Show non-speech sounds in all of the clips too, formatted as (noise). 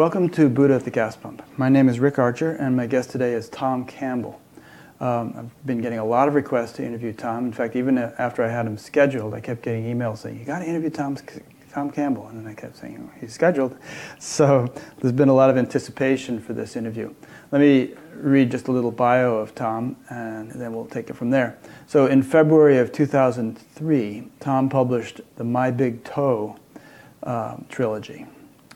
Welcome to Buddha at the Gas Pump. My name is Rick Archer, and my guest today is Tom Campbell. Um, I've been getting a lot of requests to interview Tom. In fact, even after I had him scheduled, I kept getting emails saying, You got to interview Tom, Tom Campbell. And then I kept saying, He's scheduled. So there's been a lot of anticipation for this interview. Let me read just a little bio of Tom, and then we'll take it from there. So in February of 2003, Tom published the My Big Toe uh, trilogy,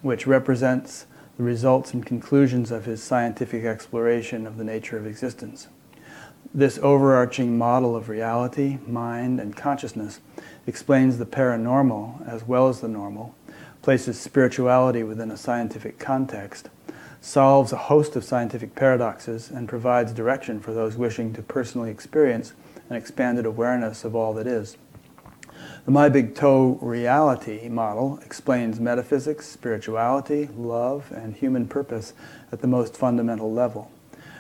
which represents the results and conclusions of his scientific exploration of the nature of existence. This overarching model of reality, mind, and consciousness explains the paranormal as well as the normal, places spirituality within a scientific context, solves a host of scientific paradoxes, and provides direction for those wishing to personally experience an expanded awareness of all that is. The My Big Toe reality model explains metaphysics, spirituality, love, and human purpose at the most fundamental level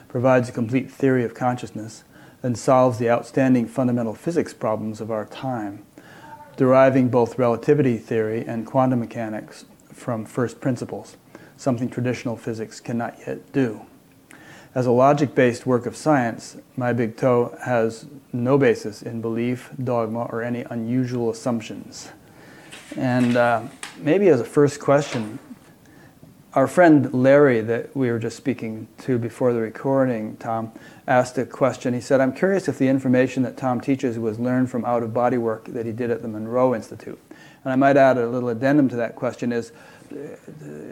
provides a complete theory of consciousness, and solves the outstanding fundamental physics problems of our time, deriving both relativity theory and quantum mechanics from first principles, something traditional physics cannot yet do. As a logic based work of science, My Big Toe has no basis in belief, dogma, or any unusual assumptions. And uh, maybe as a first question, our friend Larry, that we were just speaking to before the recording, Tom, asked a question. He said, I'm curious if the information that Tom teaches was learned from out of body work that he did at the Monroe Institute. And I might add a little addendum to that question is,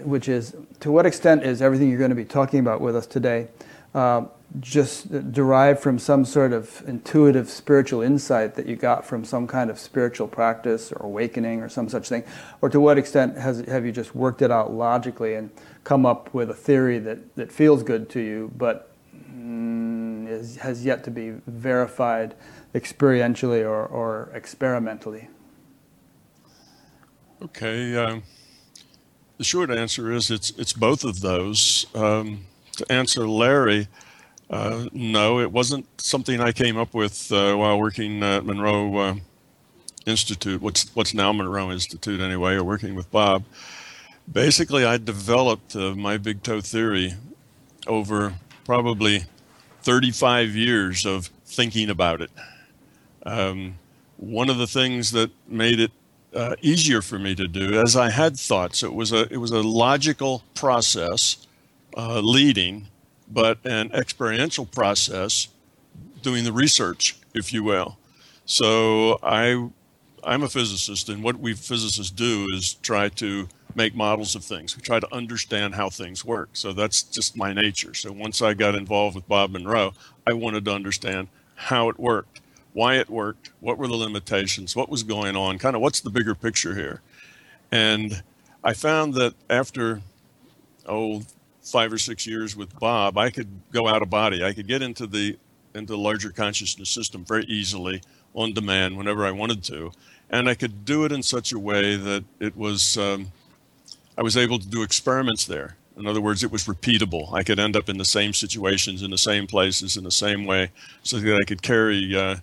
which is, to what extent is everything you're going to be talking about with us today uh, just derived from some sort of intuitive spiritual insight that you got from some kind of spiritual practice or awakening or some such thing? Or to what extent has, have you just worked it out logically and come up with a theory that, that feels good to you but mm, is, has yet to be verified experientially or, or experimentally? Okay. Um, the short answer is it's, it's both of those. Um, to answer Larry, uh, no, it wasn't something I came up with uh, while working at Monroe uh, Institute, what's, what's now Monroe Institute anyway, or working with Bob. Basically, I developed uh, my big toe theory over probably 35 years of thinking about it. Um, one of the things that made it uh, easier for me to do, as I had thoughts, it was a it was a logical process uh, leading but an experiential process doing the research, if you will. So I, I'm a physicist, and what we physicists do is try to make models of things. We try to understand how things work. So that's just my nature. So once I got involved with Bob Monroe, I wanted to understand how it worked, why it worked, what were the limitations, what was going on, kind of what's the bigger picture here. And I found that after, oh, five or six years with Bob, I could go out of body. I could get into the into the larger consciousness system very easily on demand whenever I wanted to, and I could do it in such a way that it was um, I was able to do experiments there. In other words, it was repeatable. I could end up in the same situations, in the same places, in the same way, so that I could carry uh,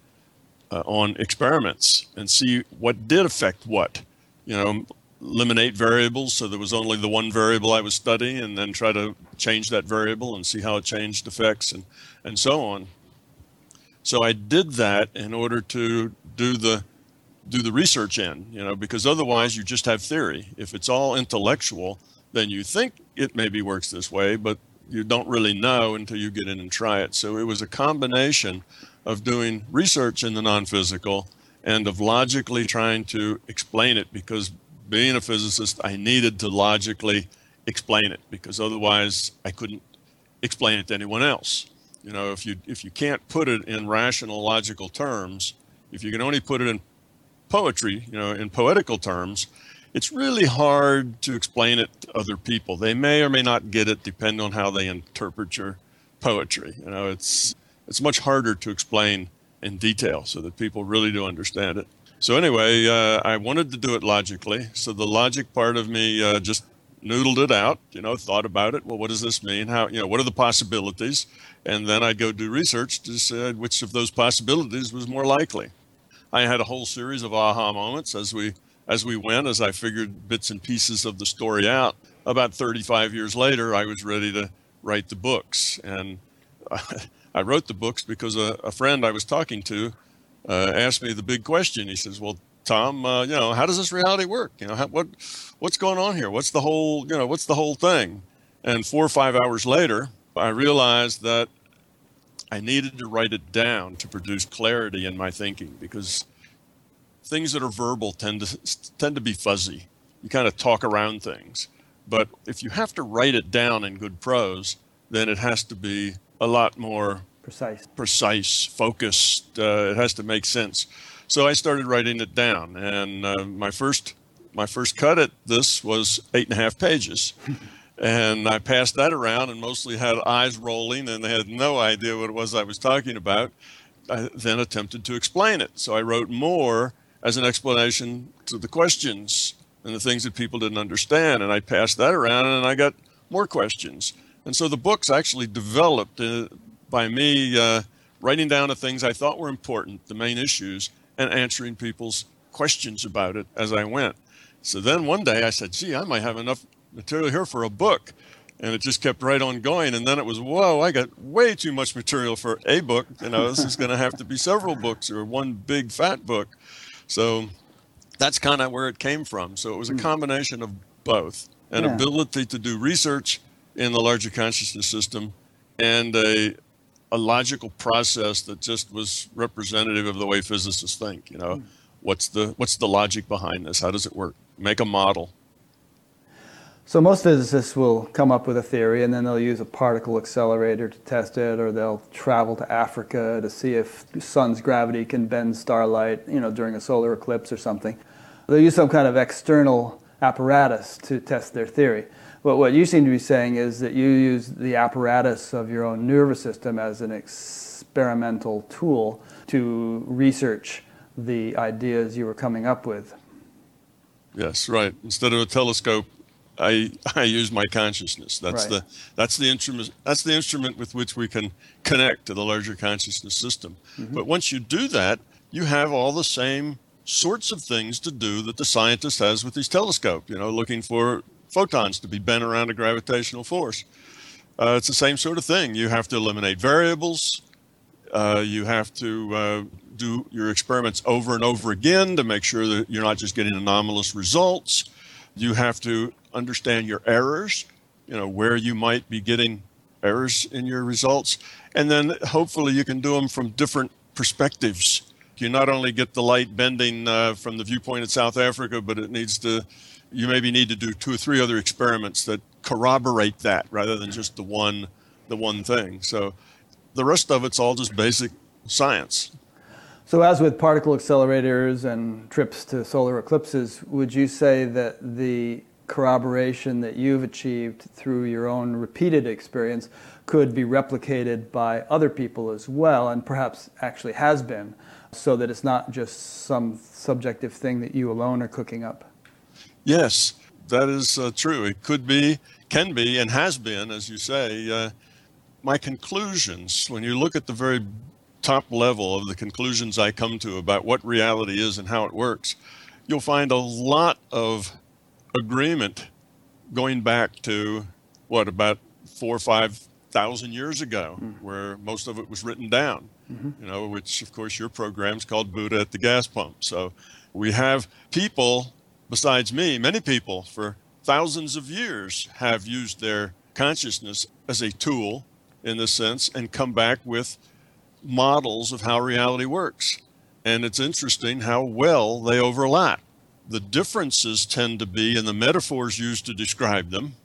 uh, on experiments and see what did affect what. You know, eliminate variables so there was only the one variable I was studying and then try to change that variable and see how it changed effects and, and so on. So I did that in order to do the do the research in, you know, because otherwise you just have theory. If it's all intellectual, then you think it maybe works this way, but you don't really know until you get in and try it. So it was a combination of doing research in the non-physical and of logically trying to explain it because being a physicist, I needed to logically explain it because otherwise I couldn't explain it to anyone else. You know, if you if you can't put it in rational logical terms, if you can only put it in poetry, you know, in poetical terms, it's really hard to explain it to other people. They may or may not get it depending on how they interpret your poetry. You know, it's it's much harder to explain in detail so that people really do understand it. So anyway, uh, I wanted to do it logically. So the logic part of me uh, just noodled it out, you know, thought about it. Well, what does this mean? How, you know, what are the possibilities? And then I'd go do research to decide which of those possibilities was more likely. I had a whole series of aha moments as we as we went, as I figured bits and pieces of the story out. about 35 years later, I was ready to write the books. And (laughs) I wrote the books because a, a friend I was talking to uh, asked me the big question. He says, "Well, Tom, uh, you know, how does this reality work? You know, how, what what's going on here? What's the whole you know what's the whole thing?" And four or five hours later, I realized that I needed to write it down to produce clarity in my thinking because things that are verbal tend to tend to be fuzzy. You kind of talk around things. But if you have to write it down in good prose, then it has to be a lot more precise, precise, focused. Uh, it has to make sense. So I started writing it down, and uh, my first my first cut at this was eight and a half pages. (laughs) and I passed that around and mostly had eyes rolling and they had no idea what it was I was talking about. I then attempted to explain it. So I wrote more as an explanation to the questions and the things that people didn't understand. And I passed that around and I got more questions. And so the book's actually developed uh, by me uh, writing down the things I thought were important, the main issues, and answering people's questions about it as I went. So then one day I said, gee, I might have enough material here for a book. And it just kept right on going. And then it was, whoa, I got way too much material for a book. You know, this is going to have to be several books or one big fat book. So that's kind of where it came from. So it was a hmm. combination of both an yeah. ability to do research in the larger consciousness system and a, a logical process that just was representative of the way physicists think. You know, mm. what's the what's the logic behind this? How does it work? Make a model. So most physicists will come up with a theory and then they'll use a particle accelerator to test it or they'll travel to Africa to see if the sun's gravity can bend starlight, you know, during a solar eclipse or something. They'll use some kind of external apparatus to test their theory. But what you seem to be saying is that you use the apparatus of your own nervous system as an experimental tool to research the ideas you were coming up with. Yes, right. Instead of a telescope, I (laughs) I use my consciousness. That's right. the that's the instrument that's the instrument with which we can connect to the larger consciousness system. Mm-hmm. But once you do that, you have all the same sorts of things to do that the scientist has with his telescope, you know, looking for photons to be bent around a gravitational force. Uh, it's the same sort of thing. You have to eliminate variables. Uh, you have to uh, do your experiments over and over again to make sure that you're not just getting anomalous results. You have to understand your errors, you know, where you might be getting errors in your results. And then hopefully you can do them from different perspectives you not only get the light bending uh, from the viewpoint of South Africa, but it needs to, you maybe need to do two or three other experiments that corroborate that rather than just the one, the one thing. So the rest of it's all just basic science. So, as with particle accelerators and trips to solar eclipses, would you say that the corroboration that you've achieved through your own repeated experience could be replicated by other people as well, and perhaps actually has been? so that it's not just some subjective thing that you alone are cooking up. Yes, that is uh, true. It could be, can be, and has been, as you say. Uh, my conclusions, when you look at the very top level of the conclusions I come to about what reality is and how it works, you'll find a lot of agreement going back to what, about four or five thousand years ago, mm. where most of it was written down. Mm-hmm. You know, which of course your program's called Buddha at the gas pump. So we have people besides me, many people for thousands of years have used their consciousness as a tool in this sense and come back with models of how reality works. And it's interesting how well they overlap. The differences tend to be in the metaphors used to describe them,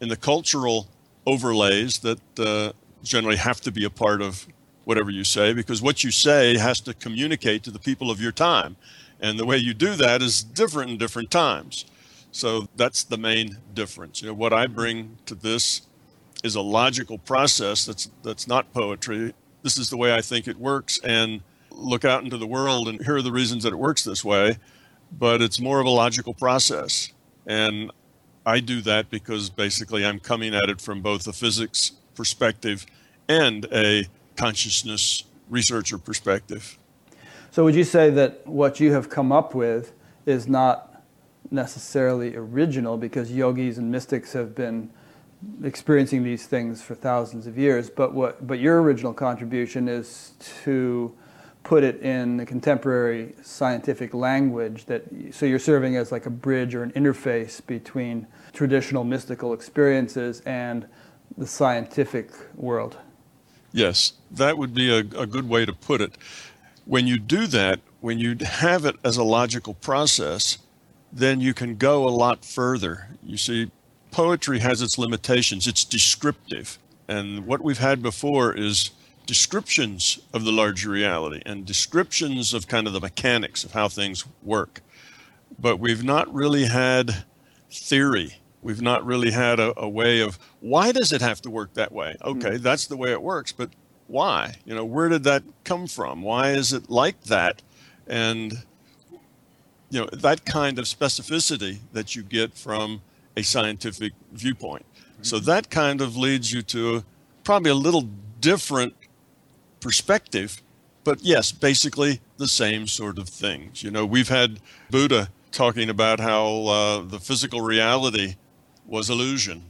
in the cultural overlays that uh, generally have to be a part of whatever you say, because what you say has to communicate to the people of your time. And the way you do that is different in different times. So that's the main difference. You know, what I bring to this is a logical process that's that's not poetry. This is the way I think it works and look out into the world and here are the reasons that it works this way, but it's more of a logical process. And I do that because basically I'm coming at it from both a physics perspective and a consciousness researcher perspective. So, would you say that what you have come up with is not necessarily original because yogis and mystics have been experiencing these things for thousands of years. But what but your original contribution is to put it in the contemporary scientific language that so you're serving as like a bridge or an interface between traditional mystical experiences and the scientific world. Yes, that would be a, a good way to put it. When you do that, when you have it as a logical process, then you can go a lot further. You see, poetry has its limitations, it's descriptive. And what we've had before is descriptions of the larger reality and descriptions of kind of the mechanics of how things work. But we've not really had theory. We've not really had a, a way of why does it have to work that way? Okay, mm. that's the way it works, but why? You know, where did that come from? Why is it like that? And you know, that kind of specificity that you get from a scientific viewpoint. So that kind of leads you to probably a little different perspective, but yes, basically the same sort of things. You know, we've had Buddha talking about how uh, the physical reality was illusion.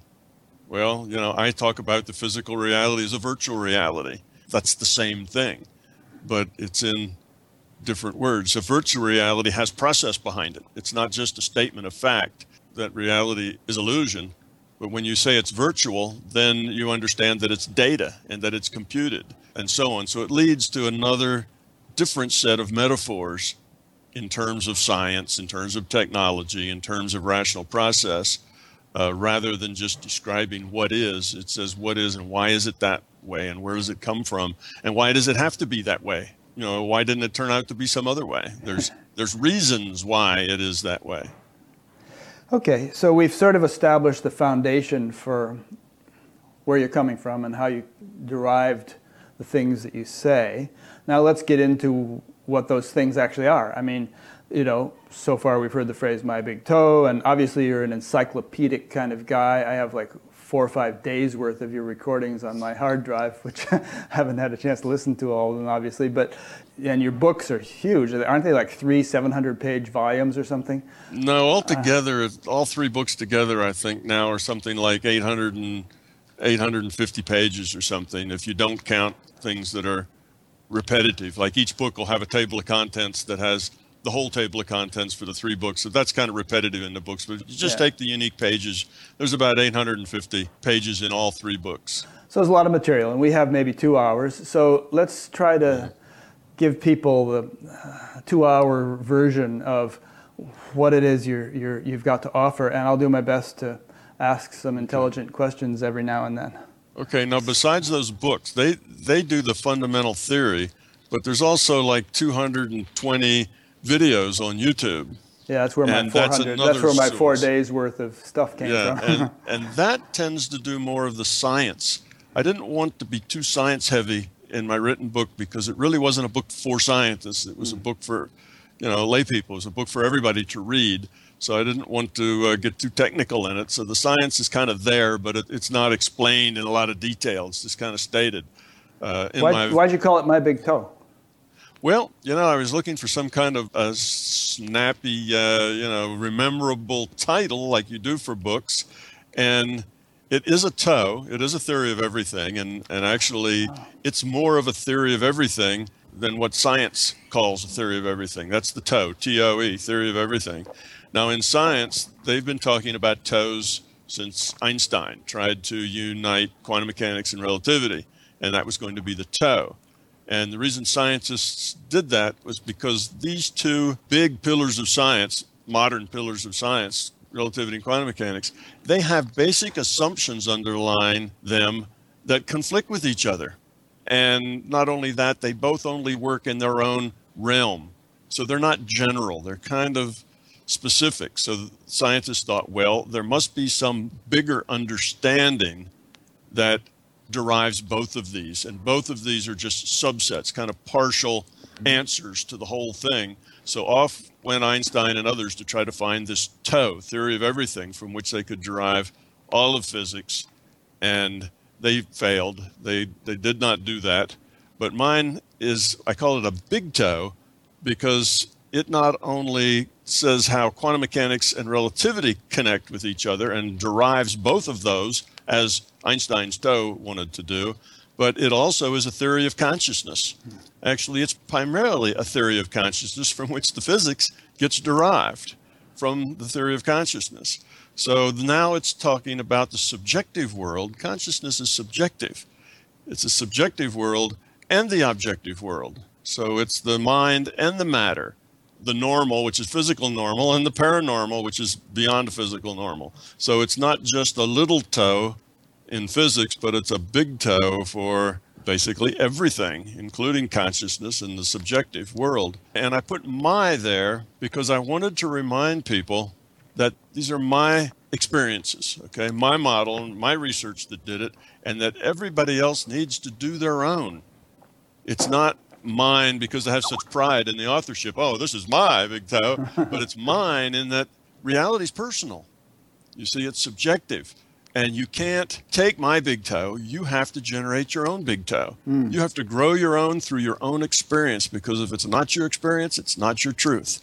Well, you know, I talk about the physical reality as a virtual reality. That's the same thing, but it's in different words. A virtual reality has process behind it. It's not just a statement of fact that reality is illusion. But when you say it's virtual, then you understand that it's data and that it's computed and so on. So it leads to another different set of metaphors in terms of science, in terms of technology, in terms of rational process, uh, rather than just describing what is. It says what is and why is it that way and where does it come from and why does it have to be that way? You know, why didn't it turn out to be some other way? There's (laughs) there's reasons why it is that way. Okay, so we've sort of established the foundation for where you're coming from and how you derived the things that you say. Now let's get into what those things actually are. I mean, you know, so far we've heard the phrase my big toe, and obviously you're an encyclopedic kind of guy. I have like four or five days worth of your recordings on my hard drive, which (laughs) I haven't had a chance to listen to all of them, obviously. But and your books are huge, aren't they? Like three 700 page volumes or something? No, altogether, uh, all three books together, I think now are something like 800 and 850 pages or something. If you don't count things that are repetitive, like each book will have a table of contents that has the whole table of contents for the three books. So that's kind of repetitive in the books. But you just yeah. take the unique pages. There's about 850 pages in all three books. So there's a lot of material, and we have maybe two hours. So let's try to give people the uh, two-hour version of what it is you're, you're, you've got to offer, and I'll do my best to ask some intelligent questions every now and then. Okay. Now, besides those books, they they do the fundamental theory, but there's also like 220 videos on YouTube. Yeah, that's where my 400, that's, that's, where my four days worth of stuff came yeah, from. and, (laughs) and that tends to do more of the science. I didn't want to be too science heavy in my written book because it really wasn't a book for scientists. It was a hmm. book for, you know, lay people. It was a book for everybody to read. So I didn't want to uh, get too technical in it. So the science is kind of there, but it, it's not explained in a lot of detail. It's just kind of stated. Uh, why, my, why'd you call it My Big Toe? Well, you know, I was looking for some kind of a snappy, uh, you know, rememberable title like you do for books. And it is a toe, it is a theory of everything. And, and actually, it's more of a theory of everything than what science calls a theory of everything. That's the toe, T O E, theory of everything. Now, in science, they've been talking about toes since Einstein tried to unite quantum mechanics and relativity, and that was going to be the toe. And the reason scientists did that was because these two big pillars of science, modern pillars of science, relativity and quantum mechanics, they have basic assumptions underlying them that conflict with each other. And not only that, they both only work in their own realm. So they're not general, they're kind of specific. So scientists thought, well, there must be some bigger understanding that derives both of these. And both of these are just subsets, kind of partial mm-hmm. answers to the whole thing. So off went Einstein and others to try to find this toe, theory of everything, from which they could derive all of physics. And they failed. They, they did not do that. But mine is, I call it a big toe because it not only says how quantum mechanics and relativity connect with each other and derives both of those, as Einstein's toe wanted to do, but it also is a theory of consciousness. Actually, it's primarily a theory of consciousness from which the physics gets derived from the theory of consciousness. So now it's talking about the subjective world. Consciousness is subjective, it's a subjective world and the objective world. So it's the mind and the matter, the normal, which is physical normal, and the paranormal, which is beyond physical normal. So it's not just a little toe in physics, but it's a big toe for basically everything, including consciousness and the subjective world. And I put my there because I wanted to remind people that these are my experiences, okay, my model and my research that did it, and that everybody else needs to do their own. It's not mine because I have such pride in the authorship. Oh, this is my big toe, (laughs) but it's mine in that reality is personal. You see, it's subjective. And you can't take my big toe. You have to generate your own big toe. Mm. You have to grow your own through your own experience because if it's not your experience, it's not your truth.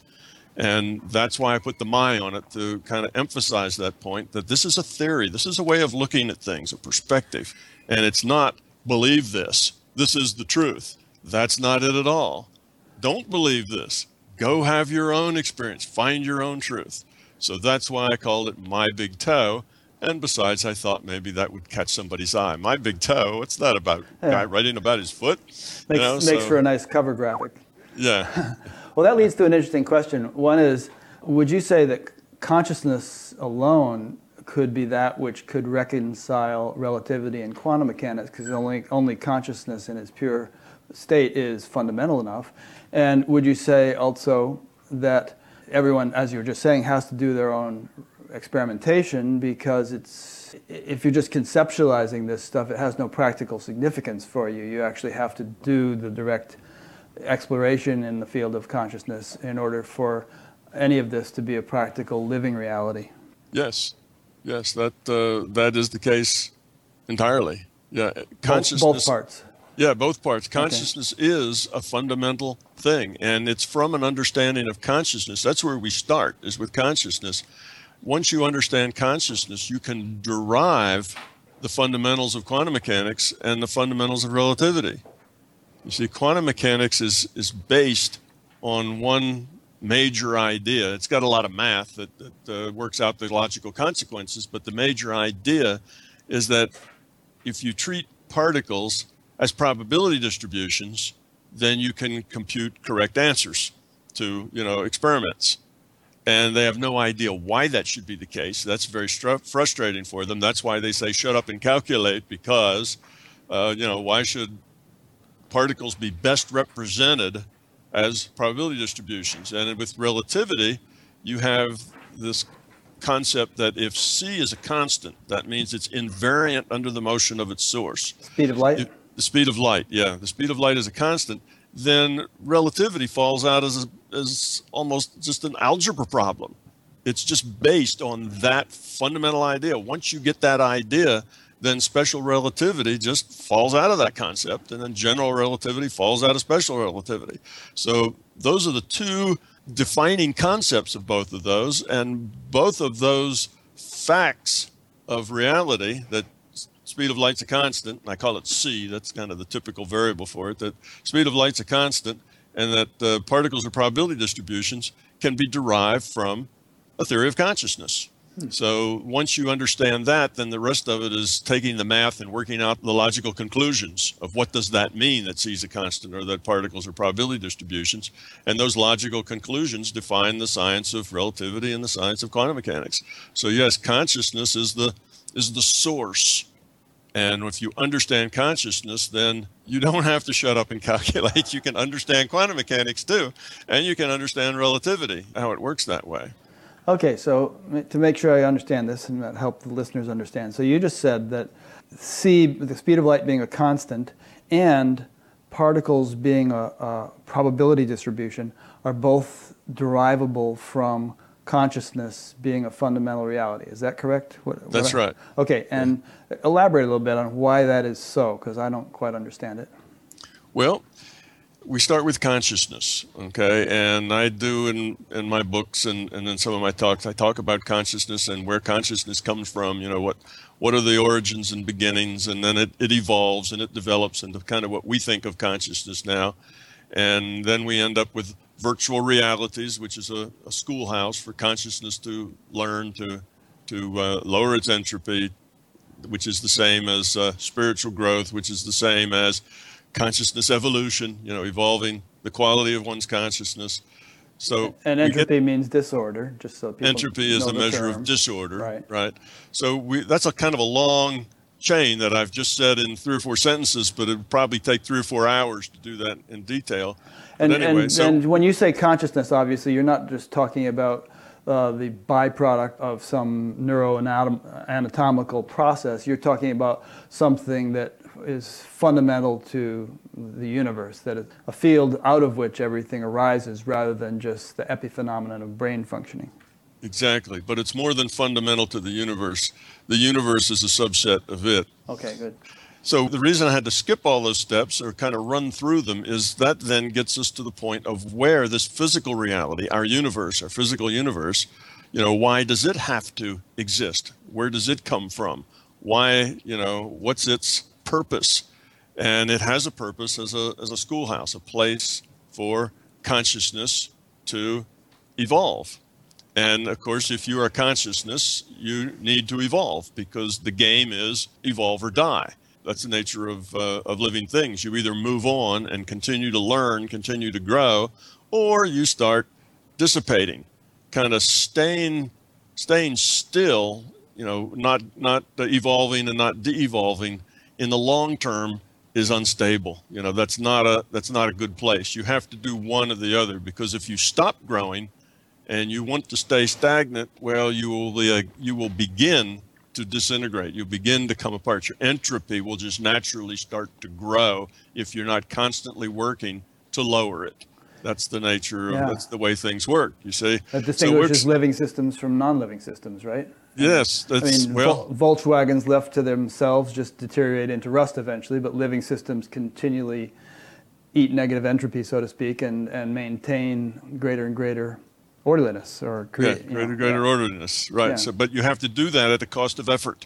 And that's why I put the my on it to kind of emphasize that point that this is a theory. This is a way of looking at things, a perspective. And it's not believe this. This is the truth. That's not it at all. Don't believe this. Go have your own experience. Find your own truth. So that's why I called it my big toe. And besides, I thought maybe that would catch somebody's eye. My big toe, what's that about? Yeah. Guy writing about his foot? Makes, you know, makes so, for a nice cover graphic. Yeah. (laughs) well, that leads to an interesting question. One is Would you say that consciousness alone could be that which could reconcile relativity and quantum mechanics because only, only consciousness in its pure state is fundamental enough? And would you say also that everyone, as you were just saying, has to do their own experimentation because it's if you're just conceptualizing this stuff, it has no practical significance for you. You actually have to do the direct exploration in the field of consciousness in order for any of this to be a practical living reality. Yes, yes, that uh, that is the case entirely. Yeah, consciousness. Both, both parts. Yeah, both parts. Consciousness okay. is a fundamental thing, and it's from an understanding of consciousness. That's where we start, is with consciousness. Once you understand consciousness, you can derive the fundamentals of quantum mechanics and the fundamentals of relativity. You see, quantum mechanics is, is based on one major idea. It's got a lot of math that, that uh, works out the logical consequences, but the major idea is that if you treat particles as probability distributions, then you can compute correct answers to you know experiments. And they have no idea why that should be the case. That's very stru- frustrating for them. That's why they say shut up and calculate because uh, you know why should particles be best represented as probability distributions. And with relativity, you have this concept that if c is a constant, that means it's invariant under the motion of its source. Speed of light? If, the speed of light, yeah. The speed of light is a constant. Then relativity falls out as, a, as almost just an algebra problem. It's just based on that fundamental idea. Once you get that idea, then special relativity just falls out of that concept, and then general relativity falls out of special relativity. So those are the two defining concepts of both of those, and both of those facts of reality that speed of light's a constant, I call it c, that's kind of the typical variable for it, that speed of light's a constant, and that uh, particles are probability distributions can be derived from a theory of consciousness. So once you understand that, then the rest of it is taking the math and working out the logical conclusions of what does that mean that C is a constant or that particles are probability distributions. And those logical conclusions define the science of relativity and the science of quantum mechanics. So yes, consciousness is the is the source. And if you understand consciousness, then you don't have to shut up and (laughs) calculate. You can understand quantum mechanics too, and you can understand relativity, how it works that way. Okay, so to make sure I understand this and uh, help the listeners understand, so you just said that c, the speed of light being a constant, and particles being a, a probability distribution are both derivable from consciousness being a fundamental reality. Is that correct? What, That's I, right. Okay, and yeah. elaborate a little bit on why that is so, because I don't quite understand it. Well, we start with consciousness, okay? And I do in, in my books and, and in some of my talks, I talk about consciousness and where consciousness comes from, you know, what, what are the origins and beginnings, and then it, it evolves and it develops into kind of what we think of consciousness now. And then we end up with virtual realities, which is a, a schoolhouse for consciousness to learn to, to uh, lower its entropy, which is the same as uh, spiritual growth, which is the same as consciousness evolution, you know, evolving the quality of one's consciousness. So and entropy get, means disorder, just so people entropy is a measure term. of disorder, right? Right. So we that's a kind of a long chain that I've just said in three or four sentences, but it would probably take three or four hours to do that in detail. And, anyway, and, so, and when you say consciousness, obviously, you're not just talking about uh, the byproduct of some neuroanatomical process. You're talking about something that is fundamental to the universe, that is a field out of which everything arises rather than just the epiphenomenon of brain functioning. Exactly, but it's more than fundamental to the universe. The universe is a subset of it. Okay, good. So the reason I had to skip all those steps or kind of run through them is that then gets us to the point of where this physical reality, our universe, our physical universe, you know, why does it have to exist? Where does it come from? Why, you know, what's its purpose? And it has a purpose as a as a schoolhouse, a place for consciousness to evolve. And of course, if you are consciousness, you need to evolve because the game is evolve or die. That's the nature of, uh, of living things. You either move on and continue to learn, continue to grow, or you start dissipating, kind of staying, staying still, you know, not, not evolving and not de-evolving in the long term is unstable. You know, that's not a, that's not a good place. You have to do one or the other because if you stop growing, and you want to stay stagnant, well, you will uh, you will begin to disintegrate. You begin to come apart. Your entropy will just naturally start to grow if you're not constantly working to lower it. That's the nature of yeah. that's the way things work. You see, that distinguishes so living systems from non-living systems, right? Yes, I mean, well, Volkswagens left to themselves just deteriorate into rust eventually, but living systems continually eat negative entropy, so to speak, and, and maintain greater and greater orderliness or create yeah, greater, know, greater yeah. orderliness, right? Yeah. So, but you have to do that at the cost of effort.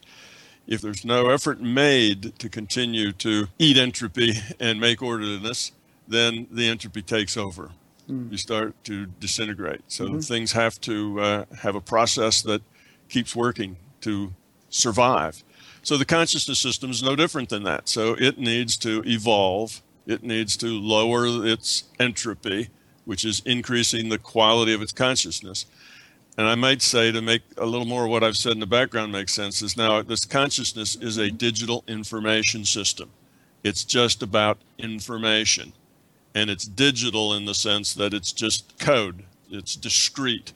If there's no effort made to continue to eat entropy and make orderliness, then the entropy takes over. Mm. You start to disintegrate. So mm-hmm. things have to uh, have a process that keeps working to survive. So the consciousness system is no different than that. So it needs to evolve. It needs to lower its entropy which is increasing the quality of its consciousness. And I might say to make a little more of what I've said in the background make sense is now this consciousness is a digital information system. It's just about information. And it's digital in the sense that it's just code, it's discrete.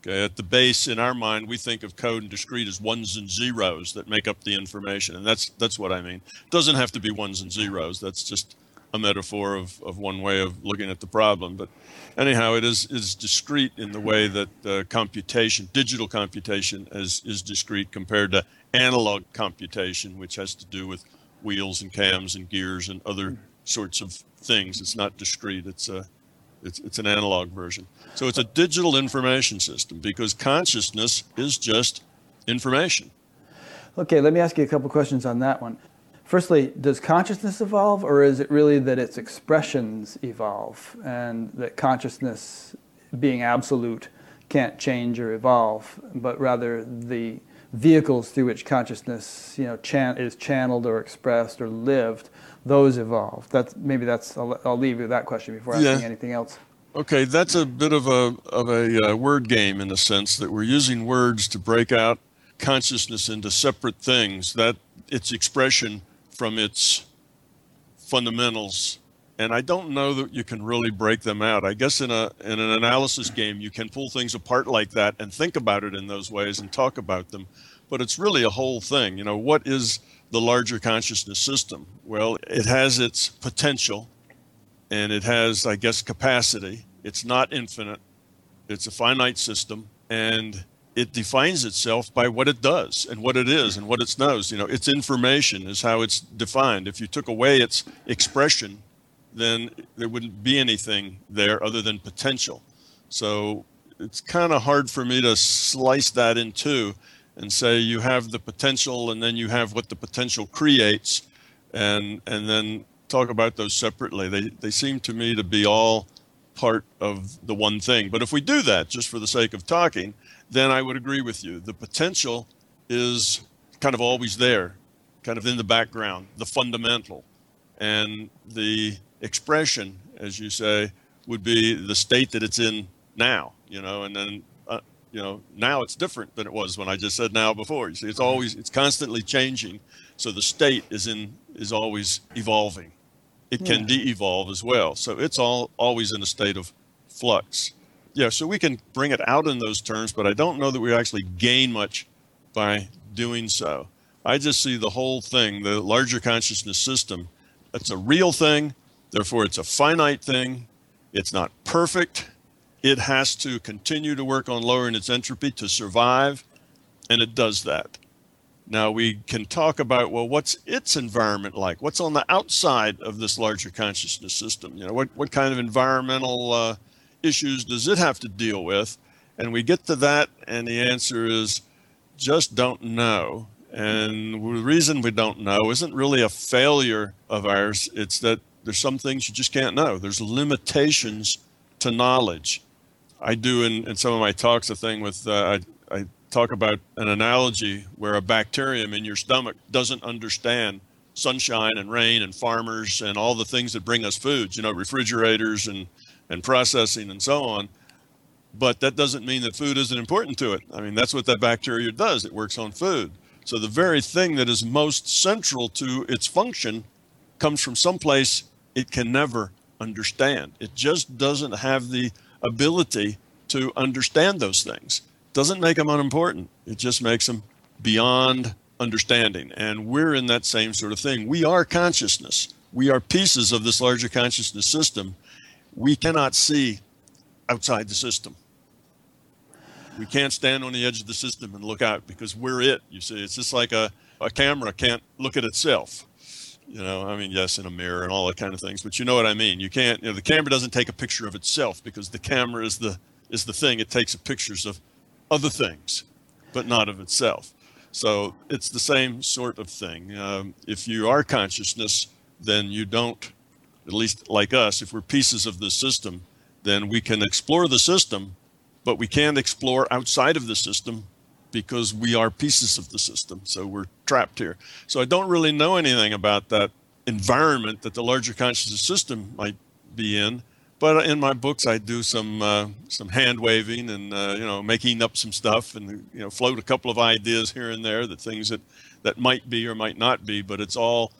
Okay, at the base in our mind, we think of code and discrete as ones and zeros that make up the information, and that's that's what I mean. It doesn't have to be ones and zeros. That's just a metaphor of, of one way of looking at the problem. But anyhow, it is, is discrete in the way that uh, computation, digital computation, is, is discrete compared to analog computation, which has to do with wheels and cams and gears and other sorts of things. It's not discrete. It's a it's, it's an analog version. So it's a digital information system because consciousness is just information. Okay, let me ask you a couple questions on that one. Firstly, does consciousness evolve, or is it really that its expressions evolve, and that consciousness, being absolute, can't change or evolve, but rather the vehicles through which consciousness, you know, chan- is channeled or expressed or lived, those evolve. That's maybe that's. I'll, I'll leave you with that question before asking yeah. anything else. Okay, that's a bit of a of a uh, word game in the sense that we're using words to break out consciousness into separate things. That its expression from its fundamentals and I don't know that you can really break them out. I guess in a in an analysis game you can pull things apart like that and think about it in those ways and talk about them, but it's really a whole thing. You know, what is the larger consciousness system? Well, it has its potential and it has I guess capacity. It's not infinite. It's a finite system and it defines itself by what it does and what it is and what it knows. You know, its information is how it's defined. If you took away its expression, then there wouldn't be anything there other than potential. So it's kind of hard for me to slice that in two and say you have the potential and then you have what the potential creates and and then talk about those separately. They they seem to me to be all part of the one thing. But if we do that just for the sake of talking, then I would agree with you. The potential is kind of always there, kind of in the background, the fundamental. And the expression, as you say, would be the state that it's in now, you know, and then, uh, you know, now it's different than it was when I just said now before. You see, it's always, it's constantly changing. So the state is in, is always evolving. It can yeah. de-evolve as well. So it's all always in a state of flux. Yeah, so we can bring it out in those terms, but I don't know that we actually gain much by doing so. I just see the whole thing, the larger consciousness system, that's a real thing. Therefore, it's a finite thing. It's not perfect. It has to continue to work on lowering its entropy to survive, and it does that. Now, we can talk about, well, what's its environment like? What's on the outside of this larger consciousness system? You know, what, what kind of environmental uh, issues does it have to deal with? And we get to that, and the answer is just don't know. And the reason we don't know isn't really a failure of ours, it's that there's some things you just can't know. There's limitations to knowledge. I do in, in some of my talks a thing with, uh, I, I talk about an analogy where a bacterium in your stomach doesn't understand sunshine and rain and farmers and all the things that bring us foods, you know, refrigerators and, and processing and so on. But that doesn't mean that food isn't important to it. I mean, that's what that bacteria does. It works on food. So the very thing that is most central to its function comes from someplace it can never understand. It just doesn't have the ability to understand those things. Doesn't make them unimportant. It just makes them beyond understanding. And we're in that same sort of thing. We are consciousness. We are pieces of this larger consciousness system. We cannot see outside the system. We can't stand on the edge of the system and look out because we're it. You see, it's just like a, a camera can't look at itself. You know, I mean, yes, in a mirror and all that kind of things, but you know what I mean. You can't. You know, the camera doesn't take a picture of itself because the camera is the is the thing. It takes pictures of other things, but not of itself. So it's the same sort of thing. Um, if you are consciousness, then you don't, at least like us, if we're pieces of the system, then we can explore the system but we can't explore outside of the system because we are pieces of the system. So we're trapped here. So I don't really know anything about that environment that the larger consciousness system might be in. But in my books, I do some uh, some hand waving and uh, you know making up some stuff and you know float a couple of ideas here and there the things that that might be or might not be. But it's all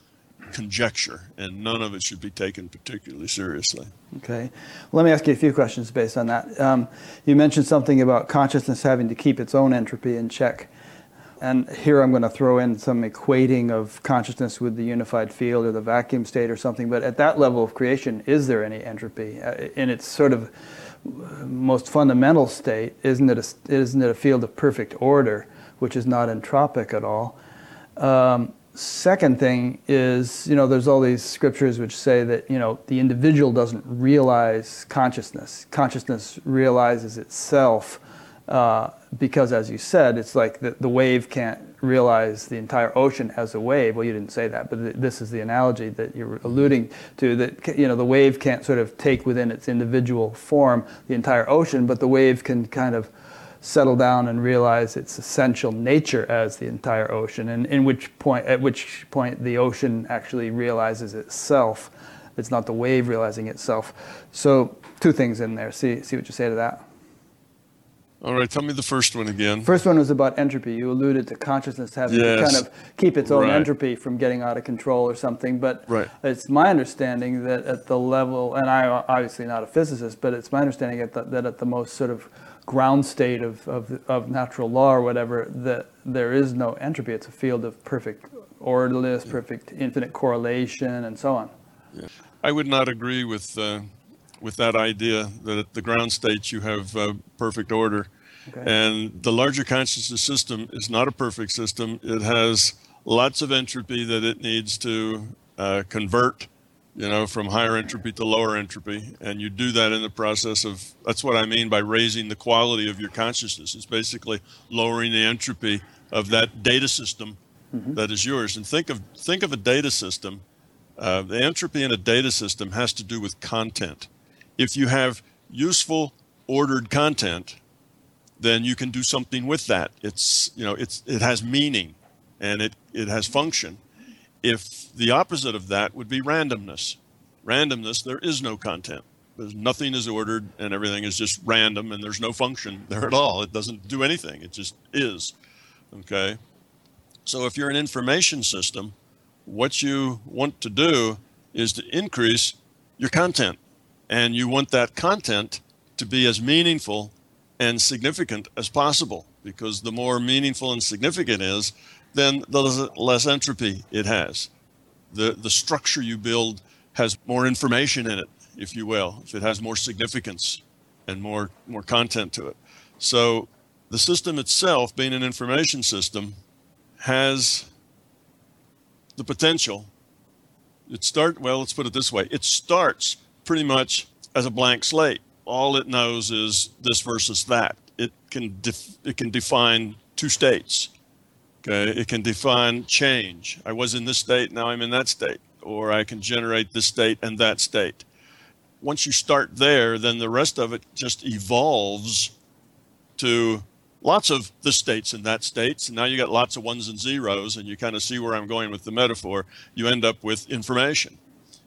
conjecture, and none of it should be taken particularly seriously. Okay. Let me ask you a few questions based on that. Um, you mentioned something about consciousness having to keep its own entropy in check. And here I'm going to throw in some equating of consciousness with the unified field or the vacuum state or something. But at that level of creation, is there any entropy? Uh, in its sort of most fundamental state, isn't it a, isn't it a field of perfect order, which is not entropic at all? Um, second thing is, you know, there's all these scriptures which say that, you know, the individual doesn't realize consciousness. Consciousness realizes itself uh, because, as you said, it's like the, the wave can't realize the entire ocean as a wave. Well, you didn't say that, but this is the analogy that you're alluding to. That you know, the wave can't sort of take within its individual form the entire ocean, but the wave can kind of settle down and realize its essential nature as the entire ocean, and in which point, at which point the ocean actually realizes itself. It's not the wave realizing itself. So, two things in there. See, see what you say to that. All right, tell me the first one again. First one was about entropy. You alluded to consciousness having yes. to kind of keep its own right. entropy from getting out of control or something. But right. it's my understanding that at the level, and I'm obviously not a physicist, but it's my understanding the, that at the most sort of ground state of, of, of natural law or whatever, that there is no entropy. It's a field of perfect orderliness, yeah. perfect infinite correlation, and so on. Yeah. I would not agree with, uh, with that idea that at the ground state you have uh, perfect order. Okay. And the larger consciousness system is not a perfect system. It has lots of entropy that it needs to uh, convert you know, from higher entropy to lower entropy. And you do that in the process of, that's what I mean by raising the quality of your consciousness. It's basically lowering the entropy of that data system mm-hmm. that is yours. And think of, think of a data system. Uh, the entropy in a data system has to do with content. If you have useful, ordered content, then you can do something with that. It's, you know, it's, it has meaning and it, it has function if the opposite of that would be randomness. Randomness, there is no content. There's nothing is ordered and everything is just random and there's no function (laughs) there at all. It doesn't do anything. It just is. Okay. So if you're an information system, what you want to do is to increase your content. And you want that content to be as meaningful and significant as possible because the more meaningful and significant is, then the less entropy it has. The, the structure you build has more information in it, if you will, if it has more significance and more, more content to it. So the system itself, being an information system, has the potential. It start well, let's put it this way. It starts pretty much as a blank slate. All it knows is this versus that. It can def- it can define two states Okay, it can define change. I was in this state, now I'm in that state, or I can generate this state and that state. Once you start there, then the rest of it just evolves to lots of the states and that states. And now you got lots of ones and zeros, and you kind of see where I'm going with the metaphor. You end up with information.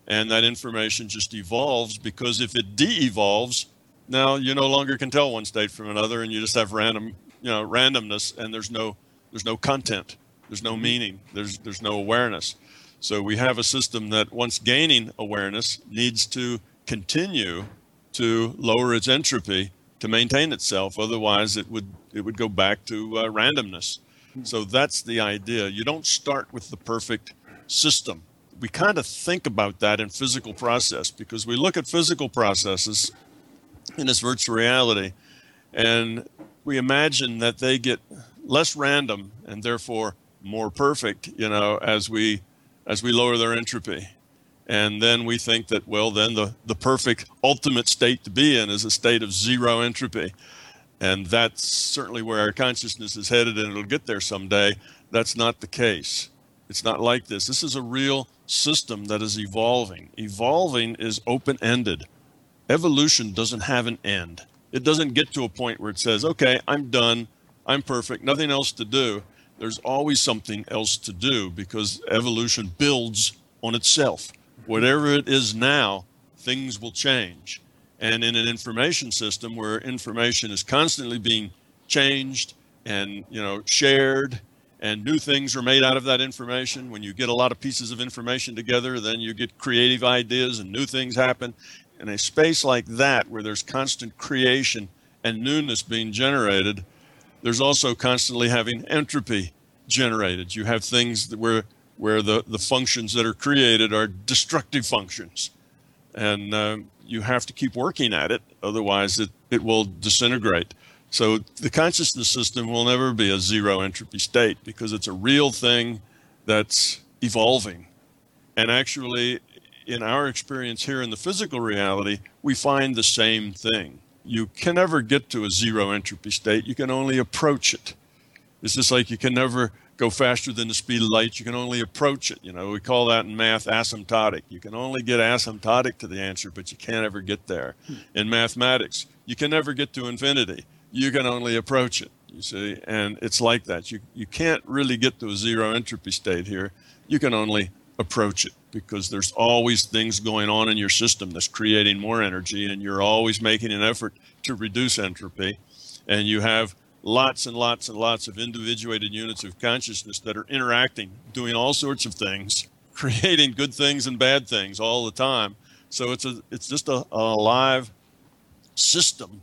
And that information just evolves because if it de evolves, now you no longer can tell one state from another, and you just have random, you know, randomness, and there's no there's no content. There's no mm-hmm. meaning. There's there's no awareness. So we have a system that once gaining awareness needs to continue to lower its entropy to maintain itself. Otherwise, it would it would go back to uh, randomness. Hmm. So that's the idea. You don't start with the perfect system. We kind of think about that in physical process because we look at physical processes in this virtual reality and we imagine that they get less random and therefore more perfect, you know, as we as we lower their entropy. And then we think that, well, then the, the perfect ultimate state to be in is a state of zero entropy. And that's certainly where our consciousness is headed, and it'll get there someday. That's not the case. It's not like this. This is a real system that is evolving. Evolving is open ended. Evolution doesn't have an end. It doesn't get to a point where it says, okay, I'm done. I'm perfect, nothing else to do. There's always something else to do because evolution builds on itself. Whatever it is now, things will change. And in an information system where information is constantly being changed and you know shared and new things are made out of that information when you get a lot of pieces of information together then you get creative ideas and new things happen in a space like that where there's constant creation and newness being generated there's also constantly having entropy generated. You have things where where the, the functions that are created are destructive functions. And uh, you have to keep working at it, otherwise, it, it will disintegrate. So the consciousness system will never be a zero entropy state because it's a real thing that's evolving. And actually, in our experience here in the physical reality, we find the same thing you can never get to a zero entropy state. You can only approach it. It's just like you can never go faster than the speed of light. You can only approach it. You know, we call that in math asymptotic. You can only get asymptotic to the answer, but you can't ever get there. Hmm. In mathematics, you can never get to infinity. You can only approach it. You see, and it's like that. You you can't really get to a zero entropy state here. You can only approach it because there's always things going on in your system that's creating more energy and you're always making an effort to reduce entropy. And you have lots and lots and lots of individuated units of consciousness that are interacting doing all sorts of things (laughs) creating good things and bad things all the time. So it's a it's just a, a alive system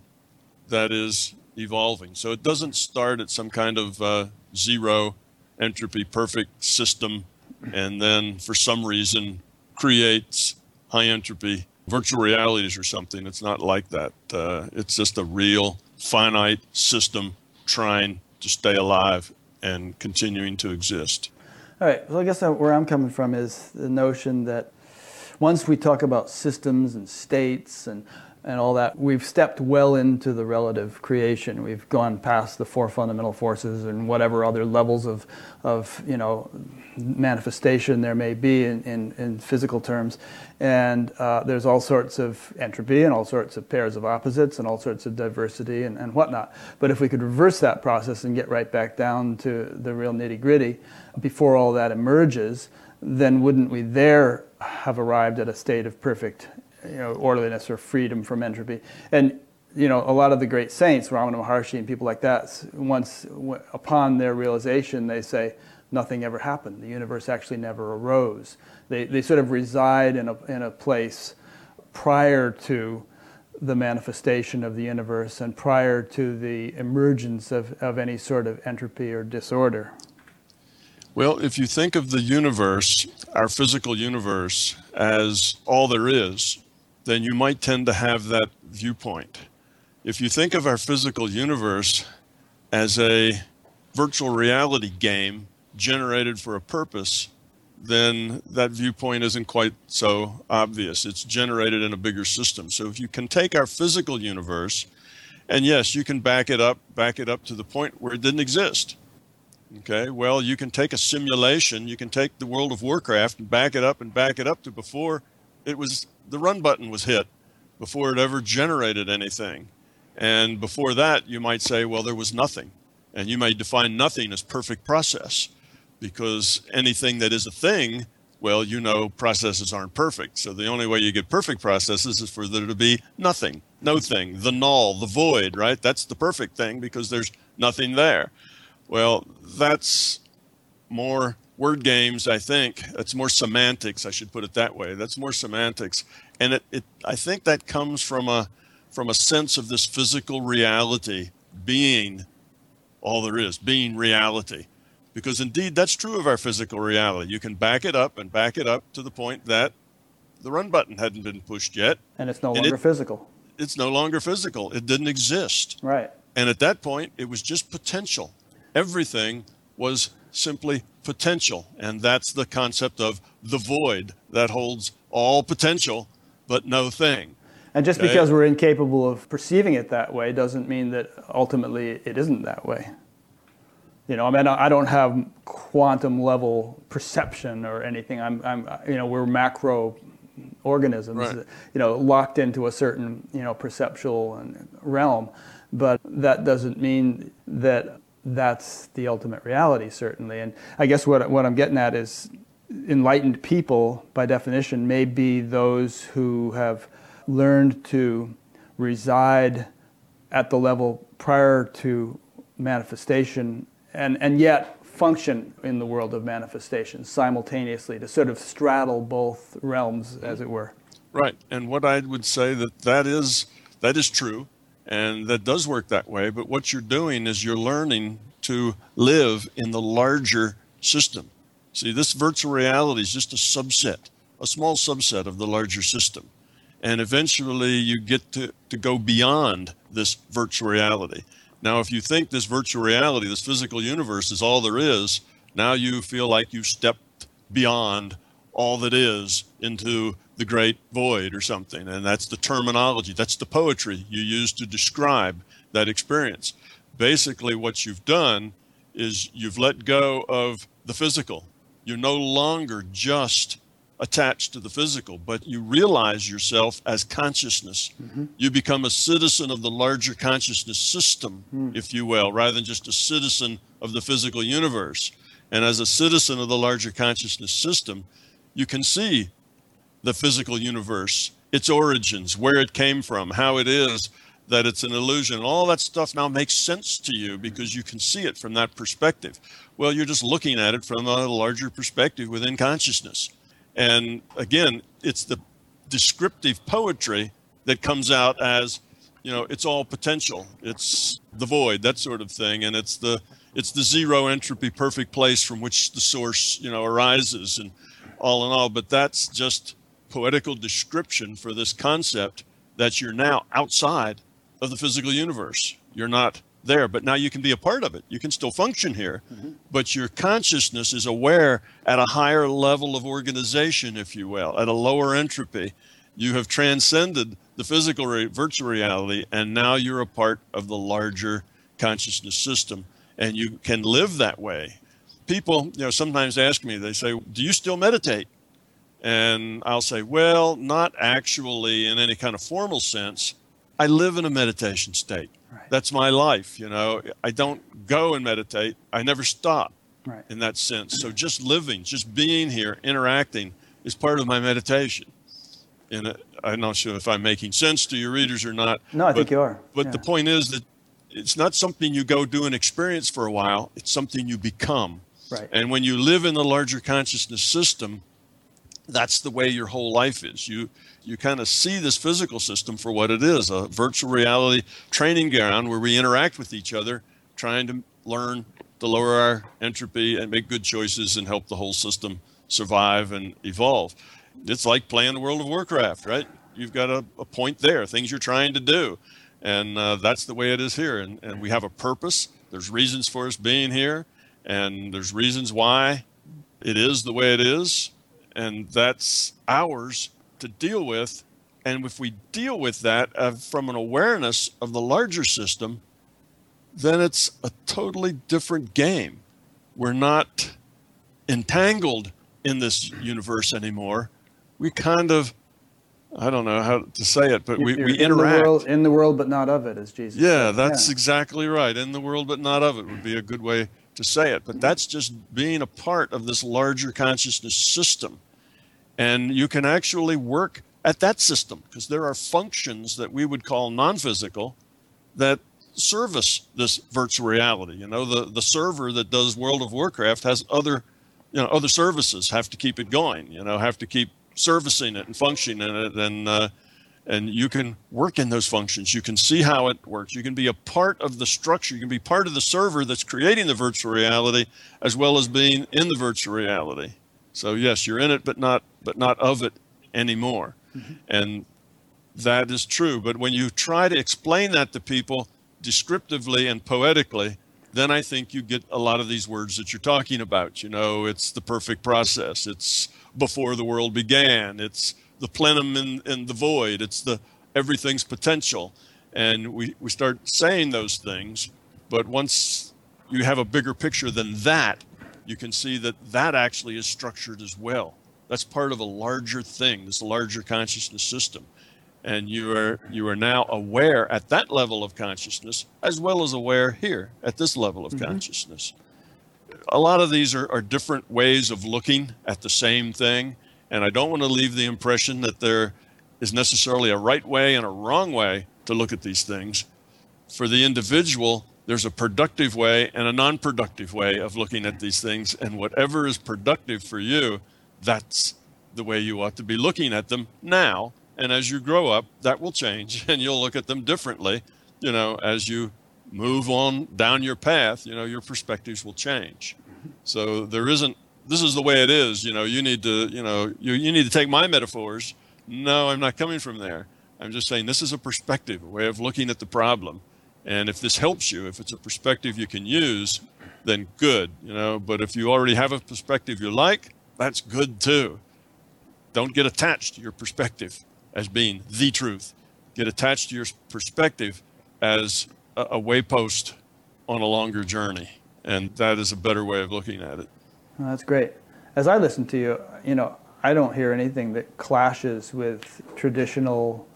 that is evolving. So it doesn't start at some kind of uh, zero entropy perfect system and then for some reason creates high entropy virtual realities or something. It's not like that. Uh, it's just a real finite system trying to stay alive and continuing to exist. All right. So I guess where I'm coming from is the notion that once we talk about systems and states and and all that, we've stepped well into the relative creation. We've gone past the four fundamental forces and whatever other levels of, of you know, manifestation there may be in, in, in physical terms. And uh, there's all sorts of entropy and all sorts of pairs of opposites and all sorts of diversity and, and whatnot. But if we could reverse that process and get right back down to the real nitty gritty before all that emerges, then wouldn't we there have arrived at a state of perfect you know, orderliness or freedom from entropy. And you know, a lot of the great saints, Ramana Maharshi and people like that, once upon their realization, they say, nothing ever happened. The universe actually never arose. They, they sort of reside in a, in a place prior to the manifestation of the universe and prior to the emergence of, of any sort of entropy or disorder. Well, if you think of the universe, our physical universe, as all there is, then you might tend to have that viewpoint. If you think of our physical universe as a virtual reality game generated for a purpose, then that viewpoint isn't quite so obvious. It's generated in a bigger system. So if you can take our physical universe, and yes, you can back it up, back it up to the point where it didn't exist. Okay, well, you can take a simulation, you can take the World of Warcraft and back it up and back it up to before it was the run button was hit before it ever generated anything. And before that, you might say, well, there was nothing. And you might define nothing as perfect process because anything that is a thing, well, you know, processes aren't perfect. So the only way you get perfect processes is for there to be nothing, no thing, the null, the void, right? That's the perfect thing because there's nothing there. Well, that's more word games, I think. That's more semantics, I should put it that way. That's more semantics. And it, it I think that comes from a from a sense of this physical reality being all there is, being reality. Because indeed that's true of our physical reality. You can back it up and back it up to the point that the run button hadn't been pushed yet. And it's no longer it, physical. It's no longer physical. It didn't exist. Right. And at that point, it was just potential. Everything was simply potential. And that's the concept of the void that holds all potential but no thing. And just okay? because we're incapable of perceiving it that way doesn't mean that ultimately it isn't that way. You know, I mean, I don't have quantum level perception or anything. I'm, I'm you know, we're macro organisms, right. you know, locked into a certain, you know, perceptual realm. But that doesn't mean that that's the ultimate reality, certainly. And I guess what, what I'm getting at is enlightened people, by definition, may be those who have learned to reside at the level prior to manifestation and, and yet function in the world of manifestation simultaneously to sort of straddle both realms as it were. Right. And what i would say that that is that is true and that does work that way. But what you're doing is you're learning to live in the larger system. See, this virtual reality is just a subset, a small subset of the larger system. And eventually you get to, to go beyond this virtual reality. Now, if you think this virtual reality, this physical universe is all there is, now you feel like you've stepped beyond all that is into the great void or something. And that's the terminology, that's the poetry you use to describe that experience. Basically, what you've done is you've let go of the physical. You're no longer just attached to the physical, but you realize yourself as consciousness. Mm-hmm. You become a citizen of the larger consciousness system, mm. if you will, rather than just a citizen of the physical universe. And as a citizen of the larger consciousness system, you can see the physical universe, its origins, where it came from, how it is that it's an illusion. All that stuff now makes sense to you because you can see it from that perspective. Well, you're just looking at it from a larger perspective within consciousness. And again, it's the descriptive poetry that comes out as, you know, it's all potential. It's the void, that sort of thing. And it's the it's the zero entropy perfect place from which the source, you know, arises and all in all. But that's just poetical description for this concept that you're now outside of the physical universe. You're not there, but now you can be a part of it. You can still function here, mm-hmm. but your consciousness is aware at a higher level of organization, if you will, at a lower entropy. You have transcended the physical re- virtual reality, and now you're a part of the larger consciousness system, and you can live that way. People, you know, sometimes ask me, they say, "Do you still meditate?" And I'll say, "Well, not actually in any kind of formal sense. I live in a meditation state." Right. That's my life. You know, I don't go and meditate. I never stop right. in that sense. So just living, just being here, interacting is part of my meditation. And uh, I'm not sure if I'm making sense to your readers or not. No, I but, think you are. But yeah. the point is that it's not something you go do and experience for a while. It's something you become. Right. And when you live in the larger consciousness system, that's the way your whole life is. You you kind of see this physical system for what it is, a virtual reality training ground where we interact with each other, trying to learn to lower our entropy and make good choices and help the whole system survive and evolve. It's like playing the World of Warcraft, right? You've got a, a point there, things you're trying to do. And uh, that's the way it is here. And, and we have a purpose. There's reasons for us being here, and there's reasons why it is the way it is and that's ours to deal with. And if we deal with that uh, from an awareness of the larger system, then it's a totally different game. We're not entangled in this universe anymore. We kind of, I don't know how to say it, but we, we interact. In the, world, in the world, but not of it, as Jesus Yeah, said. that's yeah. exactly right. In the world, but not of it would be a good way to say it, but that's just being a part of this larger consciousness system. And you can actually work at that system because there are functions that we would call non physical that service this virtual reality. You know, the, the server that does World of Warcraft has other, you know, other services have to keep it going, you know, have to keep servicing it and functioning in it. And, uh, and you can work in those functions. You can see how it works. You can be a part of the structure. You can be part of the server that's creating the virtual reality, as well as being in the virtual reality. So yes, you're in it, but not but not of it anymore, mm-hmm. and that is true. But when you try to explain that to people descriptively and poetically, then I think you get a lot of these words that you're talking about. You know, it's the perfect process. It's before the world began. It's the plenum in, in the void. It's the everything's potential. And we, we start saying those things. But once you have a bigger picture than that, you can see that that actually is structured as well. That's part of a larger thing, this larger consciousness system. And you are you are now aware at that level of consciousness as well as aware here at this level of mm-hmm. consciousness. A lot of these are, are different ways of looking at the same thing and I don't want to leave the impression that there is necessarily a right way and a wrong way to look at these things. For the individual, there's a productive way and a non productive way of looking at these things. And whatever is productive for you, that's the way you ought to be looking at them now. And as you grow up, that will change (laughs) and you'll look at them differently. You know, as you move on down your path, you know, your perspectives will change. So there isn't this is the way it is. You know, you need to, you know, you, you need to take my metaphors. No, I'm not coming from there. I'm just saying this is a perspective, a way of looking at the problem. And if this helps you, if it's a perspective you can use, then good, you know. But if you already have a perspective you like, that's good too. Don't get attached to your perspective as being the truth. Get attached to your perspective as a, a waypost on a longer journey. And that is a better way of looking at it. Well, that's great. As I listen to you, you know, I don't hear anything that clashes with traditional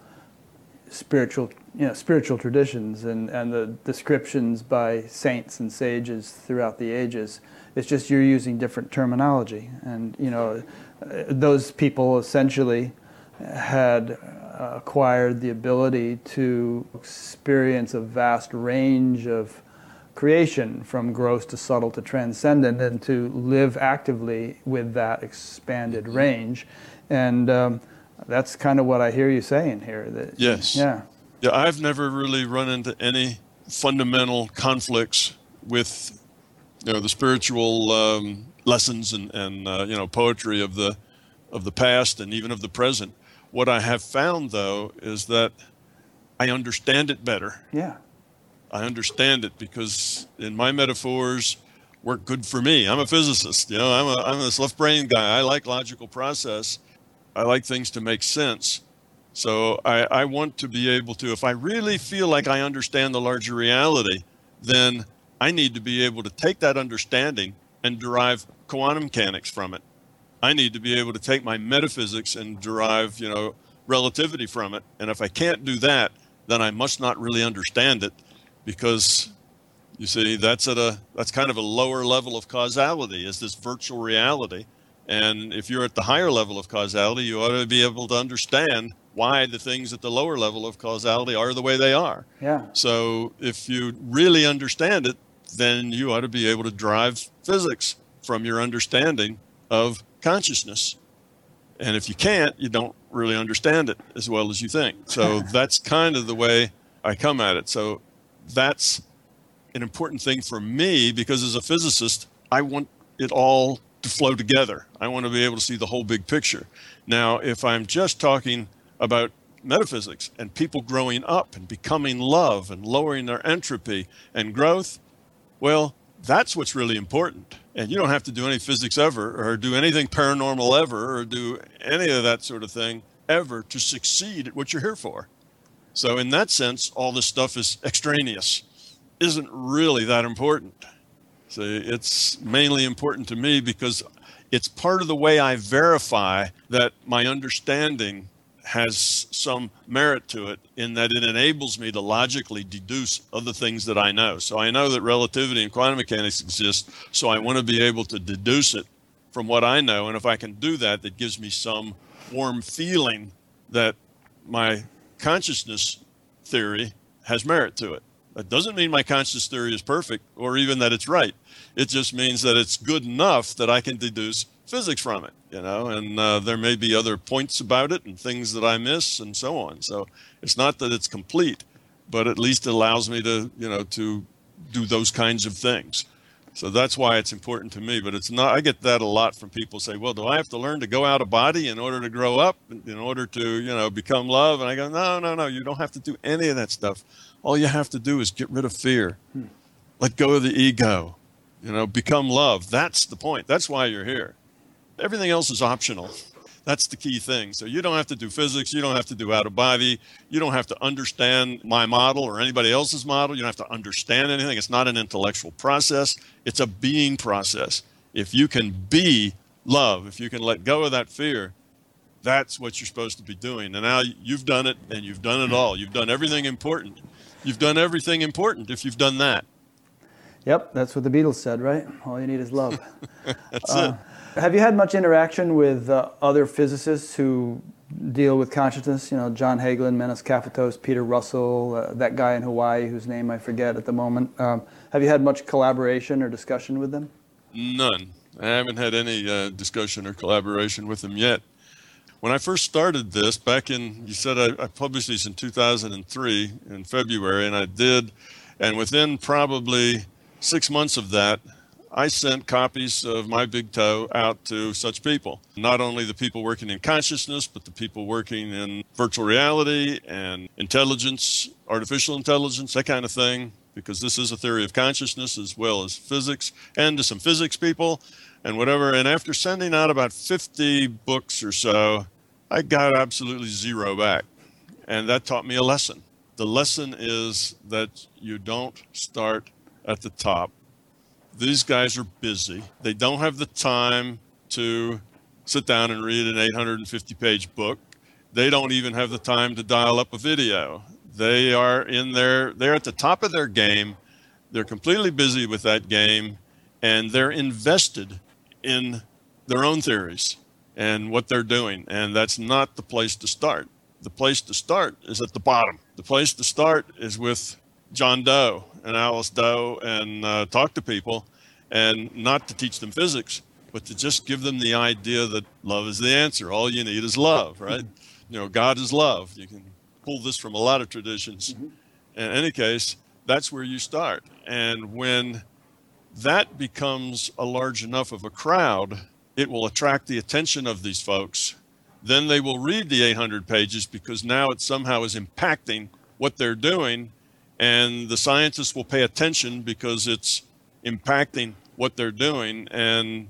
spiritual, you know, spiritual traditions and, and the descriptions by saints and sages throughout the ages. It's just you're using different terminology, and you know, those people essentially had acquired the ability to experience a vast range of creation from gross to subtle to transcendent and to live actively with that expanded range. And um, that's kind of what I hear you saying here. That, yes. Yeah. Yeah, I've never really run into any fundamental conflicts with you know the spiritual um, lessons and, and uh, you know poetry of the of the past and even of the present. What I have found though is that I understand it better. Yeah. I understand it because in my metaphors work good for me. I'm a physicist, you know, I'm a I'm this left brain guy. I like logical process. I like things to make sense. So I, I want to be able to, if I really feel like I understand the larger reality, then I need to be able to take that understanding and derive quantum mechanics from it. I need to be able to take my metaphysics and derive, you know, relativity from it. And if I can't do that, then I must not really understand it because you see that's at a that's kind of a lower level of causality is this virtual reality. And if you're at the higher level of causality, you ought to be able to understand why the things at the lower level of causality are the way they are. Yeah. So if you really understand it, then you ought to be able to drive physics from your understanding of consciousness. And if you can't, you don't really understand it as well as you think. So (laughs) that's kind of the way I come at it. So that's an important thing for me because as a physicist, I want it all to flow together. I want to be able to see the whole big picture. Now, if I'm just talking about metaphysics and people growing up and becoming love and lowering their entropy and growth, well, that's what's really important. And you don't have to do any physics ever or do anything paranormal ever or do any of that sort of thing ever to succeed at what you're here for. So, in that sense, all this stuff is extraneous, isn't really that important. See, it's mainly important to me because it's part of the way I verify that my understanding has some merit to it in that it enables me to logically deduce other things that I know. So I know that relativity and quantum mechanics exist, so I want to be able to deduce it from what I know. And if I can do that, that gives me some warm feeling that my consciousness theory has merit to it. That doesn't mean my conscious theory is perfect or even that it's right. It just means that it's good enough that I can deduce physics from it, you know, and uh, there may be other points about it and things that I miss and so on. So it's not that it's complete, but at least it allows me to, you know, to do those kinds of things. So that's why it's important to me. But it's not, I get that a lot from people say, well, do I have to learn to go out of body in order to grow up, in order to, you know, become love? And I go, no, no, no, you don't have to do any of that stuff. All you have to do is get rid of fear, hmm. let go of the ego, you know, become love. That's the point. That's why you're here. Everything else is optional. That's the key thing. So you don't have to do physics. You don't have to do out of body. You don't have to understand my model or anybody else's model. You don't have to understand anything. It's not an intellectual process, it's a being process. If you can be love, if you can let go of that fear, that's what you're supposed to be doing. And now you've done it and you've done it all. You've done everything important. You've done everything important if you've done that. Yep, that's what the Beatles said, right? All you need is love. (laughs) that's uh, it. Have you had much interaction with uh, other physicists who deal with consciousness? You know, John Hagelin, Menas Kafatos, Peter Russell, uh, that guy in Hawaii whose name I forget at the moment. Um, have you had much collaboration or discussion with them? None. I haven't had any uh, discussion or collaboration with them yet. When I first started this, back in, you said I, I published these in 2003 in February, and I did. And within probably six months of that, I sent copies of My Big Toe out to such people. Not only the people working in consciousness, but the people working in virtual reality and intelligence, artificial intelligence, that kind of thing, because this is a theory of consciousness as well as physics, and to some physics people and whatever. And after sending out about 50 books or so, I got absolutely zero back. And that taught me a lesson. The lesson is that you don't start at the top these guys are busy. They don't have the time to sit down and read an 850 page book. They don't even have the time to dial up a video. They are in there, they're at the top of their game. They're completely busy with that game and they're invested in their own theories and what they're doing. And that's not the place to start. The place to start is at the bottom. The place to start is with John Doe and Alice Doe and uh, talk to people and not to teach them physics, but to just give them the idea that love is the answer. All you need is love, right? You know, God is love. You can pull this from a lot of traditions. Mm-hmm. In any case, that's where you start. And when that becomes a large enough of a crowd, it will attract the attention of these folks. Then they will read the 800 pages because now it somehow is impacting what they're doing and the scientists will pay attention because it's impacting what they're doing, and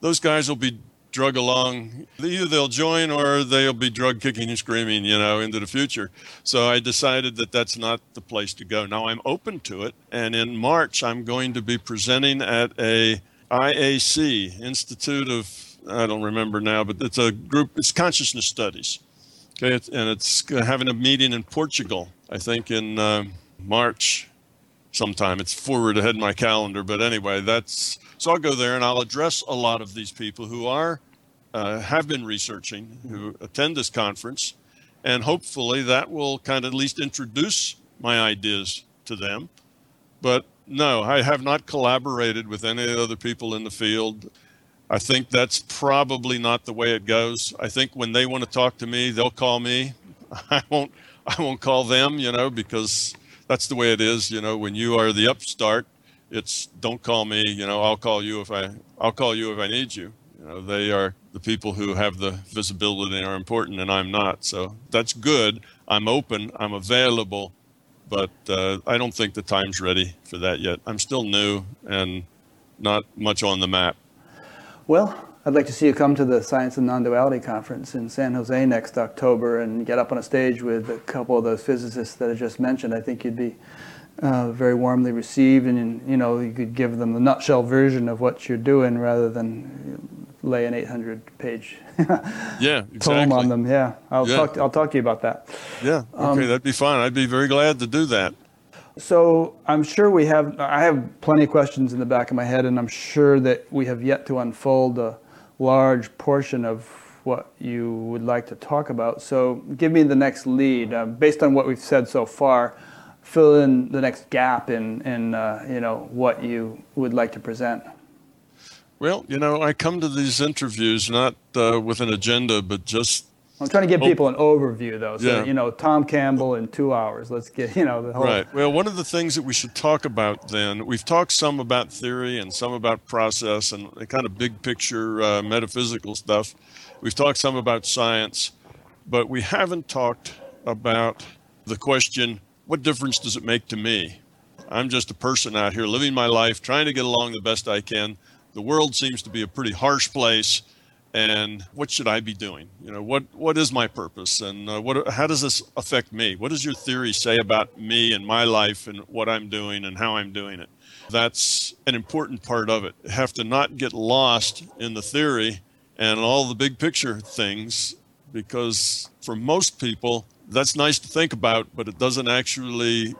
those guys will be drug along. Either they'll join or they'll be drug kicking and screaming, you know, into the future. So I decided that that's not the place to go. Now I'm open to it, and in March I'm going to be presenting at a IAC Institute of I don't remember now, but it's a group. It's consciousness studies. Okay, and it's having a meeting in Portugal. I think in uh, March sometime. It's forward ahead in my calendar, but anyway, that's so I'll go there and I'll address a lot of these people who are uh, have been researching, who attend this conference, and hopefully that will kind of at least introduce my ideas to them. But no, I have not collaborated with any other people in the field. I think that's probably not the way it goes. I think when they want to talk to me, they'll call me. (laughs) I won't I won't call them, you know, because that's the way it is, you know, when you are the upstart, it's don't call me, you know, I'll call you if I I'll call you if I need you. You know, they are the people who have the visibility and are important and I'm not. So that's good. I'm open, I'm available, but uh, I don't think the time's ready for that yet. I'm still new and not much on the map. Well, I'd like to see you come to the Science and Non-Duality Conference in San Jose next October and get up on a stage with a couple of those physicists that I just mentioned. I think you'd be uh, very warmly received, and you know you could give them the nutshell version of what you're doing rather than lay an 800-page yeah exactly. (laughs) tome on them. Yeah, I'll yeah. talk. To, I'll talk to you about that. Yeah, okay, um, that'd be fine. I'd be very glad to do that. So I'm sure we have. I have plenty of questions in the back of my head, and I'm sure that we have yet to unfold a large portion of what you would like to talk about. So give me the next lead. Uh, based on what we've said so far, fill in the next gap in, in uh, you know, what you would like to present. Well, you know, I come to these interviews not uh, with an agenda, but just I'm trying to give people an overview, though. So, yeah. you know, Tom Campbell in two hours. Let's get, you know, the whole. Right. Well, one of the things that we should talk about then, we've talked some about theory and some about process and the kind of big picture uh, metaphysical stuff. We've talked some about science, but we haven't talked about the question what difference does it make to me? I'm just a person out here living my life, trying to get along the best I can. The world seems to be a pretty harsh place and what should I be doing? You know, what what is my purpose, and uh, what how does this affect me? What does your theory say about me and my life and what I'm doing and how I'm doing it? That's an important part of it. have to not get lost in the theory and all the big picture things, because for most people that's nice to think about, but it doesn't actually.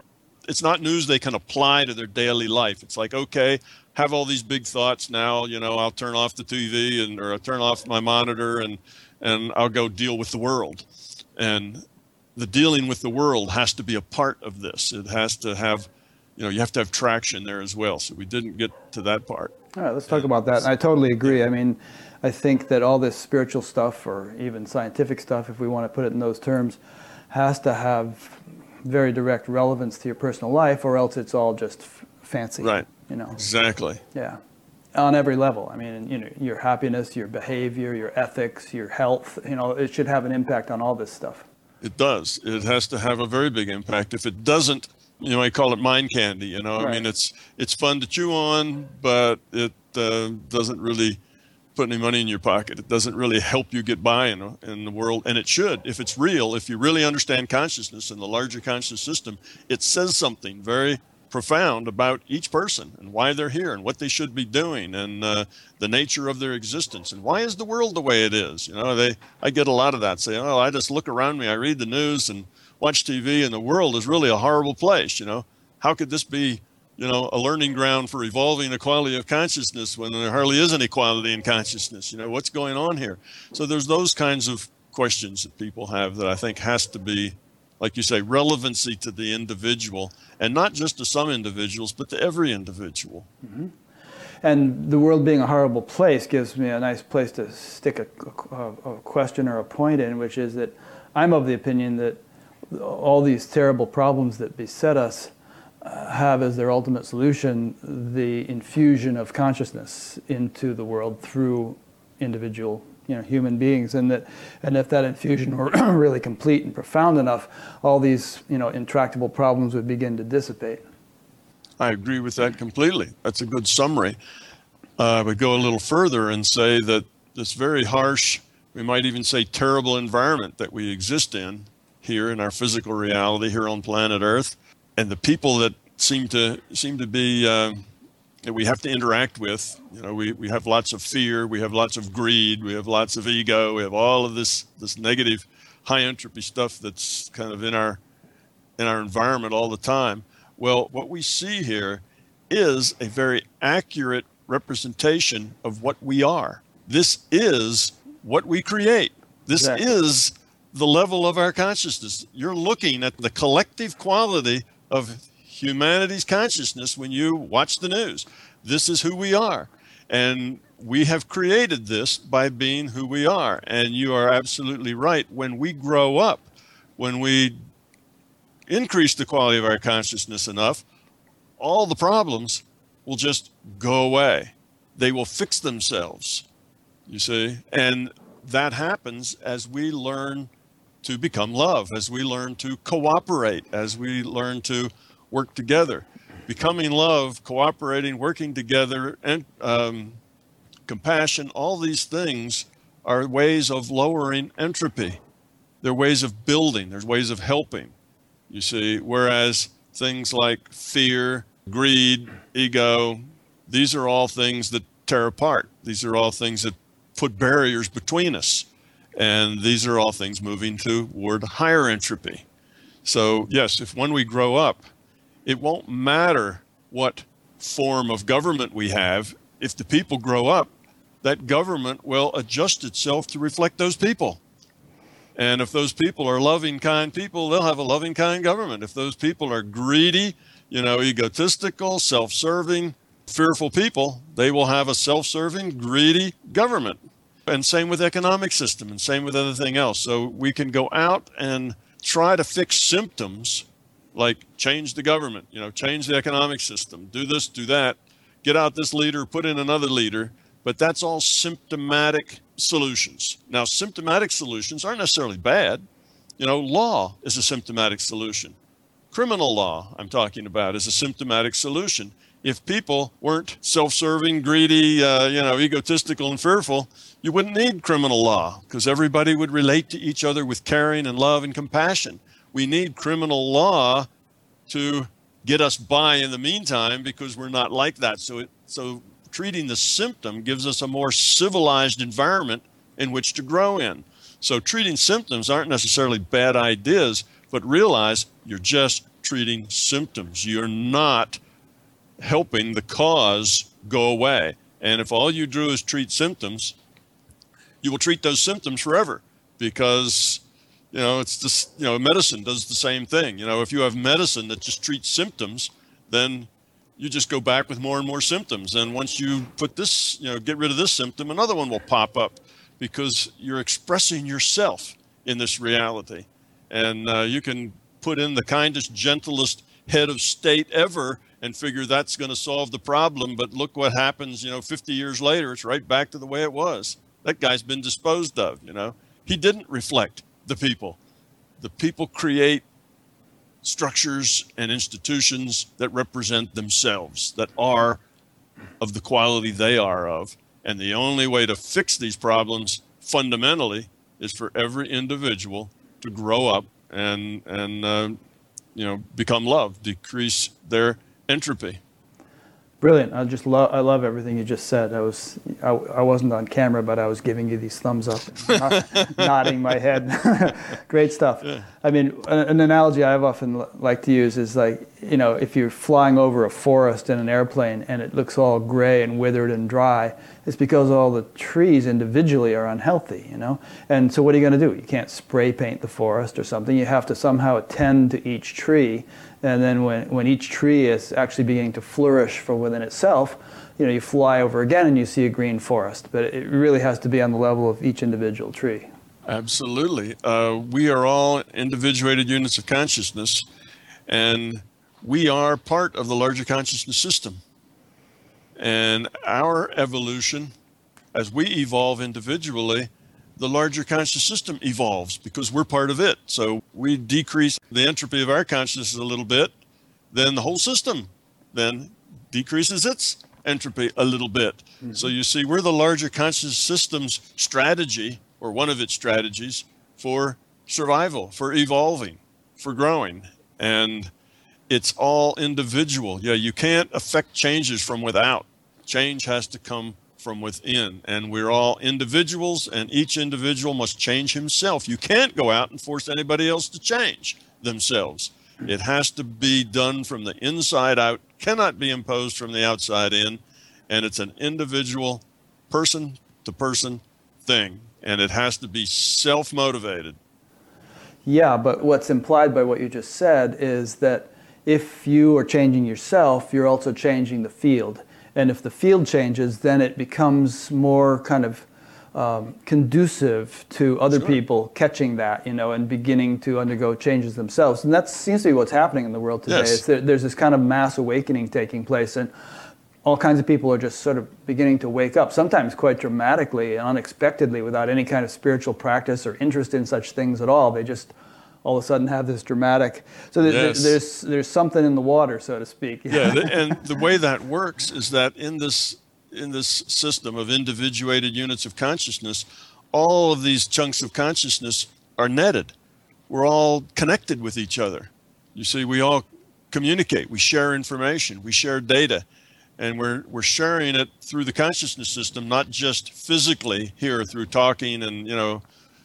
It's not news they can apply to their daily life. It's like, okay, have all these big thoughts now. You know, I'll turn off the TV and or I'll turn off my monitor and and I'll go deal with the world. And the dealing with the world has to be a part of this. It has to have, you know, you have to have traction there as well. So we didn't get to that part. All right, let's talk about that. I totally agree. I mean, I think that all this spiritual stuff or even scientific stuff, if we want to put it in those terms, has to have very direct relevance to your personal life, or else it's all just fancy. Right. You know. Exactly. Yeah. On every level. I mean, you know, your happiness, your behavior, your ethics, your health, you know, it should have an impact on all this stuff. It does. It has to have a very big impact. If it doesn't, you know, I call it mind candy, you know. Right. I mean, it's it's fun to chew on, but it uh, doesn't really put any money in your pocket. It doesn't really help you get by in, in the world. And it should. If it's real, if you really understand consciousness and the larger conscious system, it says something very profound about each person and why they're here and what they should be doing and uh, the nature of their existence and why is the world the way it is. You know, they I get a lot of that saying, "Oh, I just look around me, I read the news and watch TV, and the world is really a horrible place." You know, how could this be? You know, a learning ground for evolving equality of consciousness when there hardly is any equality in consciousness. You know, what's going on here? So there's those kinds of questions that people have that I think has to be like you say, relevancy to the individual, and not just to some individuals, but to every individual. Mm-hmm. And the world being a horrible place gives me a nice place to stick a, a, a question or a point in, which is that I'm of the opinion that all these terrible problems that beset us uh, have as their ultimate solution the infusion of consciousness into the world through individual you know human beings, and that and if that infusion were (clears throat) really complete and profound enough, all these you know intractable problems would begin to dissipate. I agree with that completely. That's a good summary. Uh, I would go a little further and say that this very harsh, we might even say terrible environment that we exist in here in our physical reality here on planet Earth, and the people that seem to seem to be uh, that we have to interact with. You know, we, we have lots of fear, we have lots of greed, we have lots of ego, we have all of this this negative, high entropy stuff that's kind of in our in our environment all the time. Well, what we see here is a very accurate representation of what we are. This is what we create. This exactly. is the level of our consciousness. You're looking at the collective quality of humanity's consciousness when you watch the news. This is who we are. And we have created this by being who we are. And you are absolutely right. When we grow up, when we increase the quality of our consciousness enough, all the problems will just go away. They will fix themselves, you see. And that happens as we learn to become love, as we learn to cooperate, as we learn to work together. Becoming love, cooperating, working together, and um, compassion, all these things are ways of lowering entropy. They're ways of building, there's ways of helping, you see. Whereas things like fear, greed, ego, these are all things that tear apart. These are all things that put barriers between us. And these are all things moving toward higher entropy. So, yes, if when we grow up, it won't matter what form of government we have. If the people grow up, that government will adjust itself to reflect those people. And if those people are loving, kind people, they'll have a loving, kind government. If those people are greedy, you know, egotistical, self serving, fearful people, they will have a self serving, greedy government. And same with economic system and same with everything else. So we can go out and try to fix symptoms like change the government, you know, change the economic system, do this, do that, get out this leader, put in another leader. But that's all symptomatic solutions. Now, symptomatic solutions aren't necessarily bad. You know, law is a symptomatic solution. Criminal law, I'm talking about, is a symptomatic solution. If people weren't self serving, greedy, uh, you know, egotistical, and fearful, you wouldn't need criminal law because everybody would relate to each other with caring and love and compassion we need criminal law to get us by in the meantime because we're not like that. So, it, so treating the symptom gives us a more civilized environment in which to grow in. So treating symptoms aren't necessarily bad ideas, but realize you're just treating symptoms. You're not helping the cause go away. And if all you do is treat symptoms, you will treat those symptoms forever because you know, it's just, you know, medicine does the same thing. You know, if you have medicine that just treats symptoms, then you just go back with more and more symptoms. And once you put this, you know, get rid of this symptom, another one will pop up because you're expressing yourself in this reality. And uh, you can put in the kindest, gentlest head of state ever and figure that's going to solve the problem. But look what happens, you know, 50 years later, it's right back to the way it was. That guy's been disposed of, you know. He didn't reflect the people. The people create structures and institutions that represent themselves, that are of the quality they are of. And the only way to fix these problems fundamentally is for every individual to grow up and, and uh, you know, become love, decrease their entropy. Brilliant. I just love I love everything you just said. I was I, I wasn't on camera, but I was giving you these thumbs up, (laughs) nodding my head. (laughs) Great stuff. Yeah. I mean, an, an, analogy I've often like to use is like you know if you're flying over a forest in an airplane and it looks all gray and withered and dry, it's because all the trees individually are unhealthy. You know, and so what are you going to do? You can't spray paint the forest or something. You have to somehow attend to each tree and then when, when each tree is actually beginning to flourish from within itself, you know, you fly over again and you see a green forest. But it really has to be on the level of each individual tree. Absolutely. Uh, we are all individuated units of consciousness, and we are part of the larger consciousness system. And our evolution as we evolve individually, the larger conscious system evolves because we're part of it. So we decrease the entropy of our consciousness a little bit, then the whole system then decreases its entropy a little bit. Mm-hmm. So you see, we're the larger conscious system's strategy, or one of its strategies, for survival, for evolving, for growing. And it's all individual. Yeah, you can't affect changes from without. Change has to come from within. And we're all individuals, and each individual must change himself. You can't go out and force anybody else to change themselves. It has to be done from the inside out, cannot be imposed from the outside in. And it's an individual, person to person thing. And it has to be self motivated. Yeah, but what's implied by what you just said is that if you are changing yourself, you're also changing the field. And if the field changes, then it becomes more kind of um, conducive to other sure. people catching that, you know, and beginning to undergo changes themselves. And that seems to be what's happening in the world today. Yes. There, there's this kind of mass awakening taking place, and all kinds of people are just sort of beginning to wake up, sometimes quite dramatically and unexpectedly, without any kind of spiritual practice or interest in such things at all. They just all of a sudden have this dramatic. So there's, yes. there's there's something in the water, so to speak. yeah, (laughs) and the way that works is that in this in this system of individuated units of consciousness, all of these chunks of consciousness are netted. We're all connected with each other. You see, we all communicate, we share information, we share data, and we're we're sharing it through the consciousness system, not just physically here through talking and you know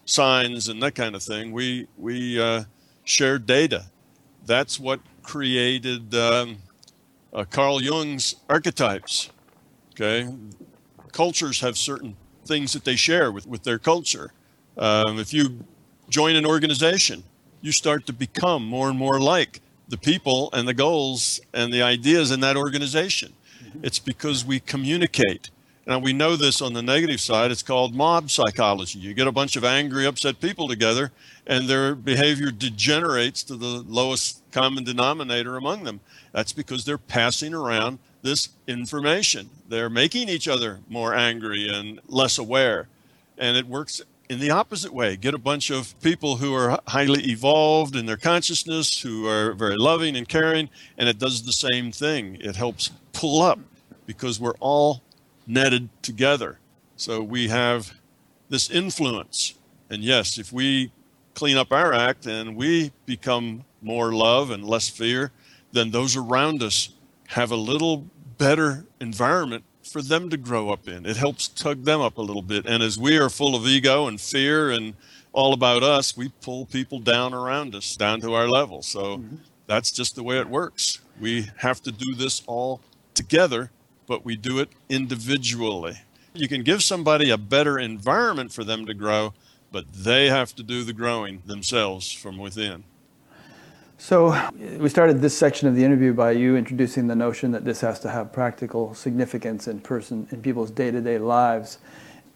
signs and that kind of thing. We we uh, shared data. That's what created um, uh, Carl Jung's archetypes. Okay, cultures have certain things that they share with with their culture. Um, if you join an organization, you start to become more and more like the people and the goals and the ideas in that organization. Mm-hmm. It's because we communicate now, we know this on the negative side. It's called mob psychology. You get a bunch of angry, upset people together, and their behavior degenerates to the lowest common denominator among them. That's because they're passing around this information. They're making each other more angry and less aware. And it works in the opposite way. Get a bunch of people who are highly evolved in their consciousness, who are very loving and caring, and it does the same thing. It helps pull up because we're all netted together. So we have this influence. And yes, if we clean up our act and we become more love and less fear, then those around us have a little better environment for them to grow up in. It helps tug them up a little bit. And as we are full of ego and fear and all about us, we pull people down around us, down to our level. So mm-hmm. that's just the way it works. We have to do this all together but we do it individually. You can give somebody a better environment for them to grow, but they have to do the growing themselves from within. So, we started this section of the interview by you introducing the notion that this has to have practical significance in person in people's day-to-day lives.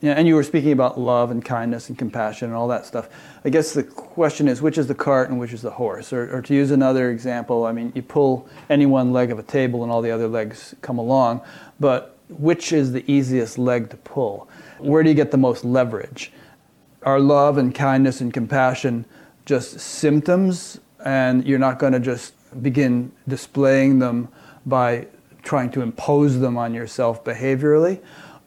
Yeah, and you were speaking about love and kindness and compassion and all that stuff. I guess the question is which is the cart and which is the horse? Or, or, to use another example, I mean, you pull any one leg of a table and all the other legs come along, but which is the easiest leg to pull? Where do you get the most leverage? Are love and kindness and compassion just symptoms and you're not going to just begin displaying them by trying to impose them on yourself behaviorally?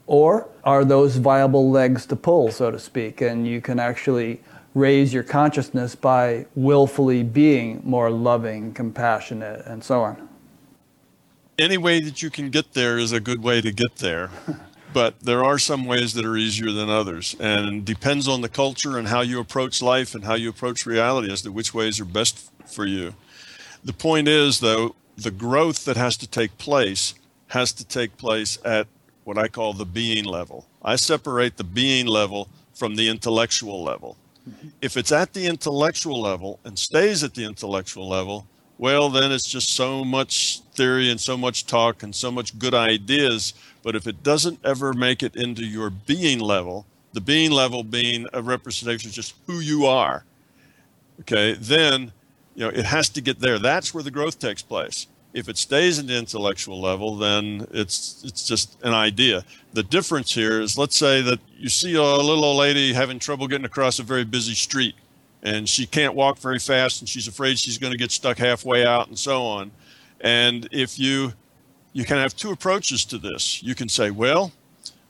Or are those viable legs to pull, so to speak, and you can actually raise your consciousness by willfully being more loving, compassionate, and so on? Any way that you can get there is a good way to get there. (laughs) but there are some ways that are easier than others and depends on the culture and how you approach life and how you approach reality as to which ways are best for you. The point is though, the growth that has to take place has to take place at what I call the being level. I separate the being level from the intellectual level. If it's at the intellectual level and stays at the intellectual level, well, then it's just so much theory and so much talk and so much good ideas. But if it doesn't ever make it into your being level, the being level being a representation of just who you are, okay, then you know it has to get there. That's where the growth takes place. If it stays at the intellectual level, then it's it's just an idea. The difference here is, let's say that you see a little old lady having trouble getting across a very busy street, and she can't walk very fast, and she's afraid she's going to get stuck halfway out, and so on. And if you you can have two approaches to this. You can say, well,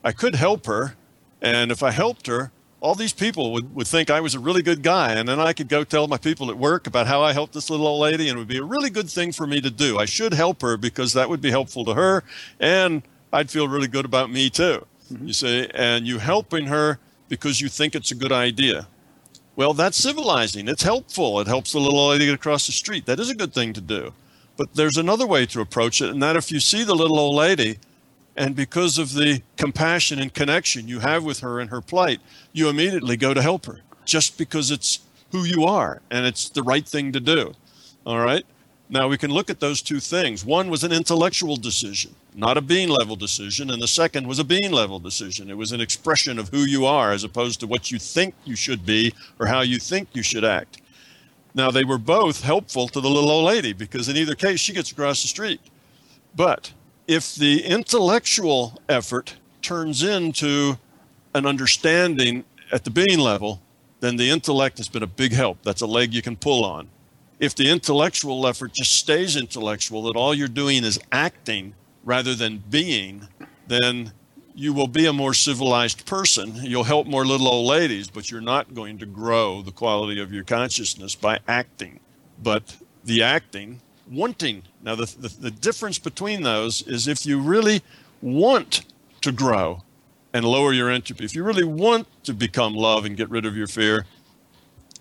I could help her, and if I helped her, all these people would, would think I was a really good guy. And then I could go tell my people at work about how I helped this little old lady, and it would be a really good thing for me to do. I should help her because that would be helpful to her, and I'd feel really good about me too. Mm-hmm. You see, and you helping her because you think it's a good idea. Well, that's civilizing. It's helpful. It helps the little old lady get across the street. That is a good thing to do. But there's another way to approach it, and that if you see the little old lady, and because of the compassion and connection you have with her and her plight, you immediately go to help her just because it's who you are and it's the right thing to do. All right. Now we can look at those two things. One was an intellectual decision, not a being level decision, and the second was a being level decision. It was an expression of who you are as opposed to what you think you should be or how you think you should act. Now they were both helpful to the little old lady because in either case she gets across the street. But if the intellectual effort turns into an understanding at the being level, then the intellect has been a big help. That's a leg you can pull on. If the intellectual effort just stays intellectual, that all you're doing is acting rather than being, then you will be a more civilized person. You'll help more little old ladies, but you're not going to grow the quality of your consciousness by acting. But the acting wanting. Now, the, the, the, difference between those is if you really want to grow and lower your entropy, if you really want to become love and get rid of your fear,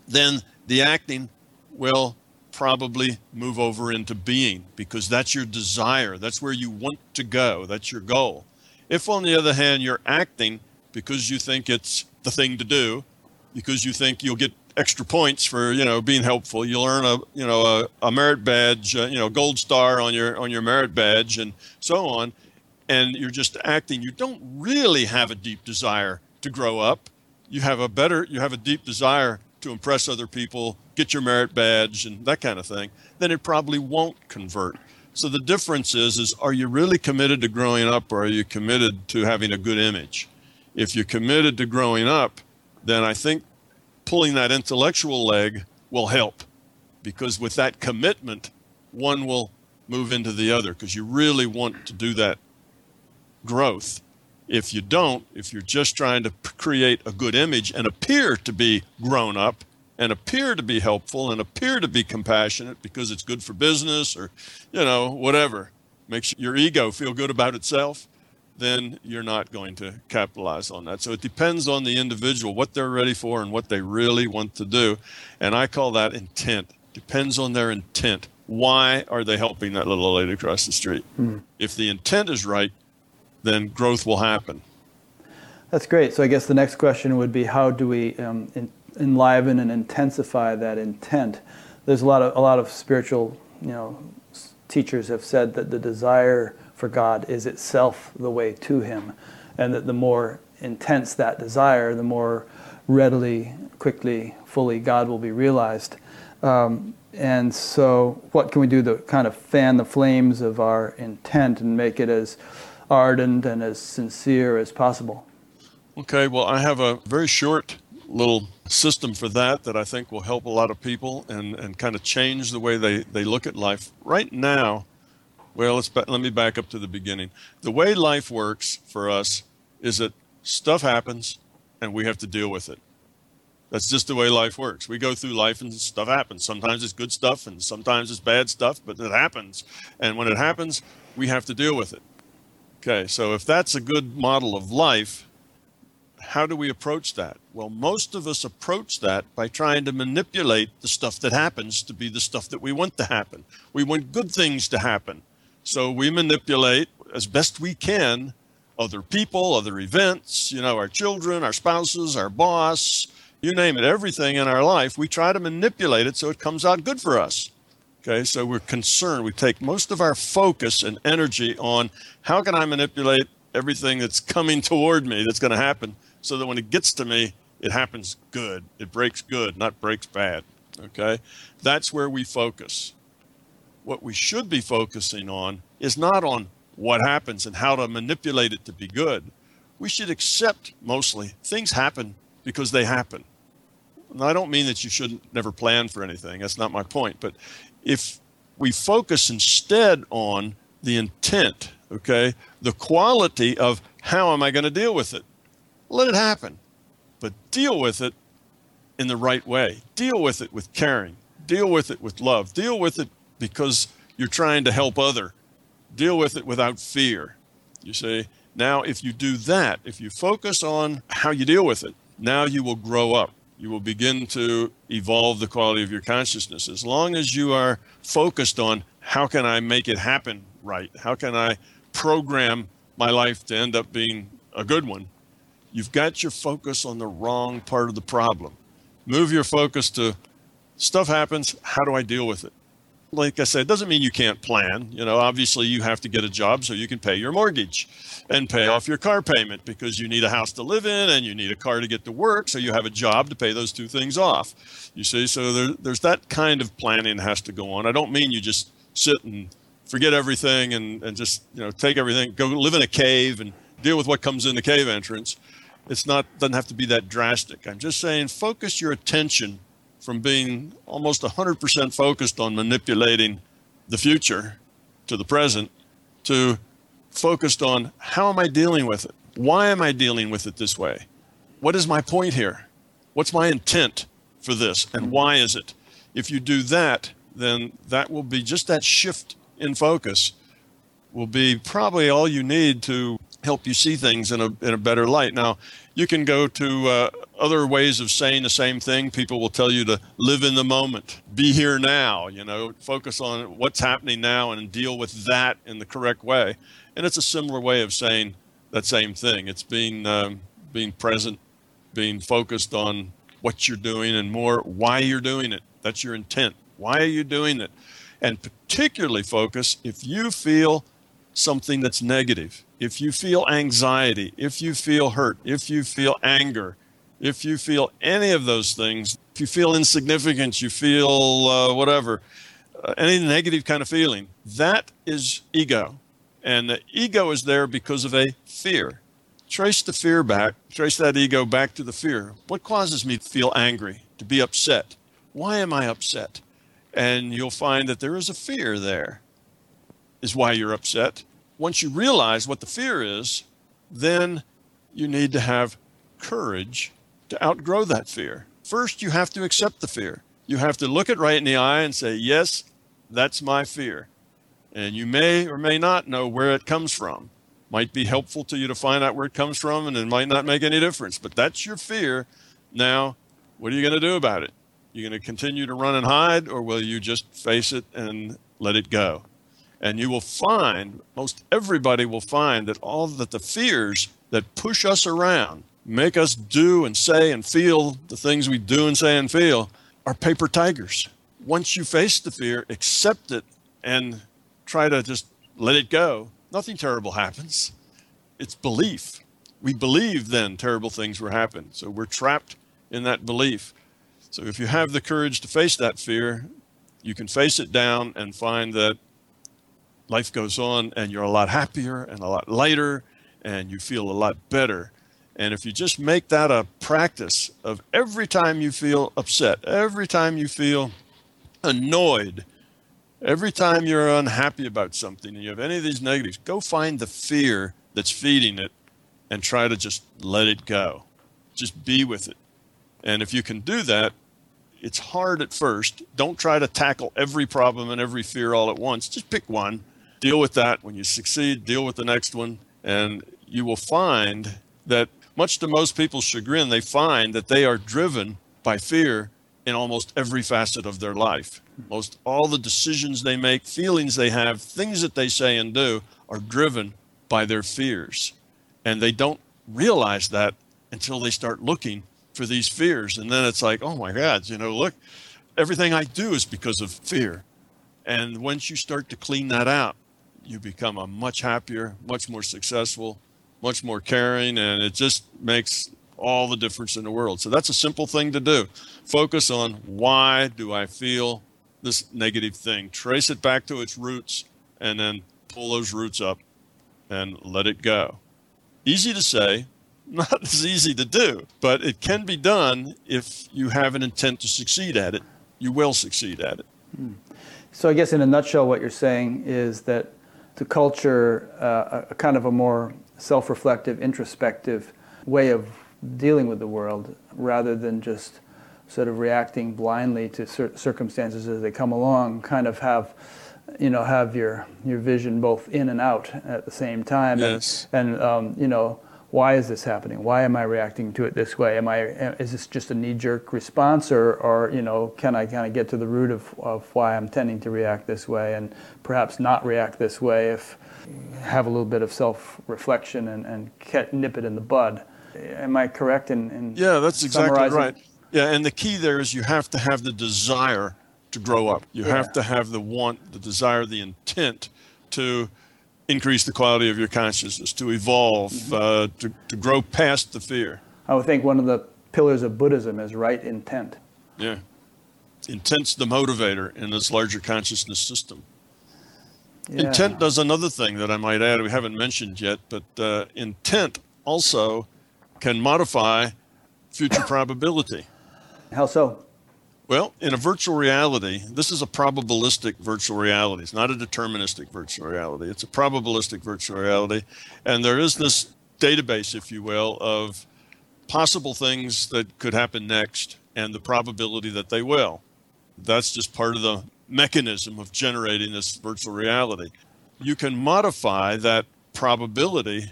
then the acting will probably move over into being because that's your desire. That's where you want to go. That's your goal. If, on the other hand, you're acting because you think it's the thing to do, because you think you'll get extra points for you know being helpful. You'll earn a you know a, a merit badge, uh, you know gold star on your on your merit badge, and so on. And you're just acting. You don't really have a deep desire to grow up. You have a better. You have a deep desire to impress other people, get your merit badge, and that kind of thing. Then it probably won't convert. So the difference is is are you really committed to growing up, or are you committed to having a good image? If you're committed to growing up, then I think pulling that intellectual leg will help because with that commitment, one will move into the other because you really want to do that growth. If you don't, if you're just trying to create a good image and appear to be grown up and appear to be helpful and appear to be compassionate because it's good for business or, you know, whatever, makes your ego feel good about itself, then you're not going to capitalize on that. So it depends on the individual, what they're ready for and what they really want to do. And I call that intent. Depends on their intent. Why are they helping that little lady across the street? Hmm. If the intent is right, then growth will happen. That's great. So I guess the next question would be how do we um, in, enliven and intensify that intent? There's a lot of a lot of spiritual, you know, teachers have said that the desire for God is itself the way to Him. And that the more intense that desire, the more readily, quickly, fully God will be realized. Um, and so, what can we do to kind of fan the flames of our intent and make it as ardent and as sincere as possible? Okay, well, I have a very short little system for that that I think will help a lot of people and, and kind of change the way they, they look at life. Right now, well, let's let me back up to the beginning. The way life works for us is that stuff happens and we have to deal with it. That's just the way life works. We go through life and stuff happens. Sometimes it's good stuff and sometimes it's bad stuff, but it happens. And when it happens, we have to deal with it. Okay, so if that's a good model of life, how do we approach that? Well, most of us approach that by trying to manipulate the stuff that happens to be the stuff that we want to happen. We want good things to happen. So we manipulate as best we can other people, other events, you know, our children, our spouses, our boss, you name it, everything in our life. We try to manipulate it so it comes out good for us. Okay, so we're concerned. We take most of our focus and energy on how can I manipulate everything that's coming toward me that's going to happen so that when it gets to me, it happens good. It breaks good, not breaks bad. Okay, that's where we focus. What we should be focusing on is not on what happens and how to manipulate it to be good. We should accept mostly things happen because they happen. And I don't mean that you shouldn't never plan for anything. That's not my point. But if we focus instead on the intent, okay, the quality of how am I going to deal with it, let it happen. But deal with it in the right way. Deal with it with caring. Deal with it with love. Deal with it because you're trying to help other. Deal with it without fear. You see? Now, if you do that, if you focus on how you deal with it, now you will grow up. You will begin to evolve the quality of your consciousness. As long as you are focused on how can I make it happen right? How can I program my life to end up being a good one? You've got your focus on the wrong part of the problem. Move your focus to stuff happens. How do I deal with it? Like I said, it doesn't mean you can't plan. You know, obviously you have to get a job so you can pay your mortgage and pay off your car payment because you need a house to live in and you need a car to get to work. So you have a job to pay those two things off. You see, so there, there's that kind of planning has to go on. I don't mean you just sit and forget everything and, and just, you know, take everything, go live in a cave and deal with what comes in the cave entrance. It's not, doesn't have to be that drastic. I'm just saying focus your attention from being almost 100% focused on manipulating the future to the present to focused on how am I dealing with it? Why am I dealing with it this way? What is my point here? What's my intent for this and why is it? If you do that, then that will be just that shift in focus will be probably all you need to help you see things in a, in a better light. Now, you can go to uh, other ways of saying the same thing. People will tell you to live in the moment, be here now, you know, focus on what's happening now and deal with that in the correct way. And it's a similar way of saying that same thing. It's being, um, being present, being focused on what you're doing and more why you're doing it. That's your intent. Why are you doing it? And particularly focus if you feel something that's negative, if you feel anxiety, if you feel hurt, if you feel anger, if you feel any of those things, if you feel insignificance, you feel uh, whatever, uh, any negative kind of feeling, that is ego. And the ego is there because of a fear. Trace the fear back, trace that ego back to the fear. What causes me to feel angry, to be upset? Why am I upset? And you'll find that there is a fear there is why you're upset. Once you realize what the fear is, then you need to have courage to outgrow that fear. First, you have to accept the fear. You have to look it right in the eye and say, Yes, that's my fear. And you may or may not know where it comes from. Might be helpful to you to find out where it comes from, and it might not make any difference, but that's your fear. Now, what are you going to do about it? You're going to continue to run and hide, or will you just face it and let it go? And you will find, most everybody will find that all that the fears that push us around, make us do and say and feel the things we do and say and feel, are paper tigers. Once you face the fear, accept it, and try to just let it go, nothing terrible happens. It's belief. We believe then terrible things will happen. So we're trapped in that belief. So if you have the courage to face that fear, you can face it down and find that life goes on and you're a lot happier and a lot lighter and you feel a lot better. And if you just make that a practice of every time you feel upset, every time you feel annoyed, every time you're unhappy about something and you have any of these negatives, go find the fear that's feeding it and try to just let it go. Just be with it. And if you can do that, it's hard at first. Don't try to tackle every problem and every fear all at once. Just pick one deal with that. When you succeed, deal with the next one. And you will find that, much to most people's chagrin, they find that they are driven by fear in almost every facet of their life. Most all the decisions they make, feelings they have, things that they say and do are driven by their fears. And they don't realize that until they start looking for these fears. And then it's like, oh my God, you know, look, everything I do is because of fear. And once you start to clean that out, you become a much happier, much more successful, much more caring, and it just makes all the difference in the world. So that's a simple thing to do. Focus on why do I feel this negative thing, trace it back to its roots, and then pull those roots up and let it go. Easy to say, (laughs) not as easy to do, but it can be done if you have an intent to succeed at it. You will succeed at it. Hmm. So, I guess in a nutshell, what you're saying is that to culture uh, a kind of a more self reflective, introspective way of dealing with the world rather than just sort of reacting blindly to cir- circumstances as they come along, kind of have you know have your your vision both in and out at the same time yes. and, and um, you know why is this happening? Why am I reacting to it this way? Am I is this just a knee-jerk response, or, or you know, can I kind of get to the root of, of why I'm tending to react this way, and perhaps not react this way if have a little bit of self-reflection and, and nip it in the bud. Am I correct in, in yeah, that's exactly right. Yeah, and the key there is you have to have the desire to grow up. You yeah. have to have the want, the desire, the intent to increase the quality of your consciousness, to evolve, mm-hmm. uh, to, to grow past the fear. I would think one of the pillars of Buddhism is right intent. Yeah. Intent's the motivator in this larger consciousness system. Yeah. Intent does another thing that I might add we haven't mentioned yet, but uh, intent also can modify future probability. How so? Well, in a virtual reality, this is a probabilistic virtual reality. It's not a deterministic virtual reality. It's a probabilistic virtual reality. And there is this database, if you will, of possible things that could happen next and the probability that they will. That's just part of the mechanism of generating this virtual reality. You can modify that probability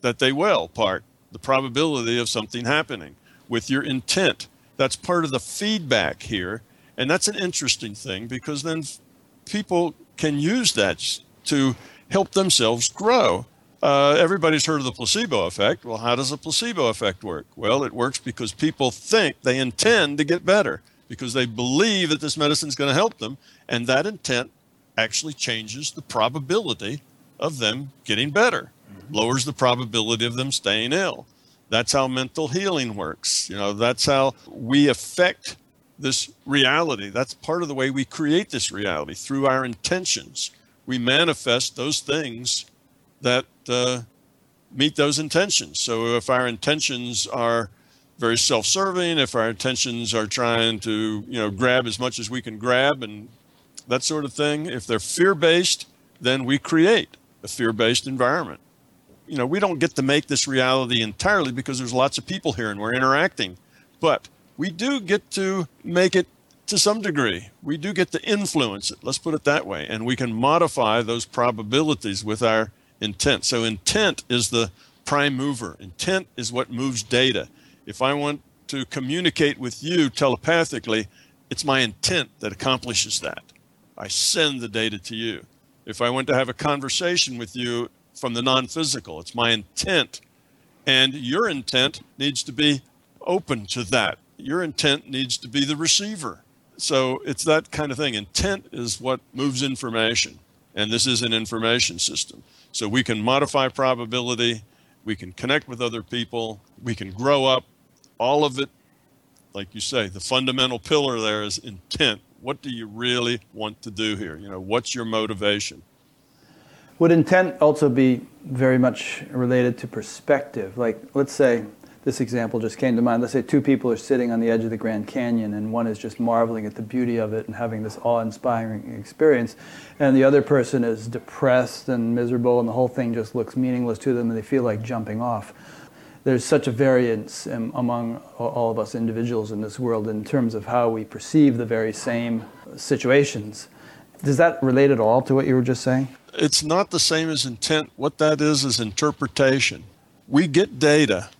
that they will part, the probability of something happening with your intent that's part of the feedback here. And that's an interesting thing because then people can use that to help themselves grow. Uh, everybody's heard of the placebo effect. Well, how does a placebo effect work? Well, it works because people think they intend to get better because they believe that this medicine is going to help them. And that intent actually changes the probability of them getting better, mm-hmm. lowers the probability of them staying ill. That's how mental healing works. You know, that's how we affect this reality. That's part of the way we create this reality through our intentions. We manifest those things that uh, meet those intentions. So if our intentions are very self-serving, if our intentions are trying to, you know, grab as much as we can grab and that sort of thing, if they're fear-based, then we create a fear-based environment you know, we don't get to make this reality entirely because there's lots of people here and we're interacting, but we do get to make it to some degree. We do get to influence it. Let's put it that way. And we can modify those probabilities with our intent. So intent is the prime mover. Intent is what moves data. If I want to communicate with you telepathically, it's my intent that accomplishes that. I send the data to you. If I want to have a conversation with you, from the non physical. It's my intent. And your intent needs to be open to that. Your intent needs to be the receiver. So it's that kind of thing. Intent is what moves information. And this is an information system. So we can modify probability, we can connect with other people, we can grow up. All of it, like you say, the fundamental pillar there is intent. What do you really want to do here? You know, what's your motivation? Would intent also be very much related to perspective? Like, let's say this example just came to mind. Let's say two people are sitting on the edge of the Grand Canyon, and one is just marveling at the beauty of it and having this awe inspiring experience, and the other person is depressed and miserable, and the whole thing just looks meaningless to them, and they feel like jumping off. There's such a variance um, among all of us individuals in this world in terms of how we perceive the very same situations. Does that relate at all to what you were just saying? It's not the same as intent. What that is is interpretation. We get data.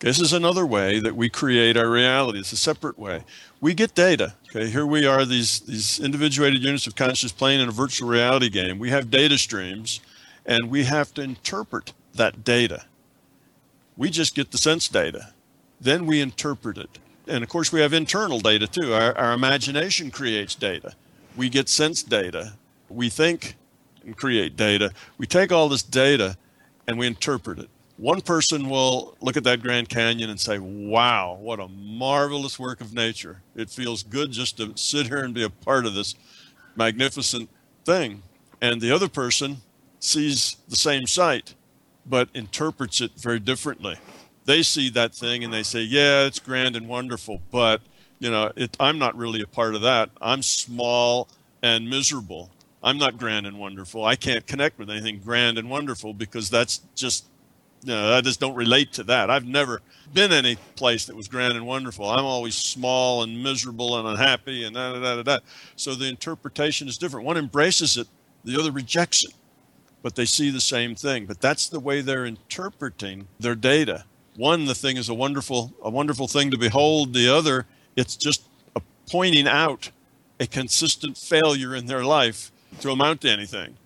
This is another way that we create our reality. It's a separate way. We get data. Okay, here we are, these these individuated units of consciousness playing in a virtual reality game. We have data streams, and we have to interpret that data. We just get the sense data, then we interpret it. And of course, we have internal data too. Our, our imagination creates data. We get sense data. We think and create data. We take all this data and we interpret it. One person will look at that Grand Canyon and say, wow, what a marvelous work of nature. It feels good just to sit here and be a part of this magnificent thing. And the other person sees the same sight, but interprets it very differently. They see that thing and they say, yeah, it's grand and wonderful, but you know, it, I'm not really a part of that. I'm small and miserable. I'm not grand and wonderful. I can't connect with anything grand and wonderful because that's just know, I just don't relate to that. I've never been any place that was grand and wonderful. I'm always small and miserable and unhappy and da da da da. da. So the interpretation is different. One embraces it, the other rejects it, but they see the same thing. But that's the way they're interpreting their data. One, the thing is a wonderful, a wonderful thing to behold. The other, it's just pointing out a consistent failure in their life to amount to anything.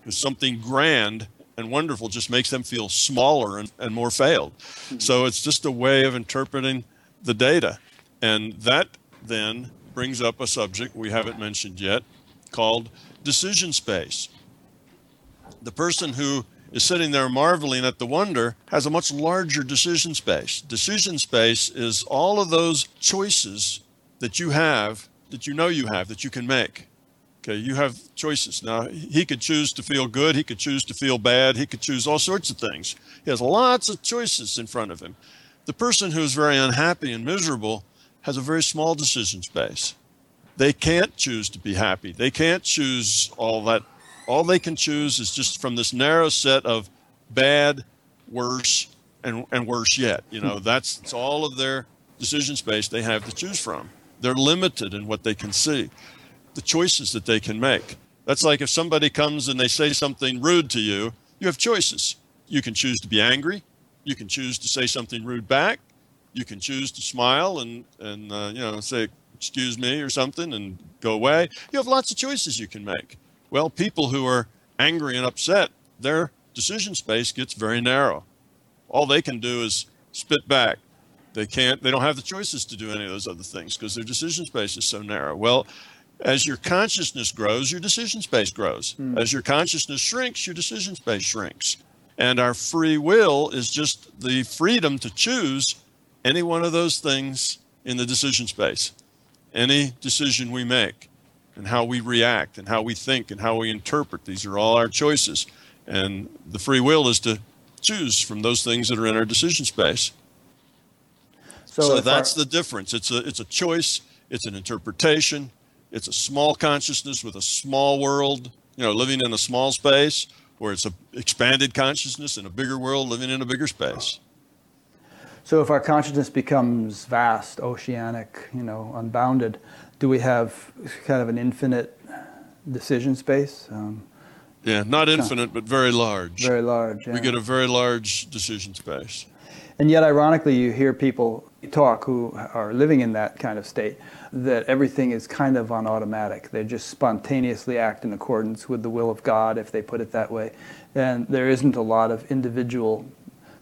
Because something grand and wonderful just makes them feel smaller and, and more failed. Mm-hmm. So it's just a way of interpreting the data. And that then brings up a subject we haven't mentioned yet called decision space. The person who is sitting there marveling at the wonder has a much larger decision space. Decision space is all of those choices that you have, that you know you have, that you can make. Okay, you have choices. Now, he could choose to feel good, he could choose to feel bad, he could choose all sorts of things. He has lots of choices in front of him. The person who's very unhappy and miserable has a very small decision space. They can't choose to be happy. They can't choose all that. All they can choose is just from this narrow set of bad, worse, and, and worse yet. You know, hmm. that's, that's all of their decision space they have to choose from. They're limited in what they can see the choices that they can make. That's like if somebody comes and they say something rude to you, you have choices. You can choose to be angry. You can choose to say something rude back. You can choose to smile and, and uh, you know, say, excuse me or something and go away. You have lots of choices you can make. Well, people who are angry and upset, their decision space gets very narrow. All they can do is spit back. They can't, they don't have the choices to do any of those other things because their decision space is so narrow. Well, as your consciousness grows, your decision space grows. Mm. As your consciousness shrinks, your decision space shrinks. And our free will is just the freedom to choose any one of those things in the decision space. Any decision we make and how we react and how we think and how we interpret, these are all our choices. And the free will is to choose from those things that are in our decision space. So, so that's our- the difference. It's a, it's a choice, it's an interpretation, it's a small consciousness with a small world, you know, living in a small space, or it's an expanded consciousness in a bigger world, living in a bigger space. So if our consciousness becomes vast, oceanic, you know, unbounded, do we have kind of an infinite decision space? Um, yeah, not infinite, but very large. Very large. Yeah. We get a very large decision space. And yet, ironically, you hear people talk who are living in that kind of state that everything is kind of on automatic. They just spontaneously act in accordance with the will of God, if they put it that way. And there isn't a lot of individual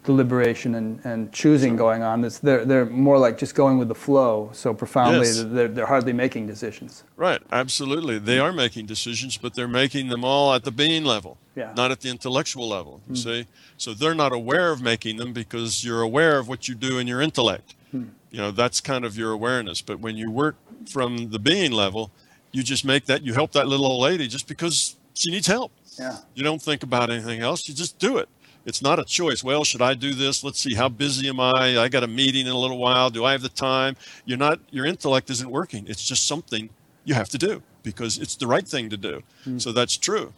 deliberation and, and choosing going on. It's, they're, they're more like just going with the flow so profoundly yes. they're, they're hardly making decisions. Right, absolutely. They are making decisions, but they're making them all at the being level, yeah. not at the intellectual level. You mm. see? So they're not aware of making them because you're aware of what you do in your intellect. Mm. You know, that's kind of your awareness. But when you work from the being level, you just make that, you help that little old lady just because she needs help. Yeah. You don't think about anything else, you just do it. It's not a choice. Well, should I do this? Let's see. How busy am I? I got a meeting in a little while. Do I have the time? You're not. Your intellect isn't working. It's just something you have to do because it's the right thing to do. Mm. So that's true.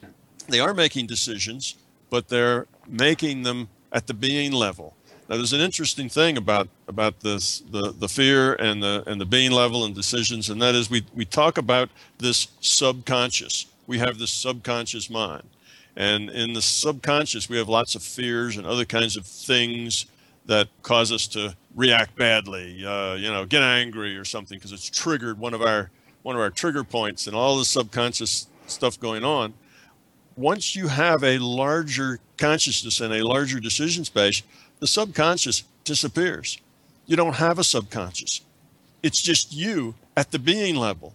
They are making decisions, but they're making them at the being level. Now, there's an interesting thing about about this the the fear and the and the being level and decisions, and that is we we talk about this subconscious. We have this subconscious mind. And in the subconscious, we have lots of fears and other kinds of things that cause us to react badly, uh, you know, get angry or something because it's triggered one of our one of our trigger points and all the subconscious stuff going on. Once you have a larger consciousness and a larger decision space, the subconscious disappears. You don't have a subconscious. It's just you at the being level,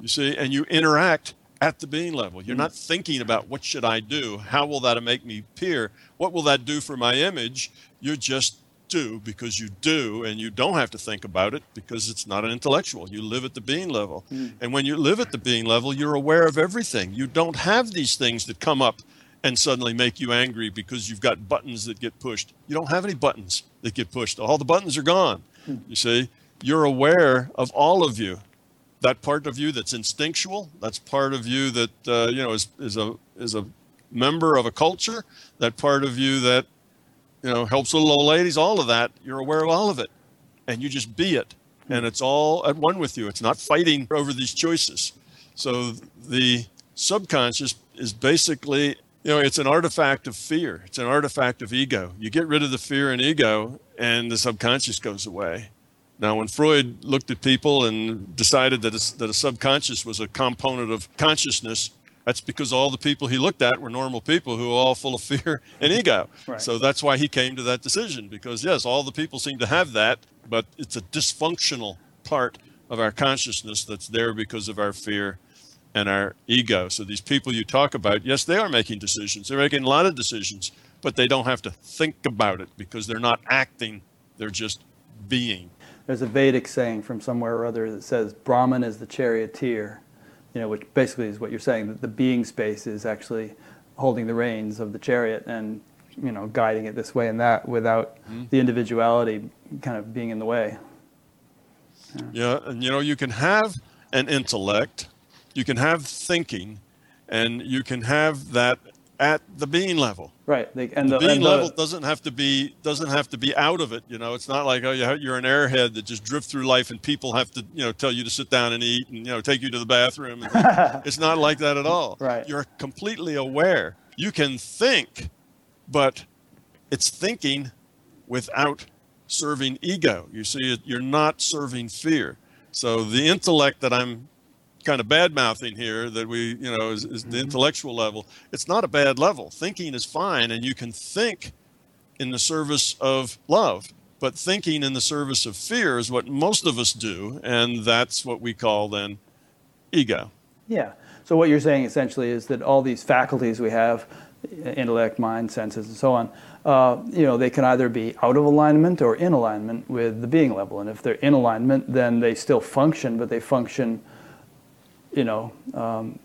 you see, and you interact at the being level. You're not thinking about what should I do? How will that make me appear? What will that do for my image? You just do because you do, and you don't have to think about it because it's not an intellectual. You live at the being level. Mm. And when you live at the being level, you're aware of everything. You don't have these things that come up and suddenly make you angry because you've got buttons that get pushed. You don't have any buttons that get pushed. All the buttons are gone. Mm. You see, you're aware of all of you that part of you that's instinctual, that's part of you that uh, you know is, is a is a member of a culture, that part of you that you know helps little old ladies, all of that, you're aware of all of it, and you just be it, and it's all at one with you. It's not fighting over these choices. So the subconscious is basically you know it's an artifact of fear it's an artifact of ego you get rid of the fear and ego and the subconscious goes away now, when Freud looked at people and decided that a, that a subconscious was a component of consciousness, that's because all the people he looked at were normal people who were all full of fear (laughs) and ego. (laughs) Right. So that's why he came to that decision because, yes, all the people seem to have that, but it's a dysfunctional part of our consciousness that's there because of our fear and our ego. So these people you talk about, yes, they are making decisions. They're making a lot of decisions, but they don't have to think about it because they're not acting, they're just being there's a Vedic saying from somewhere or other that says Brahman is the charioteer, you know, which basically is what you're saying that the being space is actually holding the reins of the chariot and you know guiding it this way and that without mm-hmm. the individuality kind of being in the way. Yeah. yeah, and you know you can have an intellect, you can have thinking, and you can have that at the being level. Right. And the, the being and level doesn't have to be doesn't have to be out of it. You know, it's not like oh you're an airhead that just drift through life and people have to you know tell you to sit down and eat and you know take you to the bathroom. (laughs) it's not like that at all. Right. You're completely aware. You can think, but it's thinking without serving ego. You see, you're not serving fear. So the intellect that I'm kind of bad mouthing here that we, you know, is, is the mm-hmm. intellectual level. It's not a bad level. Thinking is fine, and you can think in the service of love. But thinking in the service of fear is what most of us do, and that's what we call then ego. Yeah. So what you're saying essentially is that all these faculties we have, intellect, mind, senses, and so on, uh, you know, they can either be out of alignment or in alignment with the being level. And if they're in alignment, then they still function, but they function you know, um,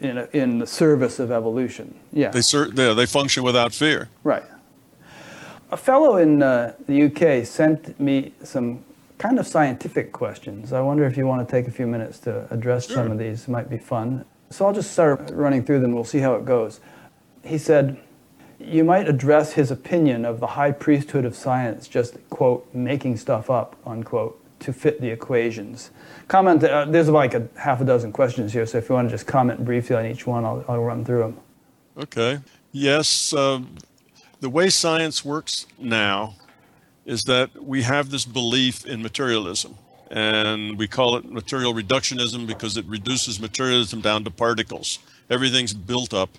in, a, in the service of evolution. Yeah. They, ser- yeah, they function without fear. Right. A fellow in uh, the UK sent me some kind of scientific questions. I wonder if you want to take a few minutes to address sure. some of these. It might be fun. So I'll just start running through them. We'll see how it goes. He said, you might address his opinion of the high priesthood of science just, quote, making stuff up, unquote, to fit the equations comment. Uh, there's like a half a dozen questions here, so if you want to just comment briefly on each one, I'll, I'll run through them. Okay. Yes, um, the way science works now is that we have this belief in materialism, and we call it material reductionism because it reduces materialism down to particles. Everything's built up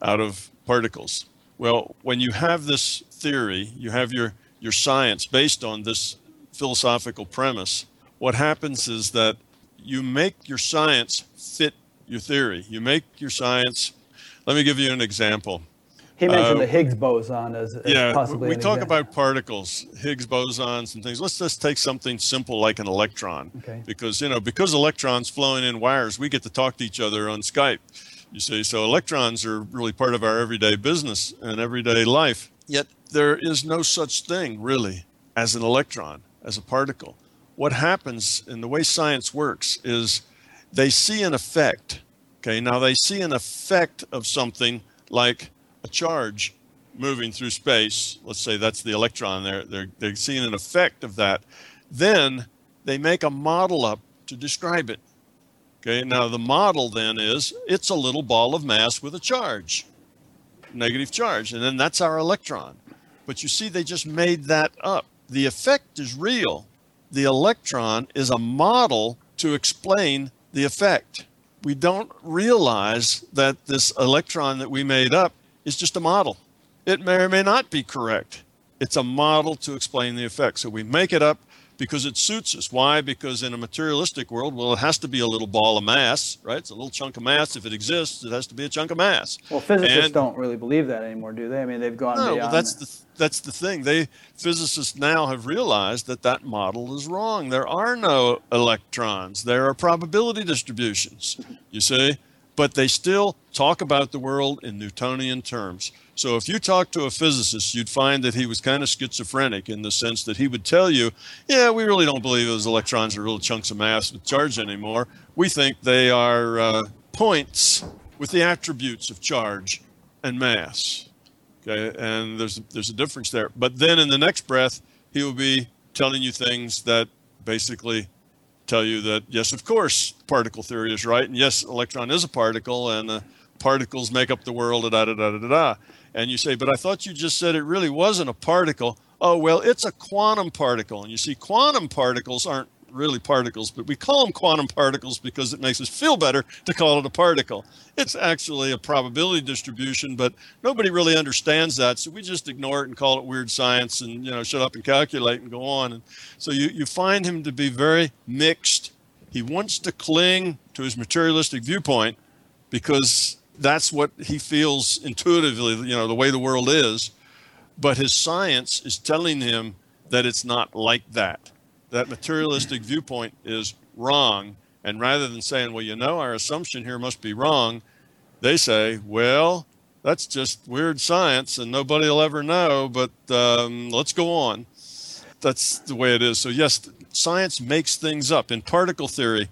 out of particles. Well, when you have this theory, you have your, your science based on this philosophical premise, what happens is that you make your science fit your theory. You make your science. Let me give you an example. He mentioned uh, the Higgs boson as, as yeah, possibly. We talk example. about particles, Higgs bosons, and things. Let's just take something simple like an electron, okay. because you know because electrons flowing in wires, we get to talk to each other on Skype. You see, so electrons are really part of our everyday business and everyday life. Yet there is no such thing really as an electron, as a particle what happens in the way science works is they see an effect. Okay, now they see an effect of something like a charge moving through space. Let's say that's the electron. They're, they're, they're seeing an effect of that. Then they make a model up to describe it. Okay, now the model then is it's a little ball of mass with a charge, negative charge, and then that's our electron. But you see, they just made that up. The effect is real, the electron is a model to explain the effect. We don't realize that this electron that we made up is just a model. It may or may not be correct. It's a model to explain the effect. So we make it up because it suits us. Why? Because in a materialistic world, well, it has to be a little ball of mass, right? It's a little chunk of mass. If it exists, it has to be a chunk of mass. Well, physicists and, don't really believe that anymore, do they? I mean, they've gone no, beyond. Well, that's the that's the thing. They physicists now have realized that that model is wrong. There are no electrons. There are probability distributions. You see, but they still talk about the world in Newtonian terms. So if you talk to a physicist, you'd find that he was kind of schizophrenic in the sense that he would tell you, yeah, we really don't believe those electrons are little chunks of mass with charge anymore. We think they are uh, points with the attributes of charge and mass. Okay, and there's there's a difference there. But then in the next breath, he will be telling you things that basically tell you that yes, of course, particle theory is right, and yes, electron is a particle, and uh, particles make up the world, da da da da da. And you say, but I thought you just said it really wasn't a particle. Oh well, it's a quantum particle, and you see, quantum particles aren't really particles, but we call them quantum particles because it makes us feel better to call it a particle. It's actually a probability distribution, but nobody really understands that. So we just ignore it and call it weird science and, you know, shut up and calculate and go on. And so you, you find him to be very mixed. He wants to cling to his materialistic viewpoint because that's what he feels intuitively, you know, the way the world is. But his science is telling him that it's not like that that materialistic viewpoint is wrong. And rather than saying, well, you know, our assumption here must be wrong, they say, well, that's just weird science and nobody will ever know, but um, let's go on. That's the way it is. So, yes, science makes things up. In particle theory,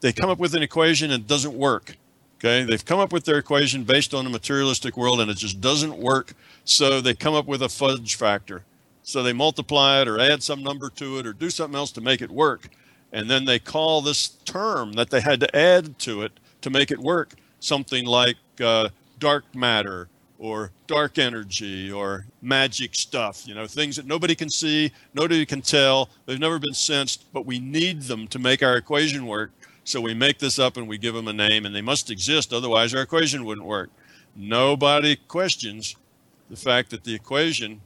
they come up with an equation and it doesn't work. Okay, they've come up with their equation based on a materialistic world and it just doesn't work. So they come up with a fudge factor. So they multiply it or add some number to it or do something else to make it work. And then they call this term that they had to add to it to make it work something like uh, dark matter or dark energy or magic stuff, you know, things that nobody can see, nobody can tell, they've never been sensed, but we need them to make our equation work. So we make this up and we give them a name and they must exist, otherwise our equation wouldn't work. Nobody questions the fact that the equation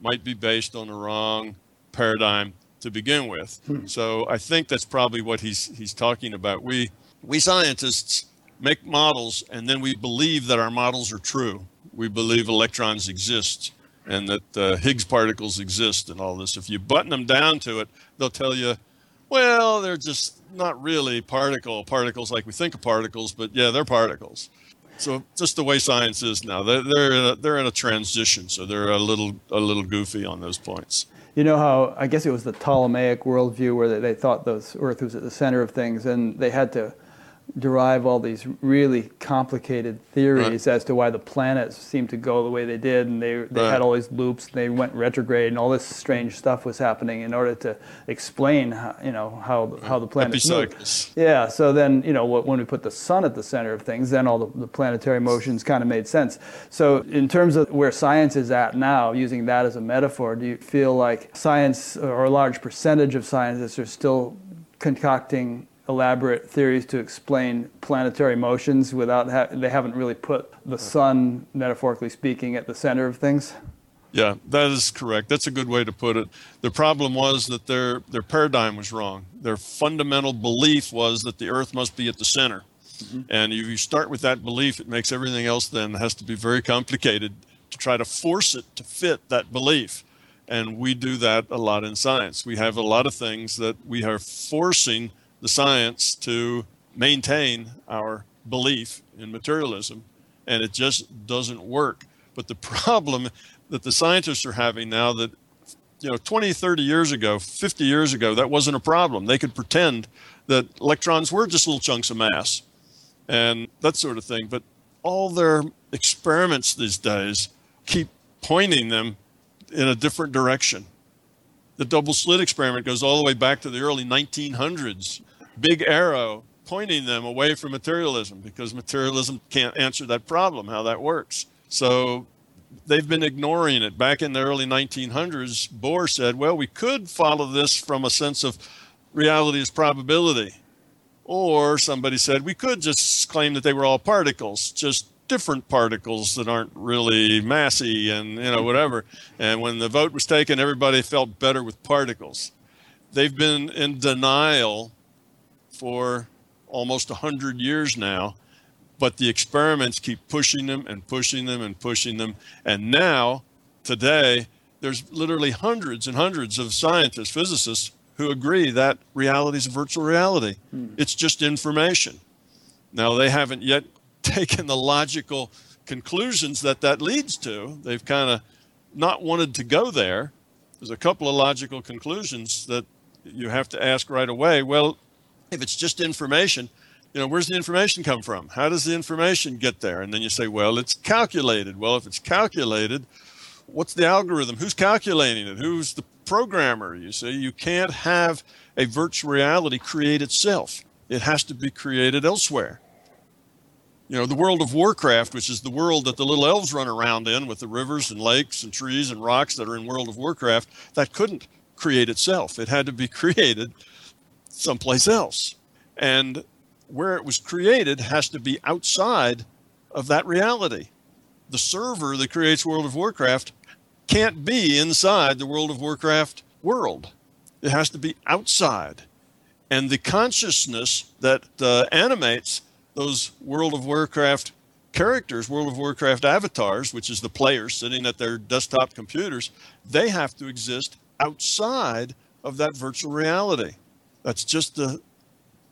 might be based on the wrong paradigm to begin with. Hmm. So I think that's probably what he's he's talking about. We we scientists make models and then we believe that our models are true. We believe electrons exist and that uh, Higgs particles exist and all this. If you button them down to it, they'll tell you, well, they're just not really particle particles like we think of particles, but yeah, they're particles. So just the way science is now, they're they're in a, they're in a transition, so they're a little a little goofy on those points. You know how I guess it was the Ptolemaic worldview where they, they thought the Earth was at the center of things, and they had to derive all these really complicated theories right. as to why the planets seemed to go the way they did, and they they right. had all these loops. They went retrograde, and all this strange stuff was happening in order to explain, how, you know, how how the planets move. Yeah. So then, you know, when we put the sun at the center of things, then all the, the planetary motions kind of made sense. So, in terms of where science is at now, using that as a metaphor, do you feel like science or a large percentage of scientists are still concocting elaborate theories to explain planetary motions without ha- they haven't really put the sun, metaphorically speaking, at the center of things. Yeah, that is correct. That's a good way to put it. The problem was that their their paradigm was wrong. Their fundamental belief was that the Earth must be at the center, mm-hmm. and if you start with that belief, it makes everything else then has to be very complicated to try to force it to fit that belief. And we do that a lot in science. We have a lot of things that we are forcing the science to maintain our belief in materialism, and it just doesn't work. But the (laughs) problem that the scientists are having now that you know 20 30 years ago 50 years ago that wasn't a problem. They could pretend that electrons were just little chunks of mass and that sort of thing. But all their experiments these days keep pointing them in a different direction. The double slit experiment goes all the way back to the early 1900s big arrow pointing them away from materialism because materialism can't answer that problem, how that works. So they've been ignoring it. Back in the early 1900s, Bohr said, well, we could follow this from a sense of reality is probability. Or somebody said we could just claim that they were all particles, just different particles that aren't really massy and you know whatever. And when the vote was taken, everybody felt better with particles. they've been in denial for almost 100 years now, but the experiments keep pushing them and pushing them and pushing them. And now, today, there's literally hundreds and hundreds of scientists, physicists, who agree that reality is virtual reality. Hmm. It's just information. Now, they haven't yet (laughs) taken the logical conclusions that that leads to. They've kind of not wanted to go there. There's a couple of logical conclusions that you have to ask right away. Well, if it's just information, you know, where's the information come from? How does the information get there? And then you say, well, it's calculated. Well, if it's calculated, what's the algorithm? Who's calculating it? Who's the programmer? You see, you can't have a virtual reality create itself. It has to be created elsewhere. You know, the world of Warcraft, which is the world that the little elves run around in with the rivers and lakes and trees and rocks that are in World of Warcraft, that couldn't create itself. It had to be (laughs) created someplace else. And where it was created has to be outside of that reality. The server that creates World of Warcraft can't be inside the World of Warcraft world. It has to be outside. And the consciousness that uh, animates those World of Warcraft characters, World of Warcraft avatars, which is the players sitting at their desktop computers, they have to exist outside of that virtual reality. That's just the,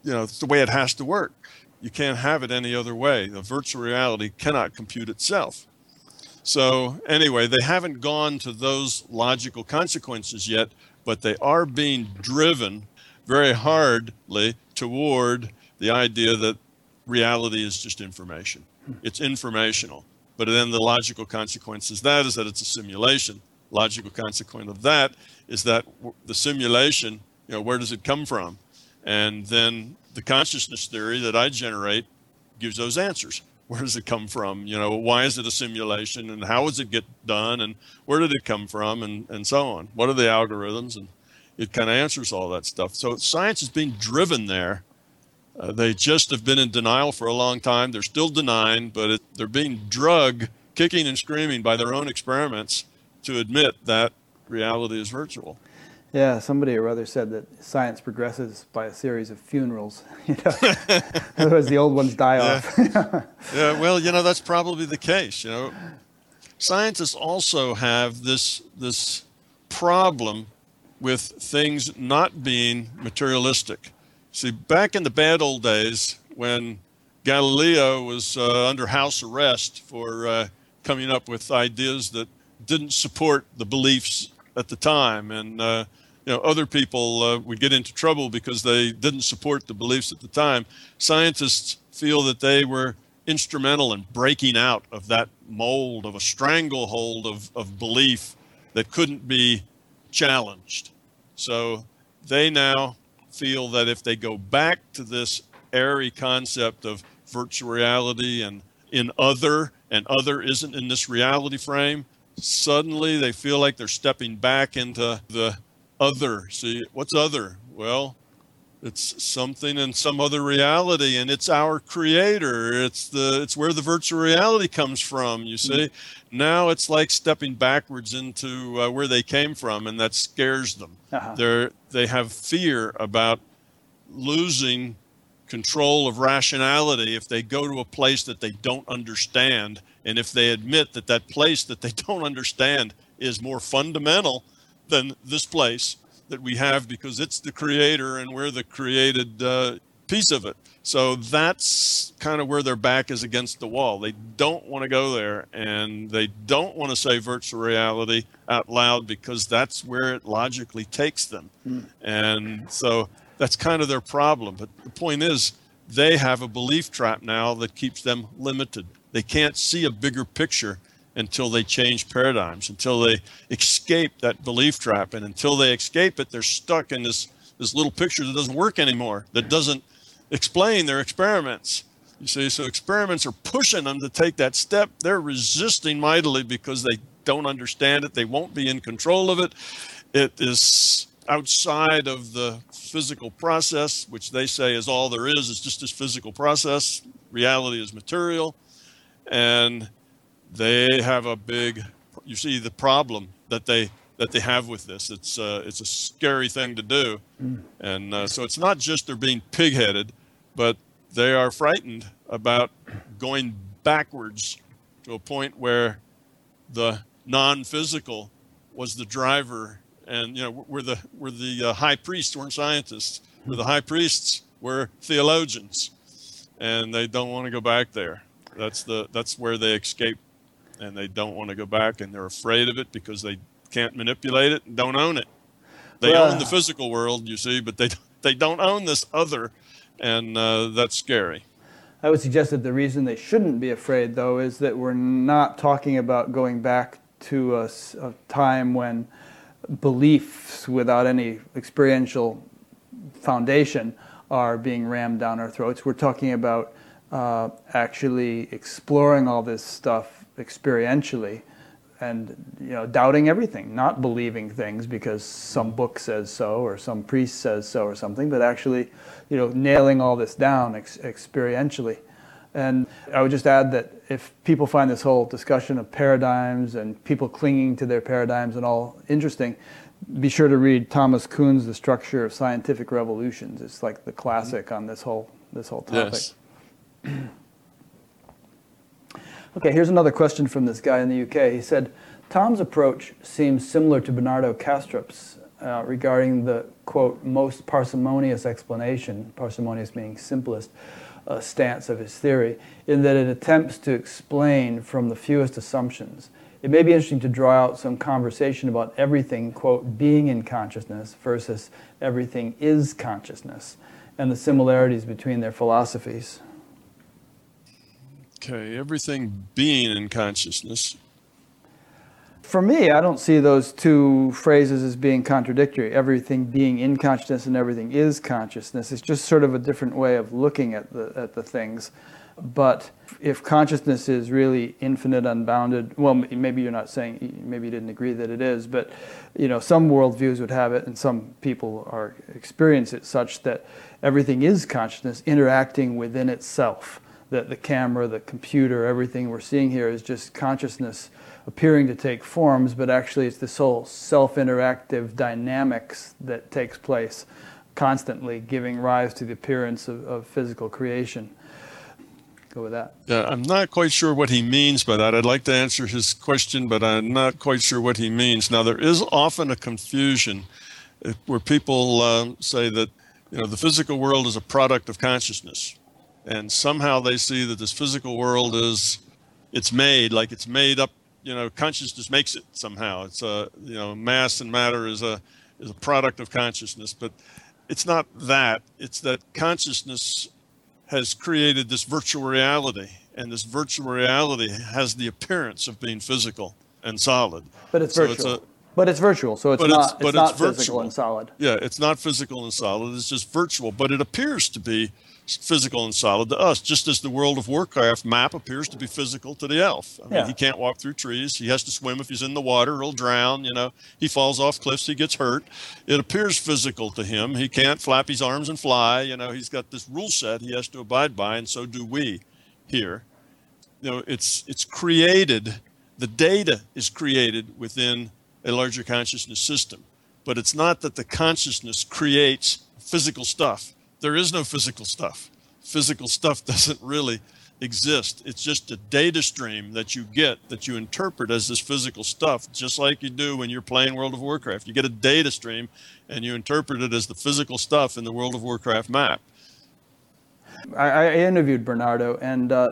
you know, it's the way it has to work. You can't have it any other way. The virtual reality cannot compute itself. So anyway, they haven't gone to those logical consequences yet, but they are being driven very hardly toward the idea that reality is just information. It's informational. But then the logical consequence is that is that it's a simulation. Logical consequence of that is that the simulation you know, where does it come from? And then the consciousness theory that I generate gives those answers. Where does it come from? You know, why is it a simulation and how does it get done and where did it come from and, and so on? What are the algorithms? And it kind of answers all that stuff. So science is being driven there. Uh, they just have been in denial for a long time. They're still denying, but it, they're being drug, kicking and screaming by their own experiments to admit that reality is virtual. Yeah, somebody or other said that science progresses by a series of funerals. (laughs) You know, (laughs) otherwise the old ones die yeah. off. yeah, well, you know that's probably the case. You know, scientists also have this this problem with things not being materialistic. See, back in the bad old days when Galileo was uh, under house arrest for uh, coming up with ideas that didn't support the beliefs at the time, and uh, you know other people uh, would get into trouble because they didn't support the beliefs at the time. Scientists feel that they were instrumental in breaking out of that mold of a stranglehold of, of belief that couldn't be challenged. So they now feel that if they go back to this airy concept of virtual reality and in other, and other isn't in this reality frame, suddenly they feel like they're stepping back into the other. See, what's other? Well, it's something in some other reality and it's our creator it's the it's where the virtual reality comes from you see mm-hmm. now it's like stepping backwards into uh, where they came from and that scares them uh-huh. they're they have fear about losing control of rationality if they go to a place that they don't understand and if they admit that that place that they (laughs) don't understand is more fundamental than this place that we have because it's the creator and we're the created uh, piece of it. So that's kind of where their back is against the wall. They don't want to go there and they don't want to say virtual reality out loud because that's where it logically takes them. Mm. And so that's kind of their problem. But the point is, they have a belief trap now that keeps them limited. They can't see a bigger picture until they change paradigms, until they escape that belief trap. And until they escape it, they're stuck in this, this little picture that doesn't work anymore, that doesn't explain their experiments. You see, so experiments are pushing them to take that step. They're resisting mightily because they don't understand it. They won't be in control of it. It is outside of the physical process, which they say is all there is. It's just this physical process. Reality is material. And they have a big, you see the problem that they that they have with this. It's uh, it's a scary thing to do, and uh, so it's not just they're being pigheaded, but they are frightened about going backwards to a point where the non-physical was the driver, and you know we're the we're the uh, high priests weren't scientists, we're the high priests were theologians, and they don't want to go back there. That's the that's where they escape, and they don't want to go back, and they're afraid of it because they can't manipulate it and don't own it. They well, own the physical world, you see, but they they don't own this other, and uh, that's scary. I would suggest that the reason they shouldn't be afraid, though, is that we're not talking about going back to a, a time when beliefs without any experiential foundation are being rammed down our throats. We're talking about uh, actually exploring all this stuff experientially and you know doubting everything not believing things because some book says so or some priest says so or something but actually you know nailing all this down ex- experientially. And i would just add that if people find this whole discussion of paradigms and people clinging to their paradigms and all interesting be sure to read thomas kuhn's the structure of scientific revolutions. It's like the classic mm-hmm. on this whole this whole topic. yes. (clears throat) Okay, here's another question from this guy in the UK. He said, Tom's approach seems similar to Bernardo Kastrup's uh, regarding the, quote, most parsimonious explanation, parsimonious meaning simplest, uh, stance of his theory, in that it attempts to explain from the fewest assumptions. It may be interesting to draw out some conversation about everything, quote, being in consciousness versus everything is consciousness, and the similarities between their philosophies. Okay, everything being in consciousness. For me, I don't see those two phrases as being contradictory. Everything being in consciousness and everything is consciousness. It's just sort of a different way of looking at the, at the things. But if consciousness is really infinite, unbounded, well, maybe you're not saying, maybe you didn't agree that it is, but you know, some worldviews would have it, and some people are experience it such that everything is consciousness interacting within itself the, the camera, the computer, everything we're seeing here is just consciousness appearing to take forms, but actually it's this whole self-interactive dynamics that takes place constantly, giving rise to the appearance of, of physical creation. Go with that. Yeah, I'm not quite sure what he means by that. I'd like to answer his question, but I'm not quite sure what he means. Now, there is often a confusion uh, where people uh, say that you know the physical world is a product of consciousness and somehow they see that this physical world is it's made like it's made up you know consciousness makes it somehow it's a you know mass and matter is a is a product of consciousness but it's not that it's that consciousness has created this virtual reality and this virtual reality has the appearance of being physical and solid but it's so virtual it's a, but it's virtual, so it's not, it's, it's not it's physical and solid. Yeah, it's not physical and solid. It's just virtual, but it appears to be physical and solid to us, just as the World of Warcraft map appears to be physical to the elf. I mean, yeah. he can't walk through trees. He has to swim if he's in the water. He'll drown. You know, he falls off cliffs. He gets hurt. It appears physical to him. He can't flap his arms and fly. You know, he's got this rule set he has to abide by, and so do we here. You know, it's it's created. The data is created within a larger consciousness system, but it's not that the consciousness creates physical stuff there is no physical stuff. Physical stuff (laughs) doesn't really exist. It's just a data stream that you get that you interpret as this physical stuff, just like you do when you're playing World of Warcraft. You get a data stream and you interpret it as the physical stuff in the World of Warcraft map. I, I interviewed Bernardo, and uh,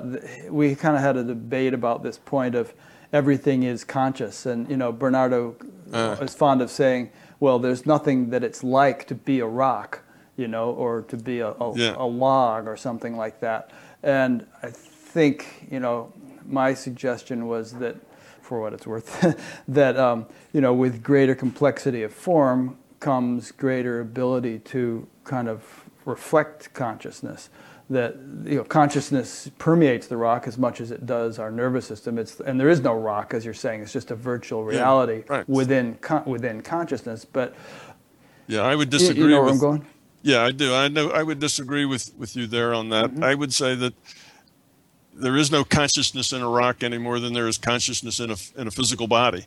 we kind of had a debate about this point of everything is conscious. And you know, Bernardo uh. is fond of saying, "Well, there's nothing that it's like to be a rock." You know, or to be a, a, yeah. a log or something like that. And I think, you know, my suggestion was that, for what it's worth, (laughs) that, um, you know, with greater complexity of form comes greater ability to kind of reflect consciousness. That you know, consciousness permeates the rock as much as it does our nervous system. It's and there is no rock, as you're saying. It's just a virtual reality yeah, right. within con- within consciousness. But yeah, I would disagree. You know where with, I'm going? Yeah, I do. I know. I would disagree with with you there on that. Mm-hmm. I would say that there is no consciousness in a rock any more than there is consciousness in a in a physical body.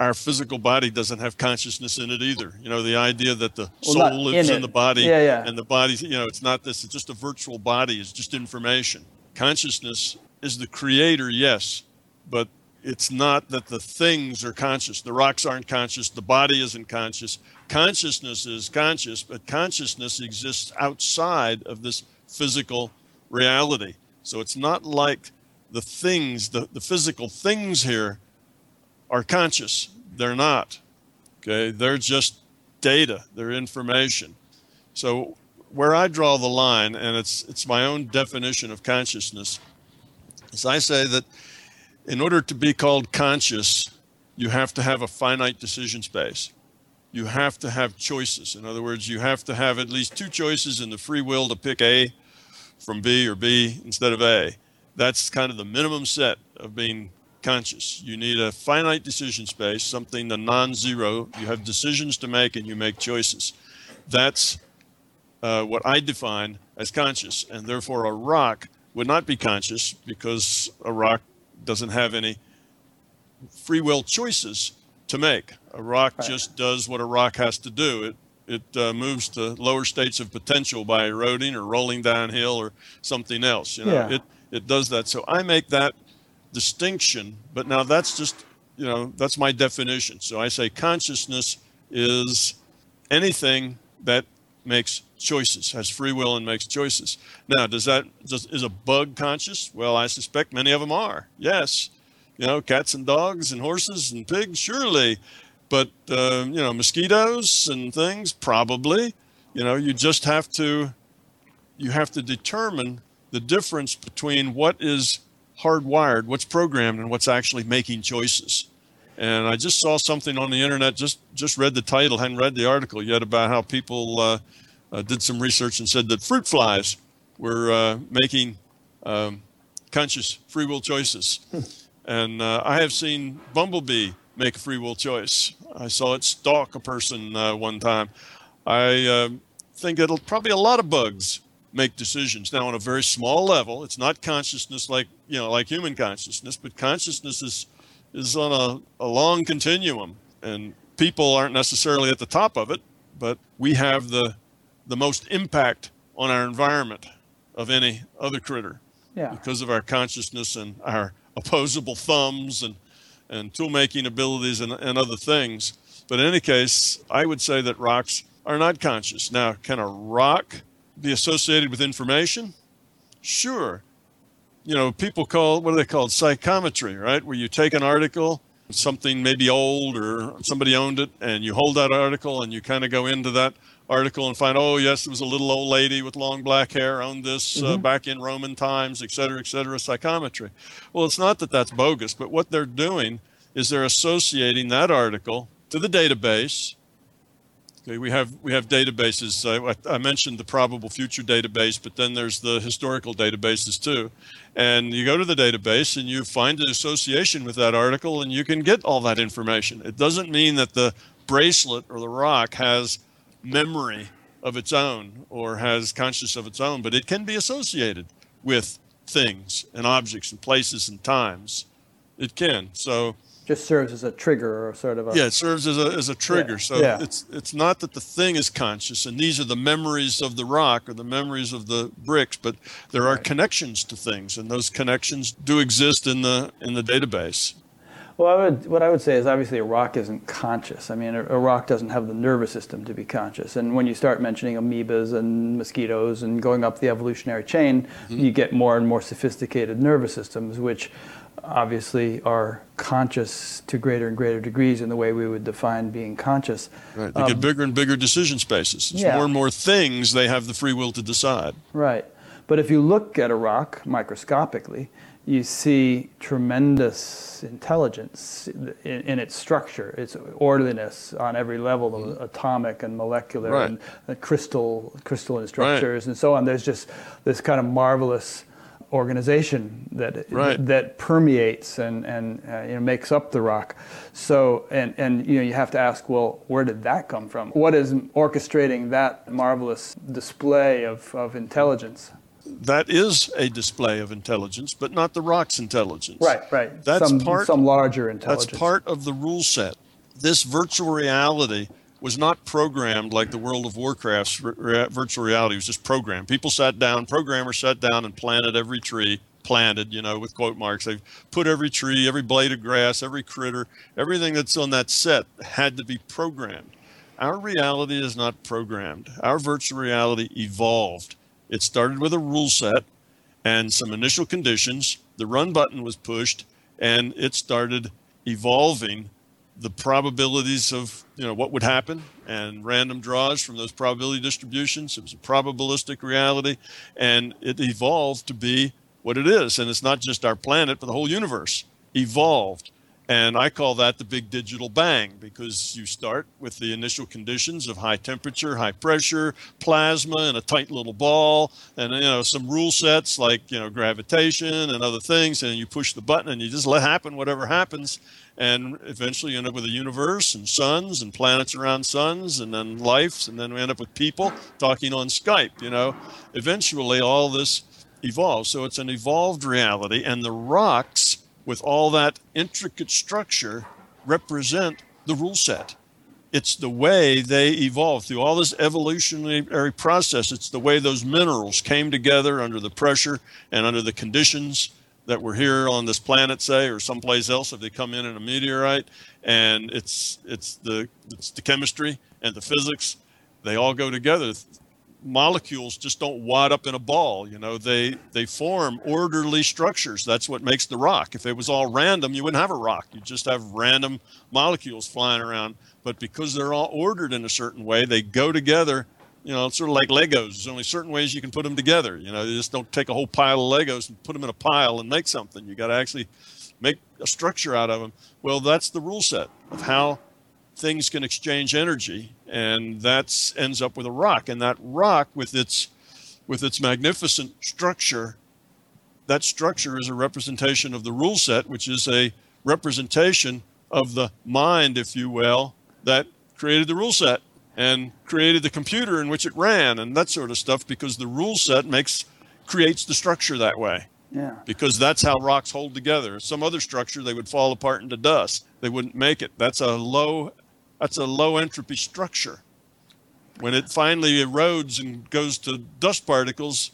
our physical body doesn't have consciousness in it either. You know, the idea that the Well, soul lives in in, the body Yeah, yeah. and the body, you know, it's not this, it's just a virtual body, it's just information. Consciousness is the creator, yes, but it's not that the things are conscious. The rocks aren't conscious, the body isn't conscious. Consciousness is conscious, but consciousness exists outside of this physical reality. So it's not like the things, the, the physical things here are conscious. They're not. Okay, they're just data, they're information. So where I draw the line, and it's it's my own definition of consciousness, is I say that in order to be called conscious, you have to have a finite decision space. You have to have choices. In other words, you have to have at least two choices in the free will to pick A from B or B instead of A. That's kind of the minimum set of being conscious. You need a finite decision space, something the non zero. You have decisions to make and you make choices. That's uh, what I define as conscious. And therefore, a rock would not be conscious because a rock doesn't have any free will choices to make. A rock Right. just does what a rock has to do. It it uh, moves to lower states of potential by eroding or rolling downhill or something else. You know, Yeah. it it does that. So I make that distinction. But now that's just you know that's my definition. So I say consciousness is anything that makes choices, has free will and makes choices. Now, does that does, is a bug conscious? Well, I suspect many of them are. Yes, you know, cats and dogs and horses and pigs, surely, but uh, you know, mosquitoes and things, probably. You know, you just have to you have to determine the difference between what is hardwired, what's programmed, and what's actually making choices. And I just saw something on the internet. Just just read the title, hadn't read the article yet about how people uh, uh, did some research and said that fruit flies were uh, making um, conscious free will choices. and uh, I have seen bumblebee make a free will choice. I saw it stalk a person uh, one time. I uh, think it'll probably a lot of bugs make decisions now on a very small level. It's not consciousness like you know like human consciousness, but consciousness is is on a, a long continuum, and people aren't necessarily at the top of it, but we have the the most impact on our environment of any other critter Yeah. because of our consciousness and our opposable thumbs and, and tool making abilities and, and other things. But in any case, I would say that rocks are not conscious. Now, can a rock be associated with information? Sure. You know, people call what are they called? Psychometry, right? Where you take an article, something maybe old or somebody owned it, and you hold that article and you kind of go into that article and find, oh, yes, it was a little old lady with long black hair owned this uh, back in Roman times, et cetera, et cetera, psychometry. Well, it's not that that's bogus, but what they're doing is they're associating that article to the database. Okay, we have we have databases. I, I mentioned the probable future database, but then there's the historical databases too. And you go to the database and you find an association with that article, and you can get all that information. It doesn't mean that the bracelet or the rock has memory of its own or has conscious of its own, but it can be associated with things and objects and places and times. It can. So Just serves as a trigger or sort of a. yeah, it serves as a, as a trigger. Yeah, So yeah. it's it's not that the thing is conscious, and these are the memories of the rock or the memories of the bricks, but there are connections to things, and those connections do exist in the in the database. Well, I would, what I would say is obviously a rock isn't conscious. I mean, a, a rock doesn't have the nervous system to be conscious. And when you start mentioning amoebas and mosquitoes and going up the evolutionary chain, Mm-hmm. you get more and more sophisticated nervous systems, which obviously are conscious to greater and greater degrees in the way we would define being conscious. Right. They get bigger and bigger decision spaces. It's Um, yeah. more and more things they have the free will to decide. Right. But if you look at a rock microscopically, you see tremendous intelligence in, in its structure, its orderliness on every level, of atomic and molecular Right. and uh, crystal, crystalline structures and so on. There's just this kind of marvelous organization that Right. that permeates and and uh, you know makes up the rock. So and and you know you have to ask, well, where did that come from? What is orchestrating that marvelous display of, of intelligence? That is a display of intelligence, but not the rock's intelligence. Right, right. That's some, part- some larger intelligence. That's part of the rule set. this virtual reality was not programmed like the World of Warcraft's virtual reality was just programmed. People sat down, programmers sat down and planted every tree, planted, you know, with quote marks. They've put every tree, every blade of grass, every critter, everything that's on that set had to be programmed. Our reality is not programmed. Our virtual reality evolved. It started with a rule set and some initial conditions. The run button was pushed and it started evolving the probabilities of you know what would happen and random draws from those probability distributions it was a probabilistic reality and it evolved to be what it is and it's not just our planet but the whole universe evolved and I call that the big digital bang because you start with the initial conditions of high temperature, high pressure, plasma, and a tight little ball, and you know some rule sets like you know gravitation and other things, and you push the button and you just let happen whatever happens, and eventually you end up with a universe and suns and planets around suns, and then life, and then we end up with people talking on Skype. You know, eventually all this evolves, so it's an evolved reality, and the rocks with all that intricate structure represent the rule set. It's the way they evolved through all this evolutionary process. It's the way those minerals came together under the pressure and under the conditions that were here on this planet, say, or someplace else if they come in in a meteorite. And it's it's the it's the chemistry and the physics. They all go together molecules just don't wad up in a ball. You know, they they form orderly structures. That's what makes the rock. If it was all random, you wouldn't have a rock. You just have random molecules flying around. But because they're all ordered in a certain way, they go together. You know, it's sort of like Legos. There's only certain ways you can put them together. You know, you just don't take a whole pile of Legos and put them in a pile and make something. You got to actually make a structure out of them. Well, that's the rule set of how things can exchange energy, and that ends up with a rock. And that rock, with its with its magnificent structure, that structure is a representation of the rule set, which is a representation of the mind, if you will, that created the rule set and created the computer in which it ran and that sort of stuff because the rule set makes creates the structure that way. Yeah. Because that's how rocks hold together. Some other structure they would fall apart into dust. They wouldn't make it. That's a low that's a low entropy structure. When it finally erodes and goes to dust particles,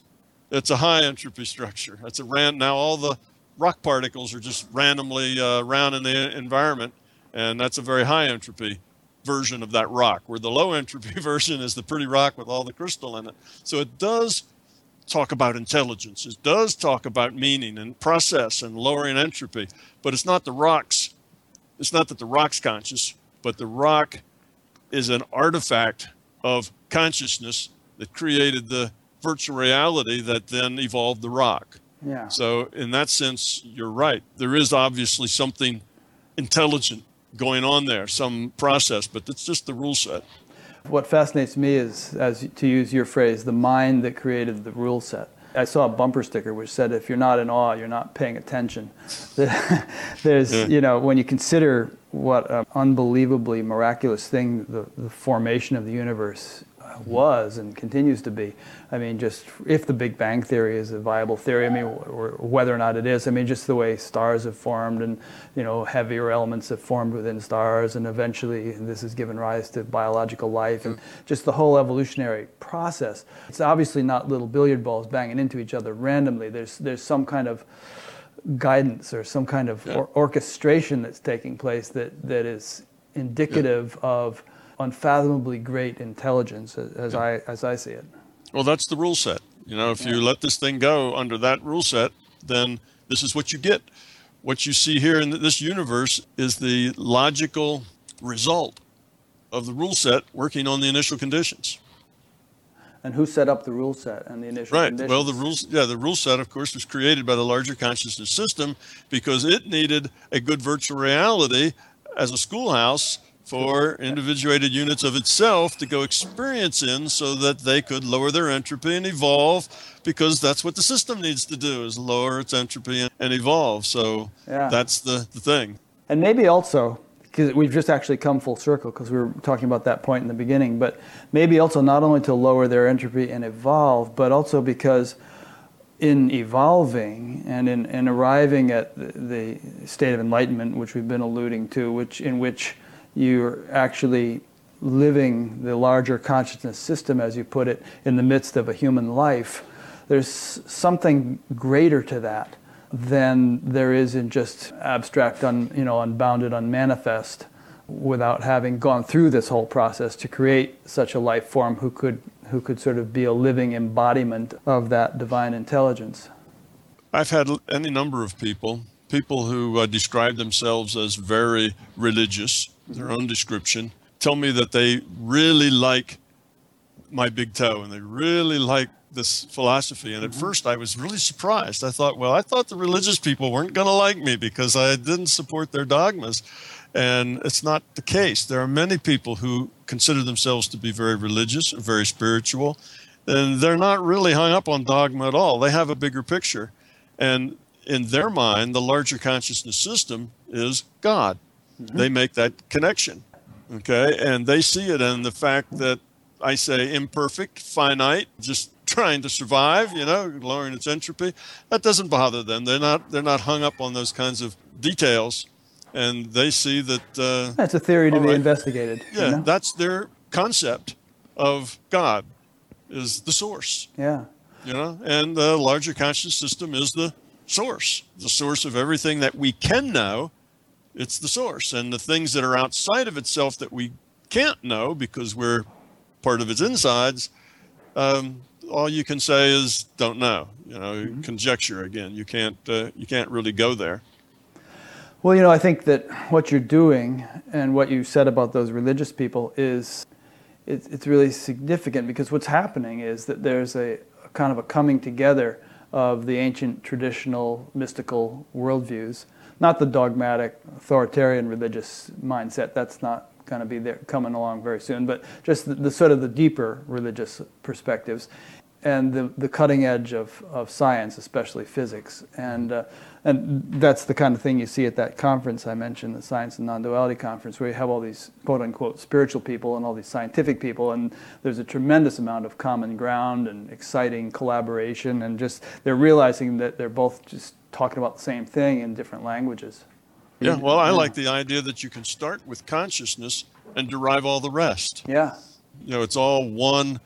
it's a high entropy structure. That's a ran. Now all the rock particles are just randomly uh, around in the environment, and that's a very high entropy version of that rock. Where the low entropy (laughs) version is the pretty rock with all the crystal in it. So it does talk about intelligence. It does talk about meaning and process and lowering entropy, but it's not the rocks. It's not that the rock's conscious but the rock is an artifact of consciousness that created the virtual reality that then evolved the rock. Yeah. So in that sense, you're right. There is obviously something intelligent going on there, some process, but it's just the rule set. What fascinates me is, as to use your phrase, the mind that created the rule set. I saw a bumper sticker which said, "If you're not in awe, you're not paying attention." (laughs) There's, yeah. you know, when you consider what an unbelievably miraculous thing the, the formation of the universe uh, mm-hmm. was and continues to be. I mean, just if the Big Bang Theory is a viable theory, I mean, or, whether or not it is, I mean, just the way stars have formed and, you know, heavier elements have formed within stars, and eventually this has given rise to biological life and mm-hmm. just the whole evolutionary process. It's obviously not little billiard balls banging into each other randomly. There's, there's some kind of guidance or some kind of yeah. or- orchestration that's taking place that, that is indicative yeah. of unfathomably great intelligence as, yeah. I, as I see it. Well, that's the rule set. You know, if you let this thing go under that rule set, then this is what you get. What you see here in this universe is the logical result of the rule set working on the initial conditions. And who set up the rule set and the initial right. Conditions? Well, the rules, yeah, the rule set, of course, was created by the larger consciousness system because it needed a good virtual reality as a schoolhouse for individuated units of itself to go experience in so that they could lower their entropy and evolve because that's what the system needs to do is lower its entropy and, evolve so yeah. that's the, the thing and maybe also because we've just actually come full circle because we were talking about that point in the beginning, but maybe also not only to lower their entropy and evolve, but also because in evolving and in, in arriving at the, the state of enlightenment, which we've been alluding to, which in which you're actually living the larger consciousness system, as you put it, in the midst of a human life, there's something greater to that than there is in just abstract, un, you know, unbounded, unmanifest, without having gone through this whole process to create such a life form who could who could sort of be a living embodiment of that divine intelligence. I've had any number of people, people who uh, describe themselves as very religious, their own description, tell me that they really like my big toe and they really like this philosophy. And at mm-hmm. first, I was really surprised. I thought, well, I thought the religious people weren't going to like me because I didn't support their dogmas. And it's not the case. There are many people who consider themselves to be very religious, very spiritual, and they're not really hung up on dogma at all. They have a bigger picture. And in their mind, the larger consciousness system is God. Mm-hmm. They make that connection. Okay. And they see it in the fact that I say imperfect, finite, just trying to survive, you know, lowering its entropy. That doesn't bother them. They're not they're not hung up on those kinds of details, and they see that uh, that's a theory to be right, investigated. Yeah, you know? that's their concept of God is the source. Yeah, you know, and the larger conscious system is the source, the source of everything that we can know. It's the source, and the things that are outside of itself that we can't know because we're part of its insides. Um, all you can say is don't know. You know, mm-hmm. conjecture again. You can't uh, you can't really go there. Well, you know, I think that what you're doing and what you said about those religious people is it's, it's really significant because what's happening is that there's a, a kind of a coming together of the ancient traditional mystical worldviews, not the dogmatic authoritarian religious mindset. That's not going to be there coming along very soon, but just the, the, sort of the deeper religious perspectives and the, the cutting edge of, of science, especially physics. And, uh, and that's the kind of thing you see at that conference I mentioned, the Science and Non-Duality Conference, where you have all these quote-unquote spiritual people and all these scientific people, and there's a tremendous amount of common ground and exciting collaboration, and just they're realizing that they're both just talking about the same thing in different languages. Yeah, well, I like the idea that you can start with consciousness and derive all the rest. Yeah. You know, it's all one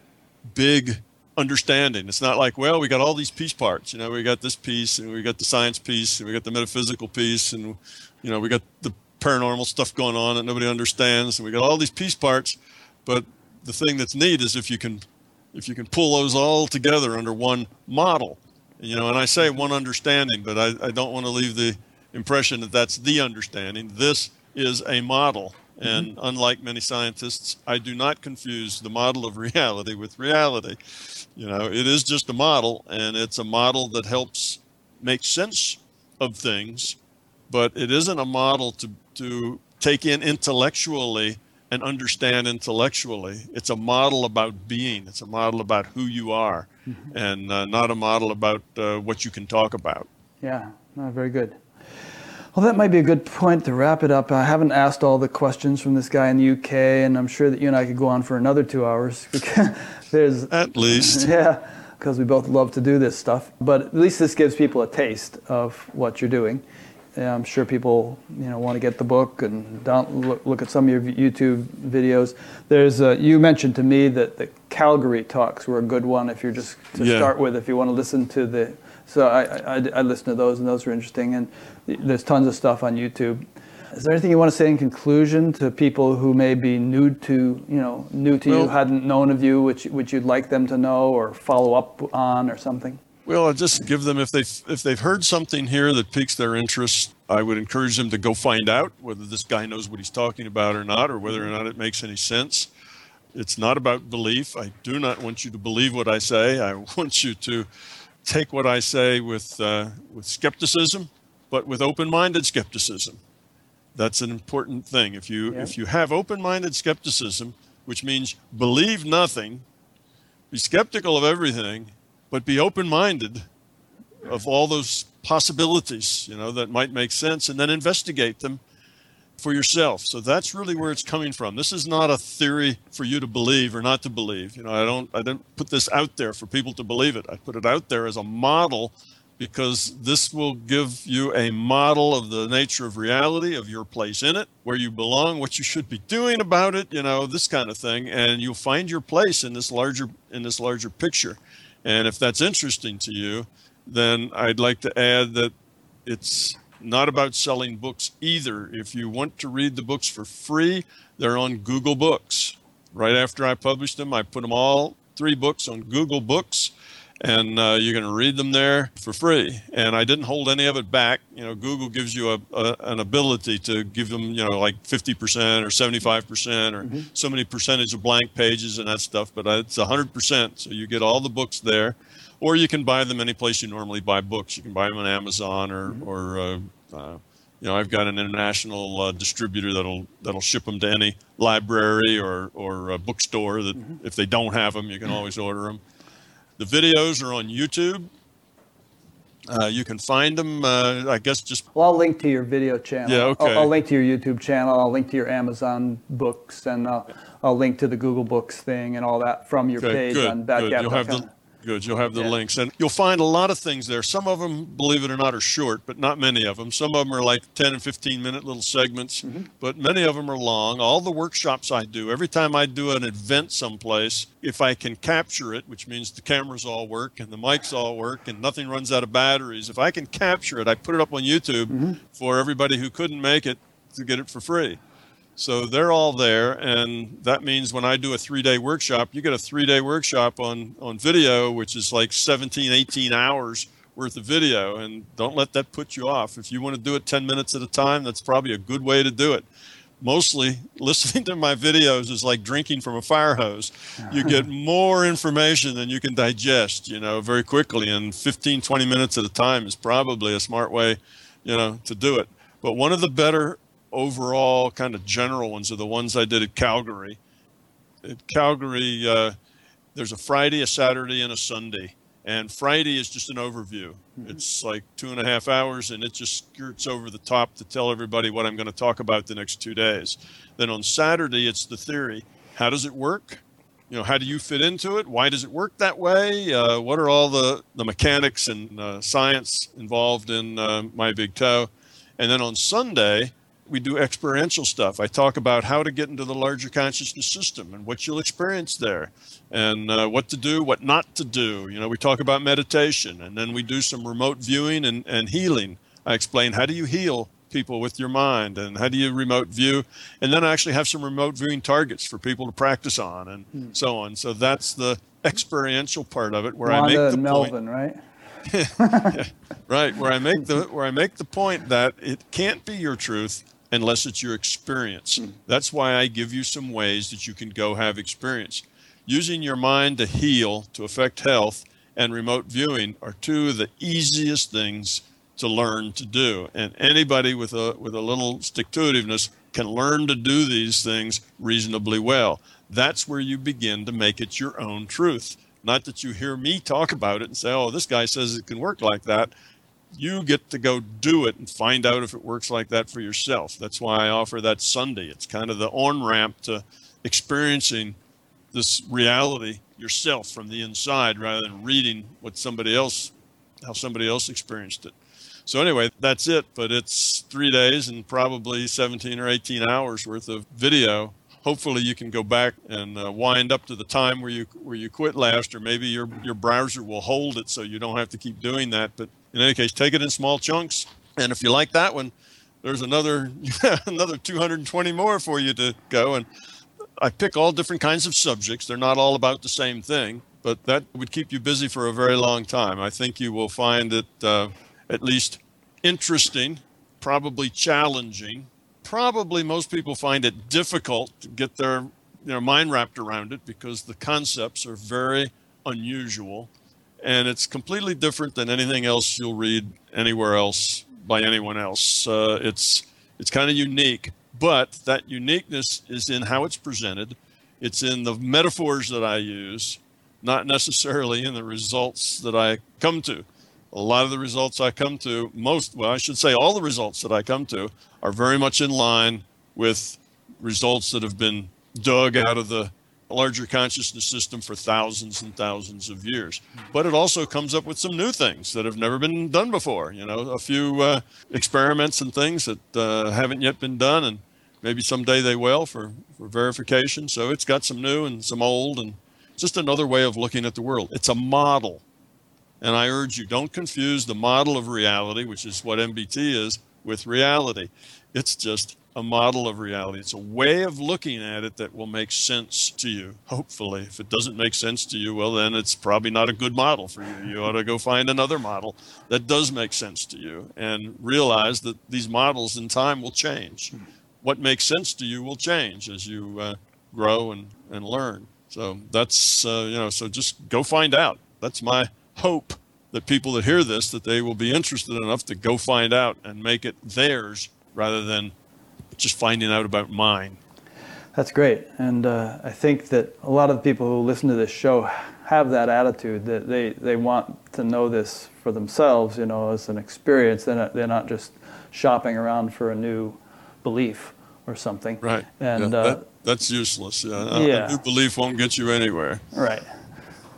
big understanding. It's not like, well, we got all these piece parts. You know, we got this piece, and we got the science piece, and we got the metaphysical piece, and you know, we got the paranormal stuff going on that nobody understands, and we got all these piece parts. But the thing that's neat is if you can, if you can pull those all together under one model. You know, and I say one understanding, but I, I don't want to leave the impression that that's the understanding. This is a model. And mm-hmm. unlike many scientists, I do not confuse the model of (laughs) reality with reality. You know, it is just a model, and it's a model that helps make sense of things, but it isn't a model to, to take in intellectually and understand intellectually. It's a model about being, it's a model about who you are, mm-hmm. and uh, not a model about uh, what you can talk about. Yeah, no, very good. Well, that might be a good point to wrap it up. I haven't asked all the questions from this guy in the UK, and I'm sure that you and I could go on for another two hours. (laughs) There's at least, (laughs) yeah, because we both love to do this stuff. But at least this gives people a taste of what you're doing. Yeah, I'm sure people, you know, want to get the book and don't look, look at some of your YouTube videos. There's, a, you mentioned to me that the Calgary talks were a good one. If you're just to yeah. start with, if you want to listen to the so I, I, I listened to those, and those were interesting. And there's tons of stuff on YouTube. Is there anything you want to say in conclusion to people who may be new to, you know, new to well, you, hadn't known of you, which which you'd like them to know or follow up on or something? Well, I'll just give them if they if they've heard something here that piques their interest, I would encourage them to go find out whether this guy knows what he's talking about or not, or whether or not it makes any sense. It's not about belief. I do not want you to believe what I say. I (laughs) want you to take what I say with, uh, with skepticism, but with open minded skepticism. That's an important thing. If you, yeah. if you have open minded skepticism, which means believe nothing, be skeptical of everything, but be open minded of all those possibilities, you know, that might make sense, and then investigate them for yourself. So that's really where it's coming from. This is not a theory for you to believe or not to believe. You know, I don't I don't put this out there for people to believe it. I put it out there as a model because this will give you a model of the nature of reality, of your place in it, where you belong, what you should be doing about it, you know, this kind of thing, and you'll find your place in this larger in this larger picture. And if that's interesting to you, then I'd like to add that it's not about selling books either. If you want to read the books for free, they're on Google Books. Right after I published them, I put them all three books on Google Books and uh, you're going to read them there for free. And I didn't hold any of it back. You know, Google gives you a, a an ability to give them, you know, like 50% or 75% or mm-hmm. so many percentage of blank pages and that stuff. But it's 100%. So you get all the books there, or you can buy them any place you normally buy books. You can buy them on Amazon or mm-hmm. or uh, uh, you know, I've got an international uh, distributor that'll that'll ship them to any library or or bookstore that mm-hmm. if they don't have them, you can always order them. The videos are on YouTube. Uh, you can find them, uh, I guess, just. Well, I'll link to your video channel. Yeah, okay. I'll, I'll, link to your YouTube channel. I'll link to your Amazon books, and I'll, I'll link to the Google Books thing and all that from your okay, page good, on Batgap.com. Good. You'll have the yeah. links, and you'll find a lot of things there. Some of them, believe it or not, are short, but not many of them. Some of them are like 10 and 15 minute little segments, mm-hmm. but many of them are long. All the workshops I do, every time I do an event someplace, if I can capture it, which means the cameras all work and the mics all work and nothing runs out of batteries, if I can capture it, I put it up on YouTube mm-hmm. for everybody who couldn't make it to get it for free. So they're all there, and that means when I do a three-day workshop, you get a three-day workshop on on video, which is like 17, 18 hours worth of video, and don't let that put you off. If you want to do it 10 minutes at a time, that's probably a good way to do it. Mostly (laughs) listening to my videos is like drinking from a fire hose. You get (laughs) more information than you can digest, you know, very quickly, and 15, 20 minutes at a time is probably a smart way, you know, to do it. But one of the better overall kind of general ones are the ones I did at Calgary. At Calgary, uh, there's a Friday, a Saturday, and a Sunday. And Friday is just an overview. Mm-hmm. It's like two and a half hours, and it just skirts over the top to tell everybody what I'm going to talk about the next two days. Then on Saturday, it's the theory. How does it work? You know, how do you fit into it? Why does it work that way? Uh, what are all the, the mechanics and uh, science involved in uh, my big toe? And then on Sunday, we do experiential stuff. I talk about how to get into the larger consciousness system and what you'll experience there, and uh, what to do, what not to do. You know, we talk about meditation, and then we do some remote viewing and, and healing. I explain how do you heal people with your mind, and how do you remote view, and then I actually have some remote viewing targets for people to practice on, and hmm. so on. So that's the experiential part of it, where Wanda I make the Melvin, point. right? (laughs) right, where I make the where I make the point that it can't be your truth unless it's your experience. Mm. That's why I give you some ways that you can go have experience. Using your mind to heal, to affect health, and remote viewing are two of the easiest things to learn to do. And anybody with a with a little stick to itiveness can learn to do these things reasonably well. That's where you begin to make it your own truth. Not that you hear me talk about it and say, oh, this guy says it can work like that you get to go do it and find out if it works like that for yourself. That's why I offer that Sunday. It's kind of the on ramp to experiencing this reality yourself from the inside rather than reading what somebody else, how somebody else experienced it. So anyway, that's it. But it's three days and probably 17 or 18 hours worth of video. Hopefully, you can go back and uh, wind up to the time where you where you quit last, or maybe your your browser will hold it so you don't have to keep doing that. But in any case, take it in small chunks. And if you like that one, there's another (laughs) another 220 more for you to go. And I pick all different kinds of subjects. They're not all about the same thing, but that would keep you busy for a very long time. I think you will find it uh, at least interesting, probably challenging. Probably most people find it difficult to get their their mind wrapped around it because the concepts are very unusual and it's completely different than anything else you'll read anywhere else by anyone else. Uh, it's it's kind of unique, but that uniqueness is in how it's presented. It's in the metaphors that I use, not necessarily in the results that I come to. A lot of the results I come to, most well, I should say, all the results that I come to are very much in line with results that have been dug out of the larger consciousness system for thousands and thousands of years. But it also comes up with some new things that have never been done before. You know, a few uh, experiments and things that uh, haven't yet been done, and maybe someday they will for, for verification. So it's got some new and some old, and just another way of looking at the world. It's a model. And I urge you, don't confuse the model of reality, which is what MBT is, with reality. It's just a model of reality. It's a way of looking at it that will make sense to you, hopefully. If it doesn't make sense to you, well, then it's probably not a good model for you. You ought to go find another model that does make sense to you and realize that these models in time will change. What makes sense to you will change as you uh, grow and, and learn. So that's, uh, you know, so just go find out. That's my hope that people that hear this, that they will be interested enough to go find out and make it theirs rather than just finding out about mine. That's great. And uh, I think that a lot of people who listen to this show have that attitude that they, they want to know this for themselves, you know, as an experience. They're not, they're not just shopping around for a new belief or something. Right. And yeah, uh, that, that's useless. Yeah. Yeah. A new belief won't get you anywhere. Right.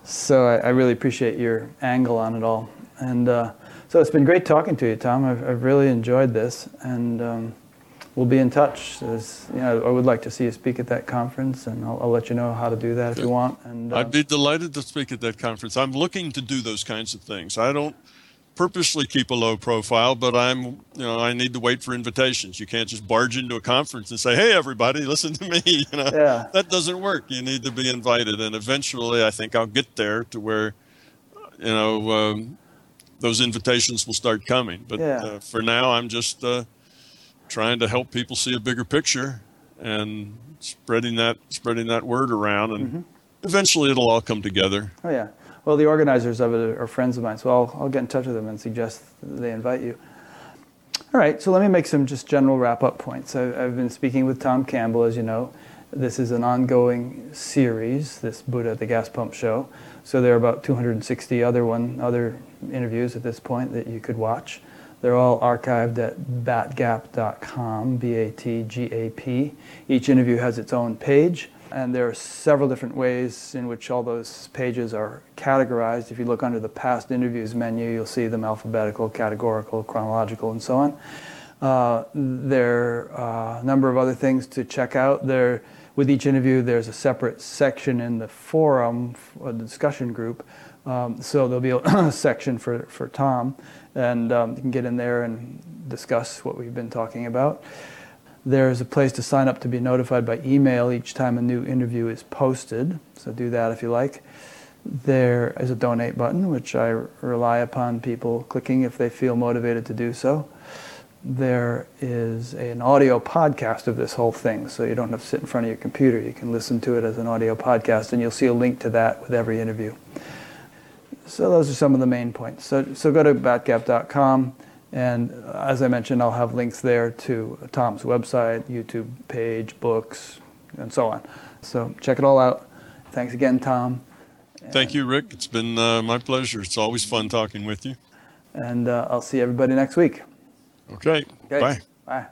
So I, I really appreciate your angle on it all. And uh, so it's been great talking to you, Tom. I've, I've really enjoyed this. And um, we'll be in touch. As, you know, I would like to see you speak at that conference, and I'll, I'll let you know how to do that if you want. And uh, I'd be delighted to speak at that conference. I'm looking to do those kinds of things. I don't purposely keep a low profile, but I'm, you know, I need to wait for invitations. You can't just barge into a conference and say, "Hey, everybody, listen to me." (laughs) You know, Yeah. that doesn't work. You need to be invited, and eventually, I think I'll get there to where, you know, um, those invitations will start coming. But Yeah. uh, for now, I'm just uh, trying to help people see a bigger picture and spreading that spreading that word around, and Mm-hmm. eventually, it'll all come together. oh yeah. Well, the organizers of it are friends of mine, so I'll, I'll get in touch with them and suggest they invite you. All right, so let me make some just general wrap up points. I, I've been speaking with Tom Campbell, as you know. This is an ongoing series, this Buddha at the Gas Pump Show. So there are about 260 other one other interviews at this point that you could watch. They're all archived at batgap.com, B-A-T-G-A-P. Each interview has its own page, and there are several different ways in which all those pages are categorized. If you look under the past interviews menu, you'll see them alphabetical, categorical, chronological, and so on. Uh, there are a number of other things to check out. There, with each interview, there's a separate section in the forum, a discussion group. Um, so there'll be a (coughs) section for, for Tom, and um, you can get in there and discuss what we've been talking about. There's a place to sign up to be notified by email each time a new interview is posted, so do that if you like. There is a donate button, which I rely upon people clicking if they feel motivated to do so. There is an audio podcast of this whole thing, so you don't have to sit in front of your computer. You can listen to it as an audio podcast, and you'll see a link to that with every interview. So those are some of the main points. So, so go to batgap.com, and as I mentioned, I'll have links there to Tom's website, YouTube page, books, and so on. So check it all out. Thanks again, Tom. Thank you, Rick. It's been uh, my pleasure. It's always fun talking with you. And uh, I'll see everybody next week. Okay. Okay. Bye. Bye.